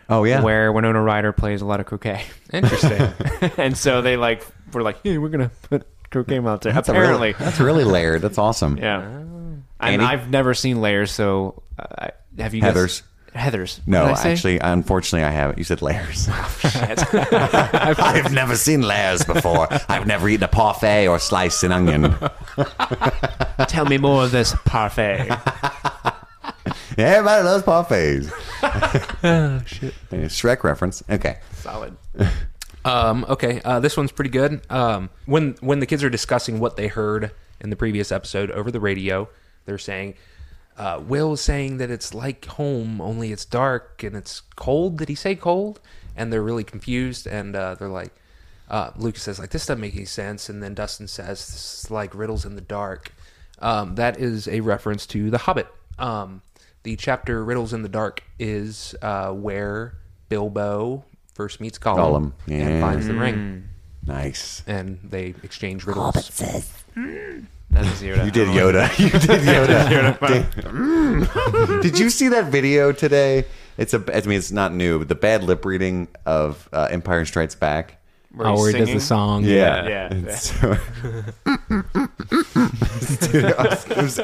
Speaker 8: Oh, yeah.
Speaker 9: where Winona Ryder plays a lot of croquet.
Speaker 2: Interesting.
Speaker 9: and so they like were like, hey, we're gonna put croquet mallets there.
Speaker 8: That's
Speaker 9: apparently,
Speaker 8: really, that's really layered. That's awesome.
Speaker 9: yeah.
Speaker 8: Andy?
Speaker 9: And I've never seen layers, so uh, have you?
Speaker 8: Heathers.
Speaker 9: Guys, Heathers.
Speaker 8: No,
Speaker 9: I
Speaker 8: actually, unfortunately, I haven't. You said layers.
Speaker 9: Oh, Shit.
Speaker 8: I've never seen layers before. I've never eaten a parfait or sliced an onion.
Speaker 9: Tell me more of this parfait.
Speaker 8: Everybody loves parfaits.
Speaker 2: oh shit.
Speaker 8: Shrek reference. Okay.
Speaker 9: Solid.
Speaker 2: Um, okay, uh, this one's pretty good. Um, when when the kids are discussing what they heard in the previous episode over the radio, they're saying, uh, "Will's saying that it's like home, only it's dark and it's cold." Did he say cold? And they're really confused, and uh, they're like, uh, Lucas says, "Like this doesn't make any sense," and then Dustin says, "This is like riddles in the dark." Um, that is a reference to The Hobbit. Um, the chapter "Riddles in the Dark" is uh, where Bilbo first meets Gollum,
Speaker 8: Gollum. Yeah.
Speaker 2: and finds the ring.
Speaker 8: Nice.
Speaker 2: And they exchange riddles.
Speaker 9: That is Yoda.
Speaker 8: You did Yoda. You did Yoda. Did- did you see that video today? It's a. I mean, it's not new. But the bad lip reading of uh, Empire Strikes Back.
Speaker 10: Oh, where he does the song.
Speaker 8: Yeah,
Speaker 9: Yeah.
Speaker 8: It's so- Dude, was- it was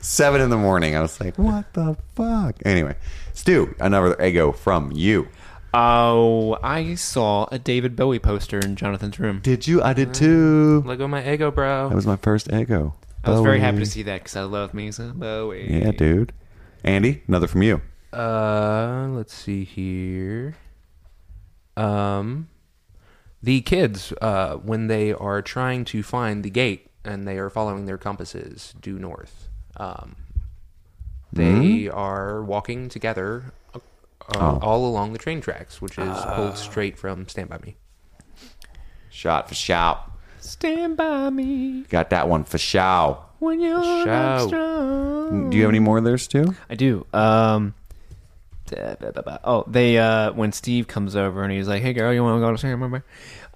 Speaker 8: seven in the morning. I was like, "What the fuck?" Anyway, Stu, another Eggo from you.
Speaker 9: Oh, I saw a David Bowie poster in Jonathan's room.
Speaker 8: Did you? I did too.
Speaker 2: Let go my Eggo, bro.
Speaker 8: That was my first Eggo.
Speaker 9: I was very happy to see that because I love me some Bowie.
Speaker 8: Yeah, dude. Andy, another from you.
Speaker 2: Uh, let's see here. Um, the kids, uh, when they are trying to find the gate and they are following their compasses due north, um, they are walking together uh,
Speaker 8: Oh.
Speaker 2: all along the train tracks, which is pulled straight from Stand By Me.
Speaker 8: Shot for shout.
Speaker 9: Stand by me
Speaker 8: Got that one for show.
Speaker 9: when you're
Speaker 2: Shout.
Speaker 9: not strong.
Speaker 8: Do you have any more there, too?
Speaker 9: I do. Um, da- da- da- da. oh, they uh, when Steve comes over and he's like, "Hey, girl, you want to go to see remember?"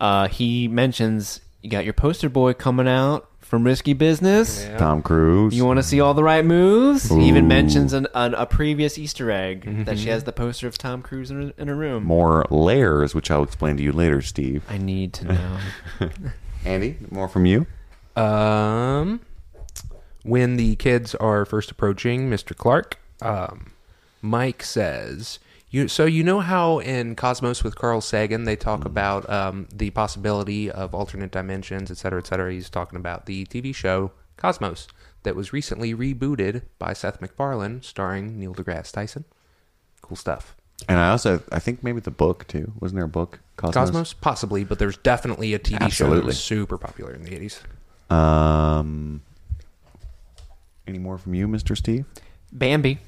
Speaker 9: Uh, he mentions you got your poster boy coming out from Risky Business.
Speaker 8: Tom Cruise.
Speaker 9: You want to see all the right moves? He
Speaker 8: Ooh.
Speaker 9: even mentions an, an, a previous Easter egg that she has the poster of Tom Cruise in her, in her room.
Speaker 8: more layers, which I'll explain to you later, Steve.
Speaker 9: I need to know.
Speaker 8: Andy, more from you.
Speaker 2: Um, when the kids are first approaching Mr. Clark, um, Mike says, "You so you know how in Cosmos with Carl Sagan they talk about um, the possibility of alternate dimensions, et cetera, et cetera. He's talking about the TV show Cosmos that was recently rebooted by Seth MacFarlane, starring Neil deGrasse Tyson. Cool stuff.
Speaker 8: And I also, I think maybe the book too. Wasn't there a book? Cosmos.
Speaker 2: Cosmos, possibly, but there's definitely a TV show that was super popular in the eighties.
Speaker 8: Um. Any more from you, Mister Steve?
Speaker 9: Bambi.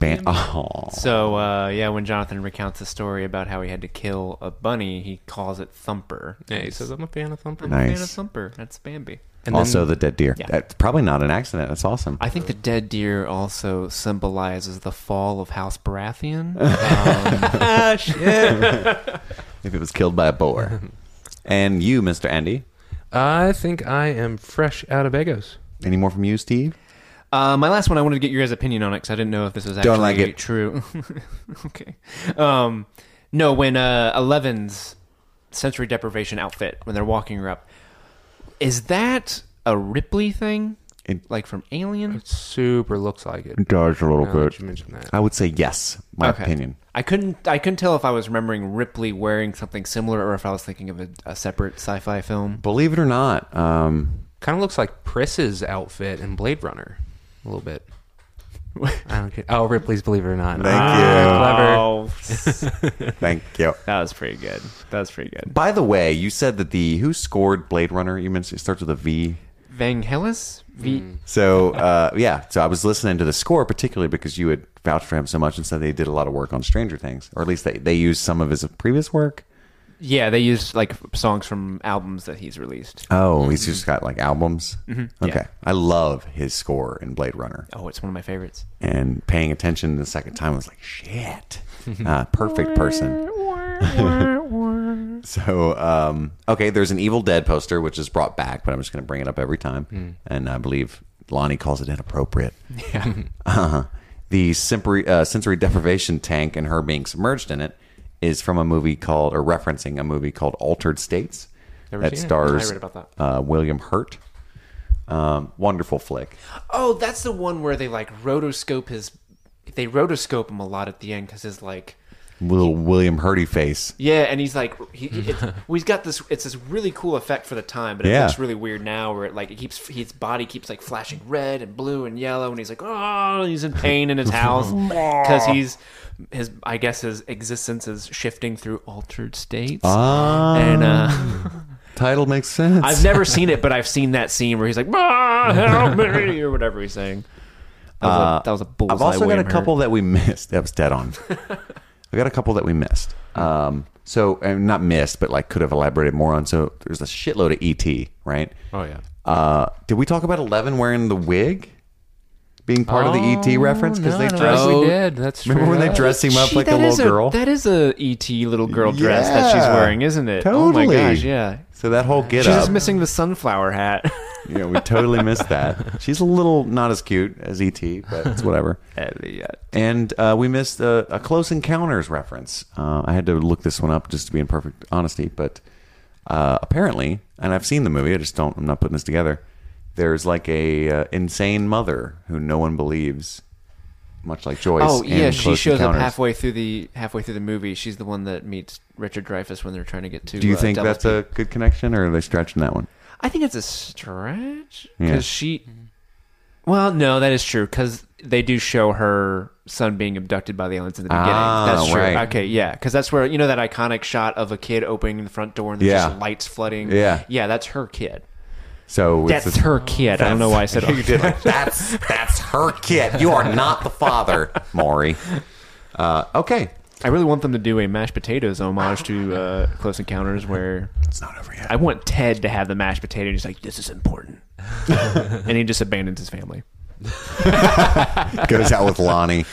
Speaker 8: Ban- oh,
Speaker 9: So uh, yeah, when Jonathan recounts the story about how he had to kill a bunny, he calls it Thumper.
Speaker 2: Yeah, he says, "I'm a fan of Thumper."
Speaker 9: I'm a fan
Speaker 8: Nice.
Speaker 9: of Thumper. That's Bambi.
Speaker 2: And
Speaker 8: also
Speaker 2: then-
Speaker 8: the dead deer.
Speaker 9: Yeah.
Speaker 8: That's probably not an accident. That's awesome.
Speaker 9: I think the dead deer also symbolizes the fall of House Baratheon.
Speaker 8: Ah, shit. if it was killed by a boar. and you, Mister Andy.
Speaker 2: I think I am fresh out of Eggos.
Speaker 8: Any more from you, Steve?
Speaker 9: Uh, my last one, I wanted to get your guys' opinion on it because I didn't know if this was actually
Speaker 8: Don't like it.
Speaker 9: true. okay. Um, no, when uh, Eleven's sensory deprivation outfit, when they're walking her up, is that a Ripley thing?
Speaker 8: It-
Speaker 9: like from Alien?
Speaker 2: It super looks like it.
Speaker 8: It does a little
Speaker 2: Now that
Speaker 8: bit.
Speaker 2: you mention that.
Speaker 8: I would say yes. My
Speaker 9: Okay.
Speaker 8: opinion.
Speaker 9: I couldn't. I couldn't tell if I was remembering Ripley wearing something similar or if I was thinking of a, a separate sci-fi film.
Speaker 8: Believe it or not, um,
Speaker 2: Kind of looks like Pris's outfit in Blade Runner, a little bit. I don't care. Oh, Ripley's Believe It or Not.
Speaker 8: Thank
Speaker 2: you.
Speaker 9: Oh,
Speaker 8: thank you.
Speaker 9: that was pretty good. That was pretty good.
Speaker 8: By the way, you said that the who scored Blade Runner? You mentioned it starts with a V.
Speaker 9: Vangelis? V.
Speaker 8: So uh, yeah, so I was listening to the score particularly because you had vouched for him so much and said they did a lot of work on Stranger Things, or at least they they used some of his previous work.
Speaker 9: Yeah, they used like songs from albums that he's released.
Speaker 8: Oh, he's just got like albums.
Speaker 9: Mhm,
Speaker 8: Okay,
Speaker 9: yeah.
Speaker 8: I love his score in Blade Runner,
Speaker 9: Oh, it's one of my favorites.
Speaker 8: and paying attention the second time I was like, shit, uh, perfect person. so, um, okay, there's an Evil Dead poster which is brought back, but I'm just going to bring it up every time,
Speaker 10: Mm.
Speaker 8: and I believe Lonnie calls it inappropriate.
Speaker 9: Yeah.
Speaker 8: Uh, the sensory, uh, sensory deprivation tank and her being submerged in it is from a movie called, or referencing a movie called Altered States.
Speaker 9: Never
Speaker 8: that
Speaker 9: seen it.
Speaker 8: stars
Speaker 9: I read about that.
Speaker 8: Uh, William Hurt. Um, wonderful flick.
Speaker 9: Oh, that's the one where they like rotoscope his. They rotoscope him a lot at the end because his like.
Speaker 8: Little William Hurdy face.
Speaker 9: Yeah, and he's like, he, it's, well, he's got this. It's this really cool effect for the time, but it
Speaker 8: Yeah.
Speaker 9: looks really weird now. Where it like it keeps his body keeps like flashing red and blue and yellow, and he's like, oh, he's in pain in his house because he's his. I guess his existence is shifting through altered states.
Speaker 8: Ah.
Speaker 9: and uh,
Speaker 8: Title makes sense.
Speaker 9: I've never seen it, but I've seen that scene where he's like, ah, help me, or whatever he's saying. That was,
Speaker 8: Uh,
Speaker 9: a, that was a bullseye.
Speaker 8: I've also got a
Speaker 9: William Hurt.
Speaker 8: couple that we missed. That was dead on. I got a couple that we missed. Um, so and not missed, but like could have elaborated more on. So there's a shitload of ET, right?
Speaker 10: Oh, yeah.
Speaker 8: Uh, did we talk about Eleven wearing the wig, being part of the ET reference because
Speaker 10: no,
Speaker 8: they
Speaker 10: I don't
Speaker 8: dress?
Speaker 10: think we did. That's
Speaker 8: remember
Speaker 10: true.
Speaker 8: when they dressed him up like a
Speaker 9: that
Speaker 8: little
Speaker 9: is
Speaker 8: girl?
Speaker 9: That is a ET little girl dress that she's
Speaker 8: Yeah.
Speaker 9: wearing, isn't it?
Speaker 8: Totally.
Speaker 9: Oh my gosh, yeah.
Speaker 8: So that whole get
Speaker 9: She's
Speaker 8: up.
Speaker 9: just missing the sunflower hat.
Speaker 8: yeah, we totally missed that. She's a little not as cute as ET, but it's whatever. And uh, we missed a, a Close Encounters reference. Uh, I had to look this one up just to be in perfect honesty, but uh, apparently, and I've seen the movie. I just don't. I'm not putting this together. There's like a uh, insane mother who no one believes, much like Joyce.
Speaker 9: oh yeah, she
Speaker 8: Close
Speaker 9: shows up halfway through the halfway through the movie. She's the one that meets Richard Dreyfuss when they're trying to get to.
Speaker 8: Do you
Speaker 9: uh,
Speaker 8: think
Speaker 9: Devil's
Speaker 8: that's a good connection, or are they stretching that one?
Speaker 9: I think it's a stretch
Speaker 8: Yeah.
Speaker 9: because she. Well, no, that is true because they do show her son being abducted by the aliens in the beginning.
Speaker 8: Ah,
Speaker 9: that's true.
Speaker 8: right.
Speaker 9: Okay, yeah, because that's where you know that iconic shot of a kid opening the front door and there's
Speaker 8: Yeah.
Speaker 9: just lights flooding.
Speaker 8: Yeah.
Speaker 9: yeah, that's her kid.
Speaker 8: So it's
Speaker 9: That's
Speaker 8: a-
Speaker 9: her kid. I don't know why I said
Speaker 8: you did like, that's that's her kid. You are not the father, Maury. Uh, okay,
Speaker 9: I really want them to do a mashed potatoes homage to uh, Close Encounters, where
Speaker 8: it's not over yet.
Speaker 9: I want Ted to have the mashed potato. and He's like, "This is important," and he just abandons his family.
Speaker 8: Goes out with Lonnie.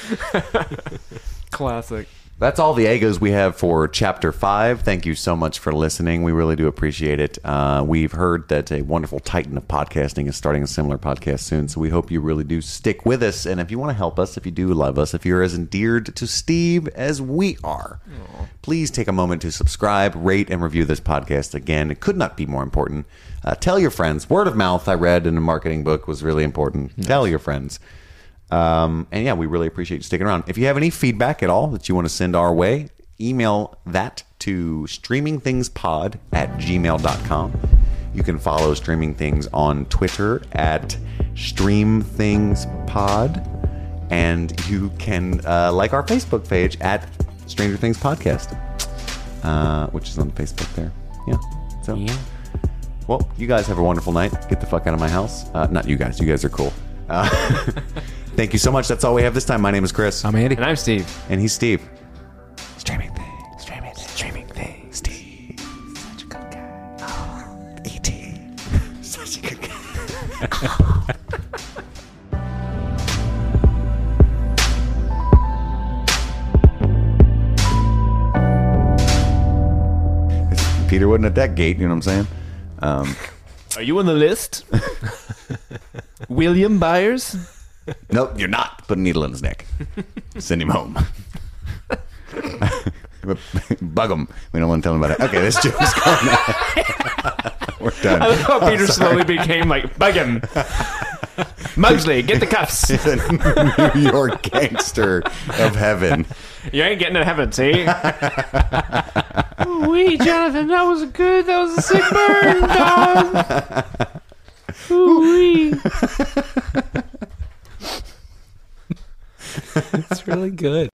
Speaker 9: Classic.
Speaker 8: That's all the egos we have for chapter five. Thank you so much for listening. We really do appreciate it. Uh, we've heard that a wonderful titan of podcasting is starting a similar podcast soon, so we hope you really do stick with us. And if you want to help us, if you do love us, if you're as endeared to Steve as we are, please take a moment to subscribe, rate, and review this podcast. Again, it could not be more important. Uh, tell your friends. Word of mouth, I read in a marketing book, was really important. Tell your friends. Um, and yeah, we really appreciate you sticking around. If you have any feedback at all that you want to send our way, email that to streamingthingspod at gmail.com. You can follow Streaming Things on Twitter at StreamThingsPod. And you can uh, like our Facebook page at Stranger Things Podcast, uh, which is on the Facebook there. Yeah. So, yeah. well, you guys have a wonderful night. Get the fuck out of my house. Uh, not you guys. You guys are cool. Thank you so much. That's all we have this time. My name is Chris.
Speaker 2: I'm Andy.
Speaker 9: And I'm Steve.
Speaker 8: And he's Steve.
Speaker 9: Streaming thing. Streaming thing. Streaming thing.
Speaker 8: Steve.
Speaker 9: Such a good guy.
Speaker 8: Oh, E.T. Such a good guy. Peter wasn't at that gate, you know what I'm saying? Um,
Speaker 9: Are you on the list? William Byers?
Speaker 8: nope, you're not. Put a needle in his neck. Send him home. Bug him. We don't want to tell him about it. Okay, this joke's going We're done.
Speaker 9: I love how Peter slowly became like, bug him. Mugsley, get the cuffs.
Speaker 8: He's a New York gangster of heaven.
Speaker 9: You ain't getting to heaven, see? Wee, Jonathan, that was good. That was a sick burn, dog. Ooh-wee.
Speaker 2: It's really good.